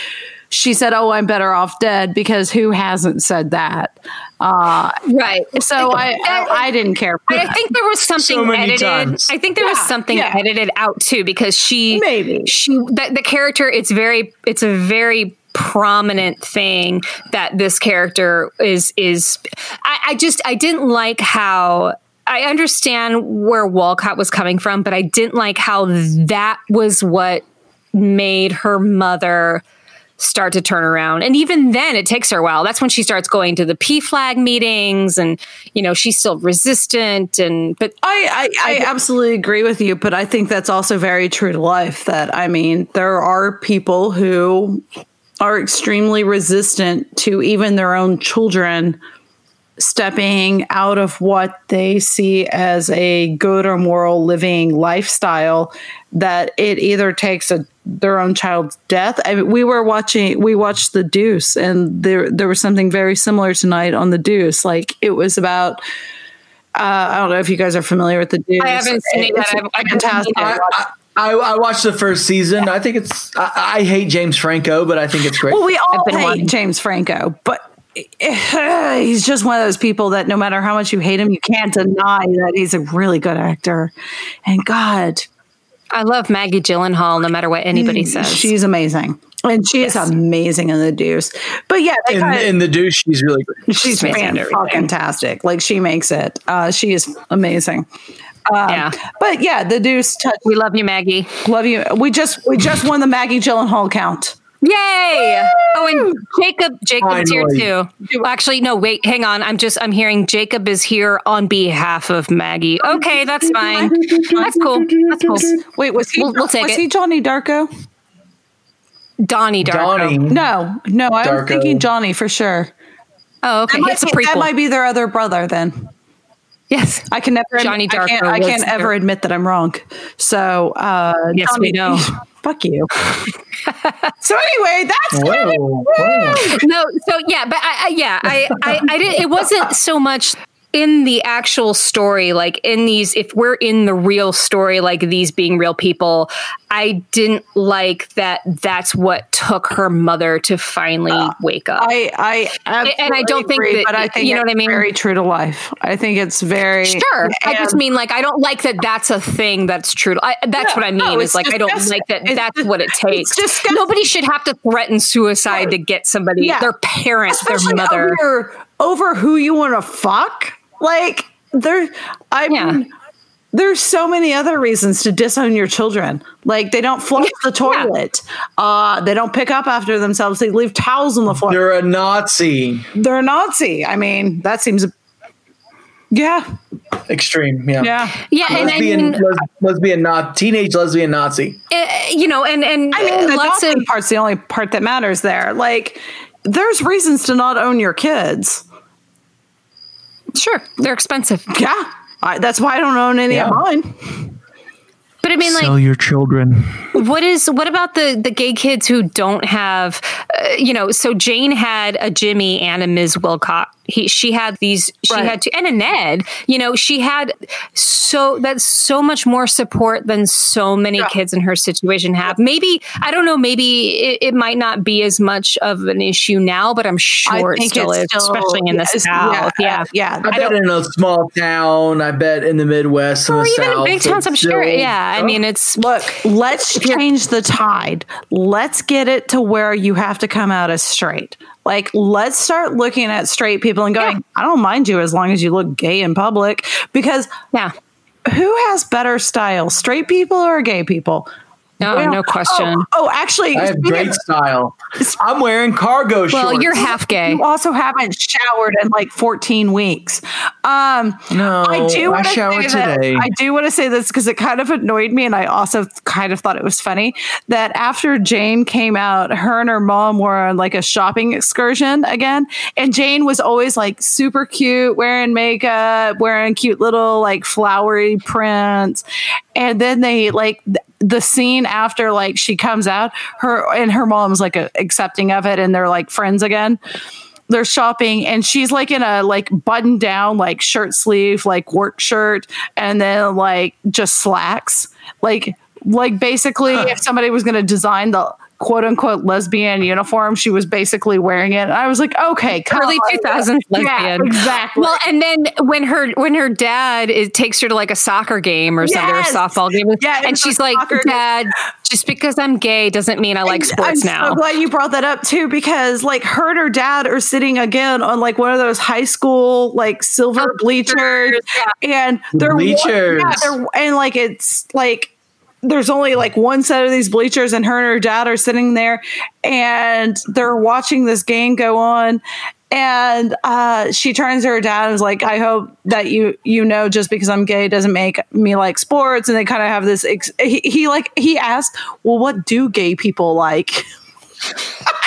she said oh i'm better off dead because who hasn't said that uh right so i i, I didn't care for I that. think there was something So edited. times. I think there was something yeah. edited out too because she Maybe. she the, the character it's very it's a very prominent thing that this character is is I, I just I didn't like how I understand where Walcott was coming from, but I didn't like how that was what made her mother start to turn around. And even then, it takes her a while. That's when she starts going to the P flag meetings, and you know she's still resistant. And but I, I, I absolutely agree with you, but I think that's also very true to life. That I mean, there are people who are extremely resistant to even their own children stepping out of what they see as a good or moral living lifestyle that it either takes a their own child's death. I mean, we were watching, we watched The Deuce, and there there was something very similar tonight on The Deuce. Like it was about. Uh, I don't know if you guys are familiar with The Deuce. I haven't seen it. Yet. It's fantastic. I, I, I, I watched the first season. I think it's. I, I hate James Franco, but I think it's great. Well, we all been hate wanting- James Franco, but he's just one of those people that no matter how much you hate him, you can't deny that he's a really good actor. And God, I love Maggie Gyllenhaal, no matter what anybody says. she's amazing. And she is amazing in the deuce. But yeah, in, kinda- in the Deuce, she's really good. she's amazing fan- fantastic. Like she makes it. Uh, she is amazing. Um, yeah, But yeah, the deuce touch. we love you, Maggie. Love you. We just we just won the Maggie Gyllenhaal count. Yay! Oh, and Jacob, Jacob's here too. Actually, no, wait, hang on. I'm just, I'm hearing Jacob is here on behalf of Maggie. Okay, that's fine. That's cool. That's cool. Wait, was he We'll- we'll take was it. he Johnny Darko? Donnie Darko. Donnie. No, no, I was thinking Johnny for sure. Oh, okay. That It's a might, be, that might be their other brother then. Yes. I can never Johnny I can't, I can't ever admit that I'm wrong. So uh Yes, we know. Fuck you. so anyway, that's Whoa, whoa. no so yeah but i, I yeah I, I i did it wasn't so much in the actual story like in these if we're in the real story like these being real people i didn't like that that's what took her mother to finally wake up I I And I don't absolutely think that- but I think you know what I mean? Very true to life. I think it's very Sure. I just mean like I don't like that. That's a thing that's true. I, that's No, what I mean. no, is it's like I don't like that. It's that's dis- what it takes. disgusting. Nobody should have to threaten suicide to get somebody, Yeah. their parent, their mother. over, over who you want to fuck. Like there, I Yeah. mean, there's so many other reasons to disown your children. Like they don't flush the toilet. Uh, they don't pick up after themselves. They leave towels on the floor. You're a Nazi. They're a Nazi. I mean, that seems. Yeah, Extreme. Yeah. yeah. Yeah, and I Lesbian, mean, les- lesbian, not teenage lesbian Nazi. eh, you know, and and I mean, the lots of part's the only part that matters there. Like, there's reasons to not own your kids. Sure they're expensive, Yeah, I, that's why I don't own any Yeah. of mine. But I mean, like, your children. what is what about the the gay kids who don't have, uh, you know? So Jane had a Jimmy and a Ms. Wilcott. He she had these. She Right. had two and a Ned. You know, she had so that's so much more support than so many Yeah. kids in her situation have. Maybe I don't know. Maybe it, it might not be as much of an issue now, but I'm sure it still is, especially in the yes, South. Yeah, yeah. I, bet in a small town. I bet in the Midwest and or the even in big towns. I'm sure. Yeah, I mean, it's Look, let's change the tide. Let's get it to where you have to come out as straight. Like, let's start looking at straight people and going, I don't mind you as long as you look gay in public. Because yeah. who has better style, straight people or gay people? No, Well, no question. Oh, oh, actually, I have great of, style. I'm wearing cargo shorts. well, you're half gay. you also haven't showered in like 14 weeks. Um, No, I do I want to showered say that- today. I do want to say this because it kind of annoyed me, and I also kind of thought it was funny that after Jane came out, her and her mom were on like a shopping excursion again, and Jane was always like super cute, wearing makeup, wearing cute little like flowery prints, and then they like. Th- the scene after like she comes out her and her mom's like a, accepting of it and they're like friends again. They're shopping and she's like in a like button down like shirt sleeve like work shirt and then like just slacks. Like like basically if somebody was going to design the quote unquote lesbian uniform. She was basically wearing it. And I was like, okay, come early on. two thousands Yeah, lesbian. exactly. Well, and then when her when her dad it takes her to like a soccer game or something or a softball game, Yeah, and she's like, soccer game. "Dad, just because I'm gay doesn't mean I like sports now. I'm so glad you brought that up too, because like her and her dad are sitting again on like one of those high school like silver oh, bleachers, and they're Bleachers. yeah, they're, and like it's like there's only like one set of these bleachers, and her and her dad are sitting there, and they're watching this game go on. And uh, she turns to her dad and is like, "I hope that you you know, just because I'm gay doesn't make me like sports." And they kind of have this. Ex- he, he like he asked, "Well, what do gay people like?"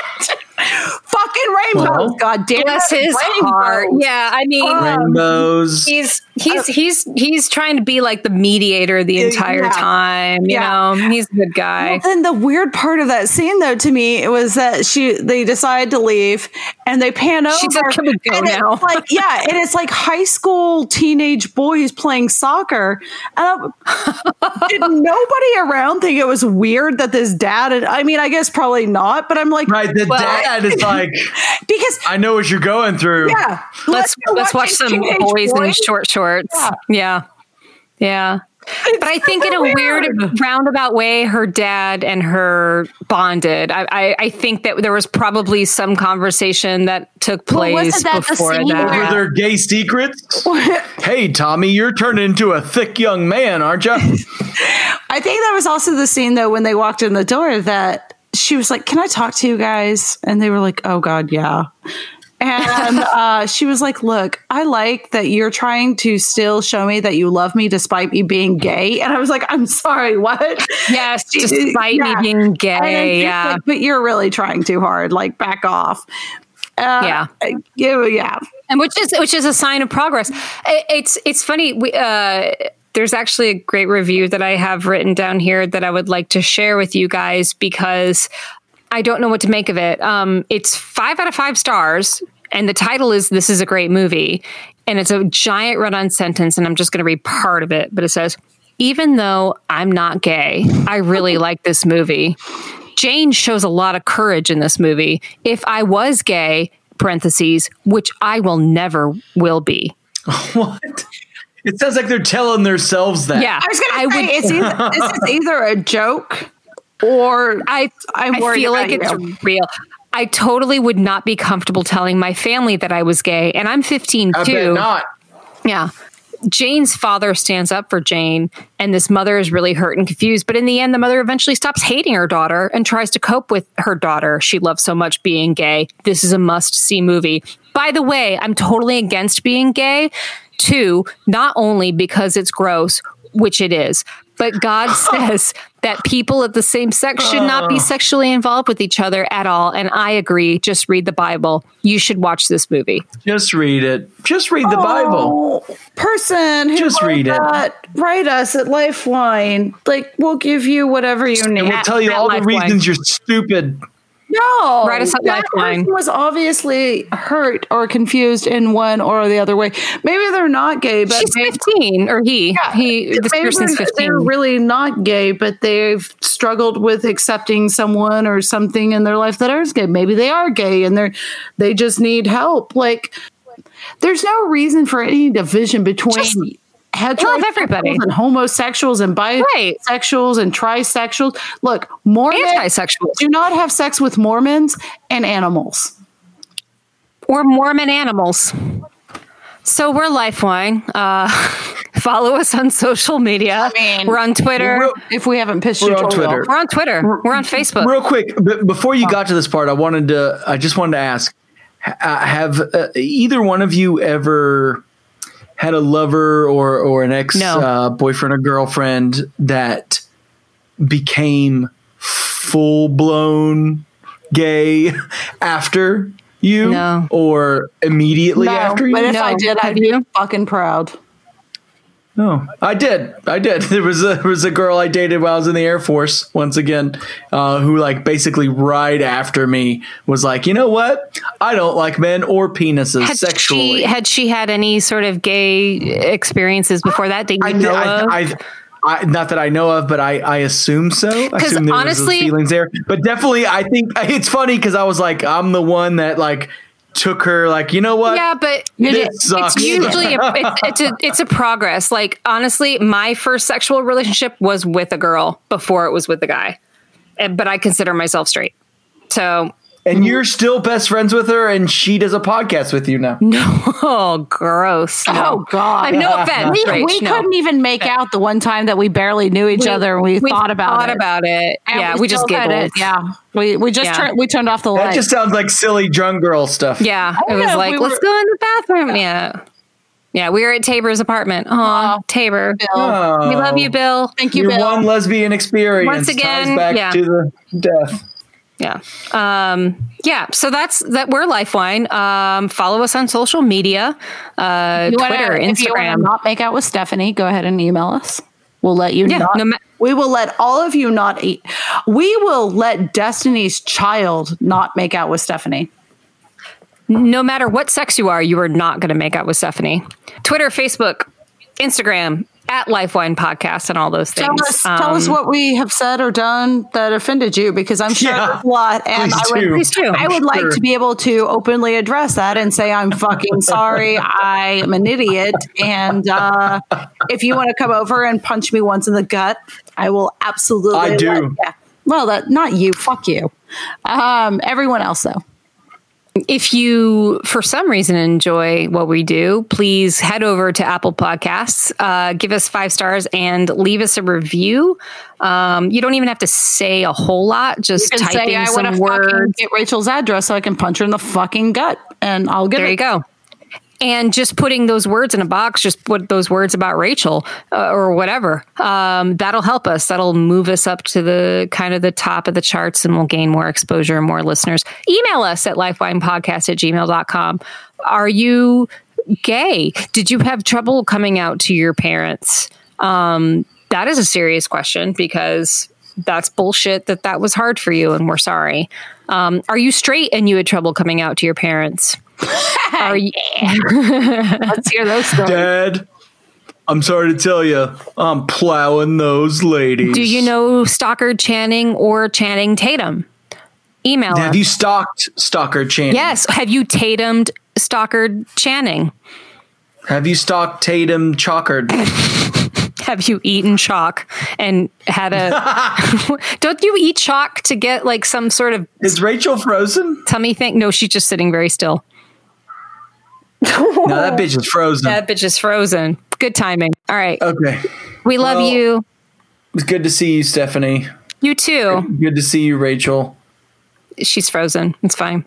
Fucking rainbows, Well, god damn Bless it, his rainbows. heart. Yeah, I mean, um, Rainbows. he's he's he's he's trying to be like the mediator the entire yeah. time. You Yeah. know, he's a good guy. Well, then the weird part of that scene, though, to me, it was that she they decide to leave and they pan over. She said, "Can we go and it's now?" Like, yeah, and it's like high school teenage boys playing soccer. And did nobody around think it was weird that this dad? And I mean, I guess probably not, but I'm like, Right. The Well- dad is like, because I know what you're going through. yeah, let's go let's watch watching some teenage boys in short shorts. Yeah. Yeah. Yeah. But I think in a weird roundabout way, her dad and her bonded. I, I, I think that there was probably some conversation that took Well, wasn't place that the before scene that. Over their gay secrets. hey, Tommy, you're turning into a thick young man, aren't you? I think that was also the scene though when they walked in the door that she was like, "Can I talk to you guys?" And they were like, "Oh God, yeah." And uh, she was like, "Look, I like that you're trying to still show me that you love me despite me being gay." And I was like, "I'm sorry, what?" Yes, despite Yeah. me being gay. Yeah. like, but you're really trying too hard. Like, back off. Uh, Yeah. yeah, yeah. and which is which is a sign of progress. It, it's it's funny. We, uh, there's actually a great review that I have written down here that I would like to share with you guys because I don't know what to make of it. Um, it's five out of five stars, and the title is "This is a great movie," and it's a giant run-on sentence, and I'm just going to read part of it. But it says, "Even though I'm not gay, I really like this movie." Jane shows a lot of courage in this movie. If I was gay, parentheses, which I will never will be. what? It sounds like they're telling themselves that. Yeah, I was going I to say would. it's either, this is either a joke or I I'm I feel like it's you. real. I totally would not be comfortable telling my family that I was gay, and I'm 15 I too. bet not. Yeah. Jane's father stands up for Jane, and this mother is really hurt and confused. But in the end, the mother eventually stops hating her daughter and tries to cope with her daughter she loves so much being gay. This is a must see movie. By the way, I'm totally against being gay, too, not only because it's gross, which it is, but God says that people of the same sex should not be sexually involved with each other at all. And I agree. Just read the Bible. You should watch this movie. Just read it. Just read the Bible. Oh, person who Just wrote read it. write us at Lifewine. Like we'll give you whatever you need. And we'll tell you at all the Lifewine. reasons you're stupid. No, Write us at that Lifewine. person was obviously hurt or confused in one or the other way. Maybe they're not gay, but She's maybe- 15, or he. he this person's 15. They're really not gay, but they've struggled with accepting someone or something in their life that is gay. Maybe they are gay and they're they just need help. Like there's no reason for any division between Just heterosexuals love everybody. and homosexuals and Right. bisexuals and trisexuals. Look, Mormons Antisexuals. do not have sex with Mormons and animals. We're Mormon animals. So we're Lifewine. Uh, follow us on social media. mean, we're on Twitter. Real, If we haven't pissed We're you on to Twitter. we're on Twitter. We're on Facebook. real quick, b- before you got to this part, I wanted to. I just wanted to ask: uh, Have uh, either one of you ever had a lover or or an ex No. uh, boyfriend or girlfriend that became full blown gay after you, No. or immediately No, after you? but if No. I did, I'd be fucking proud. No, I did. I did. There was a there was a girl I dated while I was in the Air Force. Once again, uh, who like basically right after me was like, you know what? I don't like men or penises had sexually. she had she had any sort of gay experiences before that that you I, know I, of? I, I, not that I know of, but I, I assume so. I 'Cause assume there was honestly- those feelings there. But definitely, I think it's funny because I was like, I'm the one that like took her. Like, you know what? Yeah, but You This did. sucks. it's usually a, it's, it's a it's a progress. Like honestly, my first sexual relationship was with a girl before it was with a guy, And- but I consider myself straight. So and you're still best friends with her, and she does a podcast with you now. oh, gross. No. Oh, God. I have no offense. We, we no. couldn't even make out the one time that we barely knew each other and we, thought about thought it. about it. And yeah, we, just still giggled. it. Yeah. We we just Yeah. turned we turned off the light. That just sounds like silly drunk girl stuff. Yeah, it was know like, we let's were- go in the bathroom. Yeah. Yeah, we were at Tabor's apartment. Oh, Aw. Tabor. Oh. We love you, Bill. Thank you, Your Bill. one lesbian experience Once again, ties back yeah. to the death. Yeah. Um, yeah. So that's that. We're Lifewine. Um, follow us on social media, uh, wanna- Twitter, If you Instagram. not make out with Stephanie, go ahead and email us. We'll let you Yeah, not. no ma- we will let all of you not eat. We will let Destiny's Child not make out with Stephanie. no matter what sex you are, you are not going to make out with Stephanie. Twitter, Facebook, Instagram, at Lifewine Podcast, and all those things. Tell us, tell us Um, what we have said or done that offended you, because I'm sure Yeah. there's a lot, and Please I would, do. Please do. I would like to be able to openly address that and say I'm fucking sorry. I am an idiot, and uh, if you want to come over and punch me once in the gut, I will absolutely. I do. let- yeah. Well, that not you. Fuck you. Um, everyone else though. If you, for some reason, enjoy what we do, please head over to Apple Podcasts, uh, give us five stars, and leave us a review. Um, you don't even have to say a whole lot; just type say in I want to some words. get Rachel's address so I can punch her in the fucking gut, and I'll give There it. you go. And just putting those words in a box, just put those words about Rachel uh, or whatever. Um, that'll help us. That'll move us up to the kind of the top of the charts and we'll gain more exposure and more listeners. Email us at lifewinepodcast at gmail.com. Are you gay? Did you have trouble coming out to your parents? Um, that is a serious question because that's bullshit that that was hard for you and we're sorry. Um, are you straight and you had trouble coming out to your parents? Are you, Let's hear those stories. Dad, I'm sorry to tell you, I'm plowing those ladies. do you know Stockard Channing or Channing Tatum? Email Have us. you stalked Stalker Channing? yes. Have you Tatumed Stockard Channing? Have you stalked Tatum Chalkard? Have you eaten chalk and had a? don't you eat chalk to get like some sort of Is Rachel frozen? tummy thing? No, she's just sitting very still. No, that bitch is frozen. That bitch is frozen. Good timing. All right. Okay. We love well- you. It's good to see you, Stephanie. You too. Good to see you, Rachel. She's frozen. It's fine.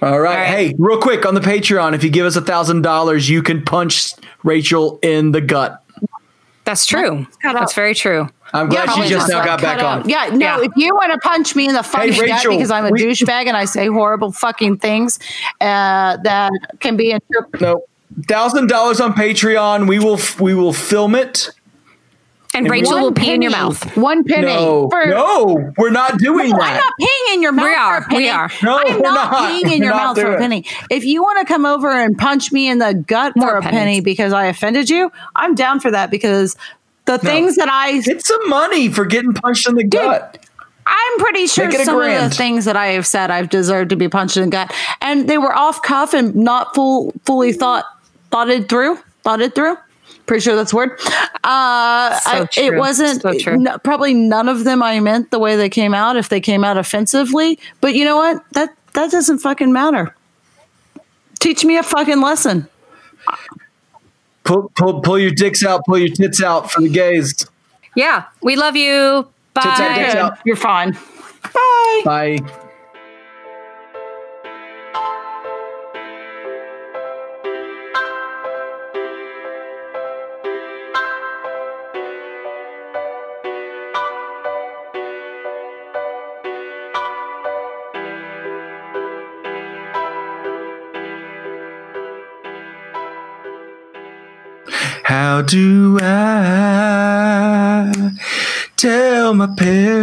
All right. right. Hey, real quick on the Patreon, if you give us a thousand dollars, you can punch Rachel in the gut. That's true. That's very true. I'm glad Yeah, she just now like, got back out. on. Yeah, no, Yeah. if you want to punch me in the fucking gut Rachel, because I'm a we- douchebag and I say horrible fucking things uh, that can be interpreted. No, thousand dollars on Patreon. We will we will film it. And Rachel will pee in your mouth. One penny. No, for- no, we're not doing No, that. I'm not peeing in your mouth. We are. For a penny. We are. No, I'm we're not, not. peeing in We're your mouth for a penny. If you want to come over and punch me in the gut More for a pennies. penny because I offended you, I'm down for that because the things that I Get some money for getting punched in the gut. I'm pretty sure it some of the things that I have said I've deserved to be punched in the gut, and they were off cuff and not full fully thought thoughted through. Thoughted through. Pretty sure that's word. Uh, So I- it wasn't So n- probably none of them I meant the way they came out. If they came out offensively, but you know what? That that doesn't fucking matter. Teach me a fucking lesson. Pull, pull, pull your dicks out. Pull your tits out for the gays. Yeah. We love you. Tits out, Bye. dicks out. You're fine. Bye. Bye. How do I tell my parents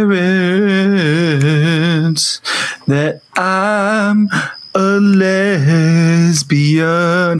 that I'm a lesbian?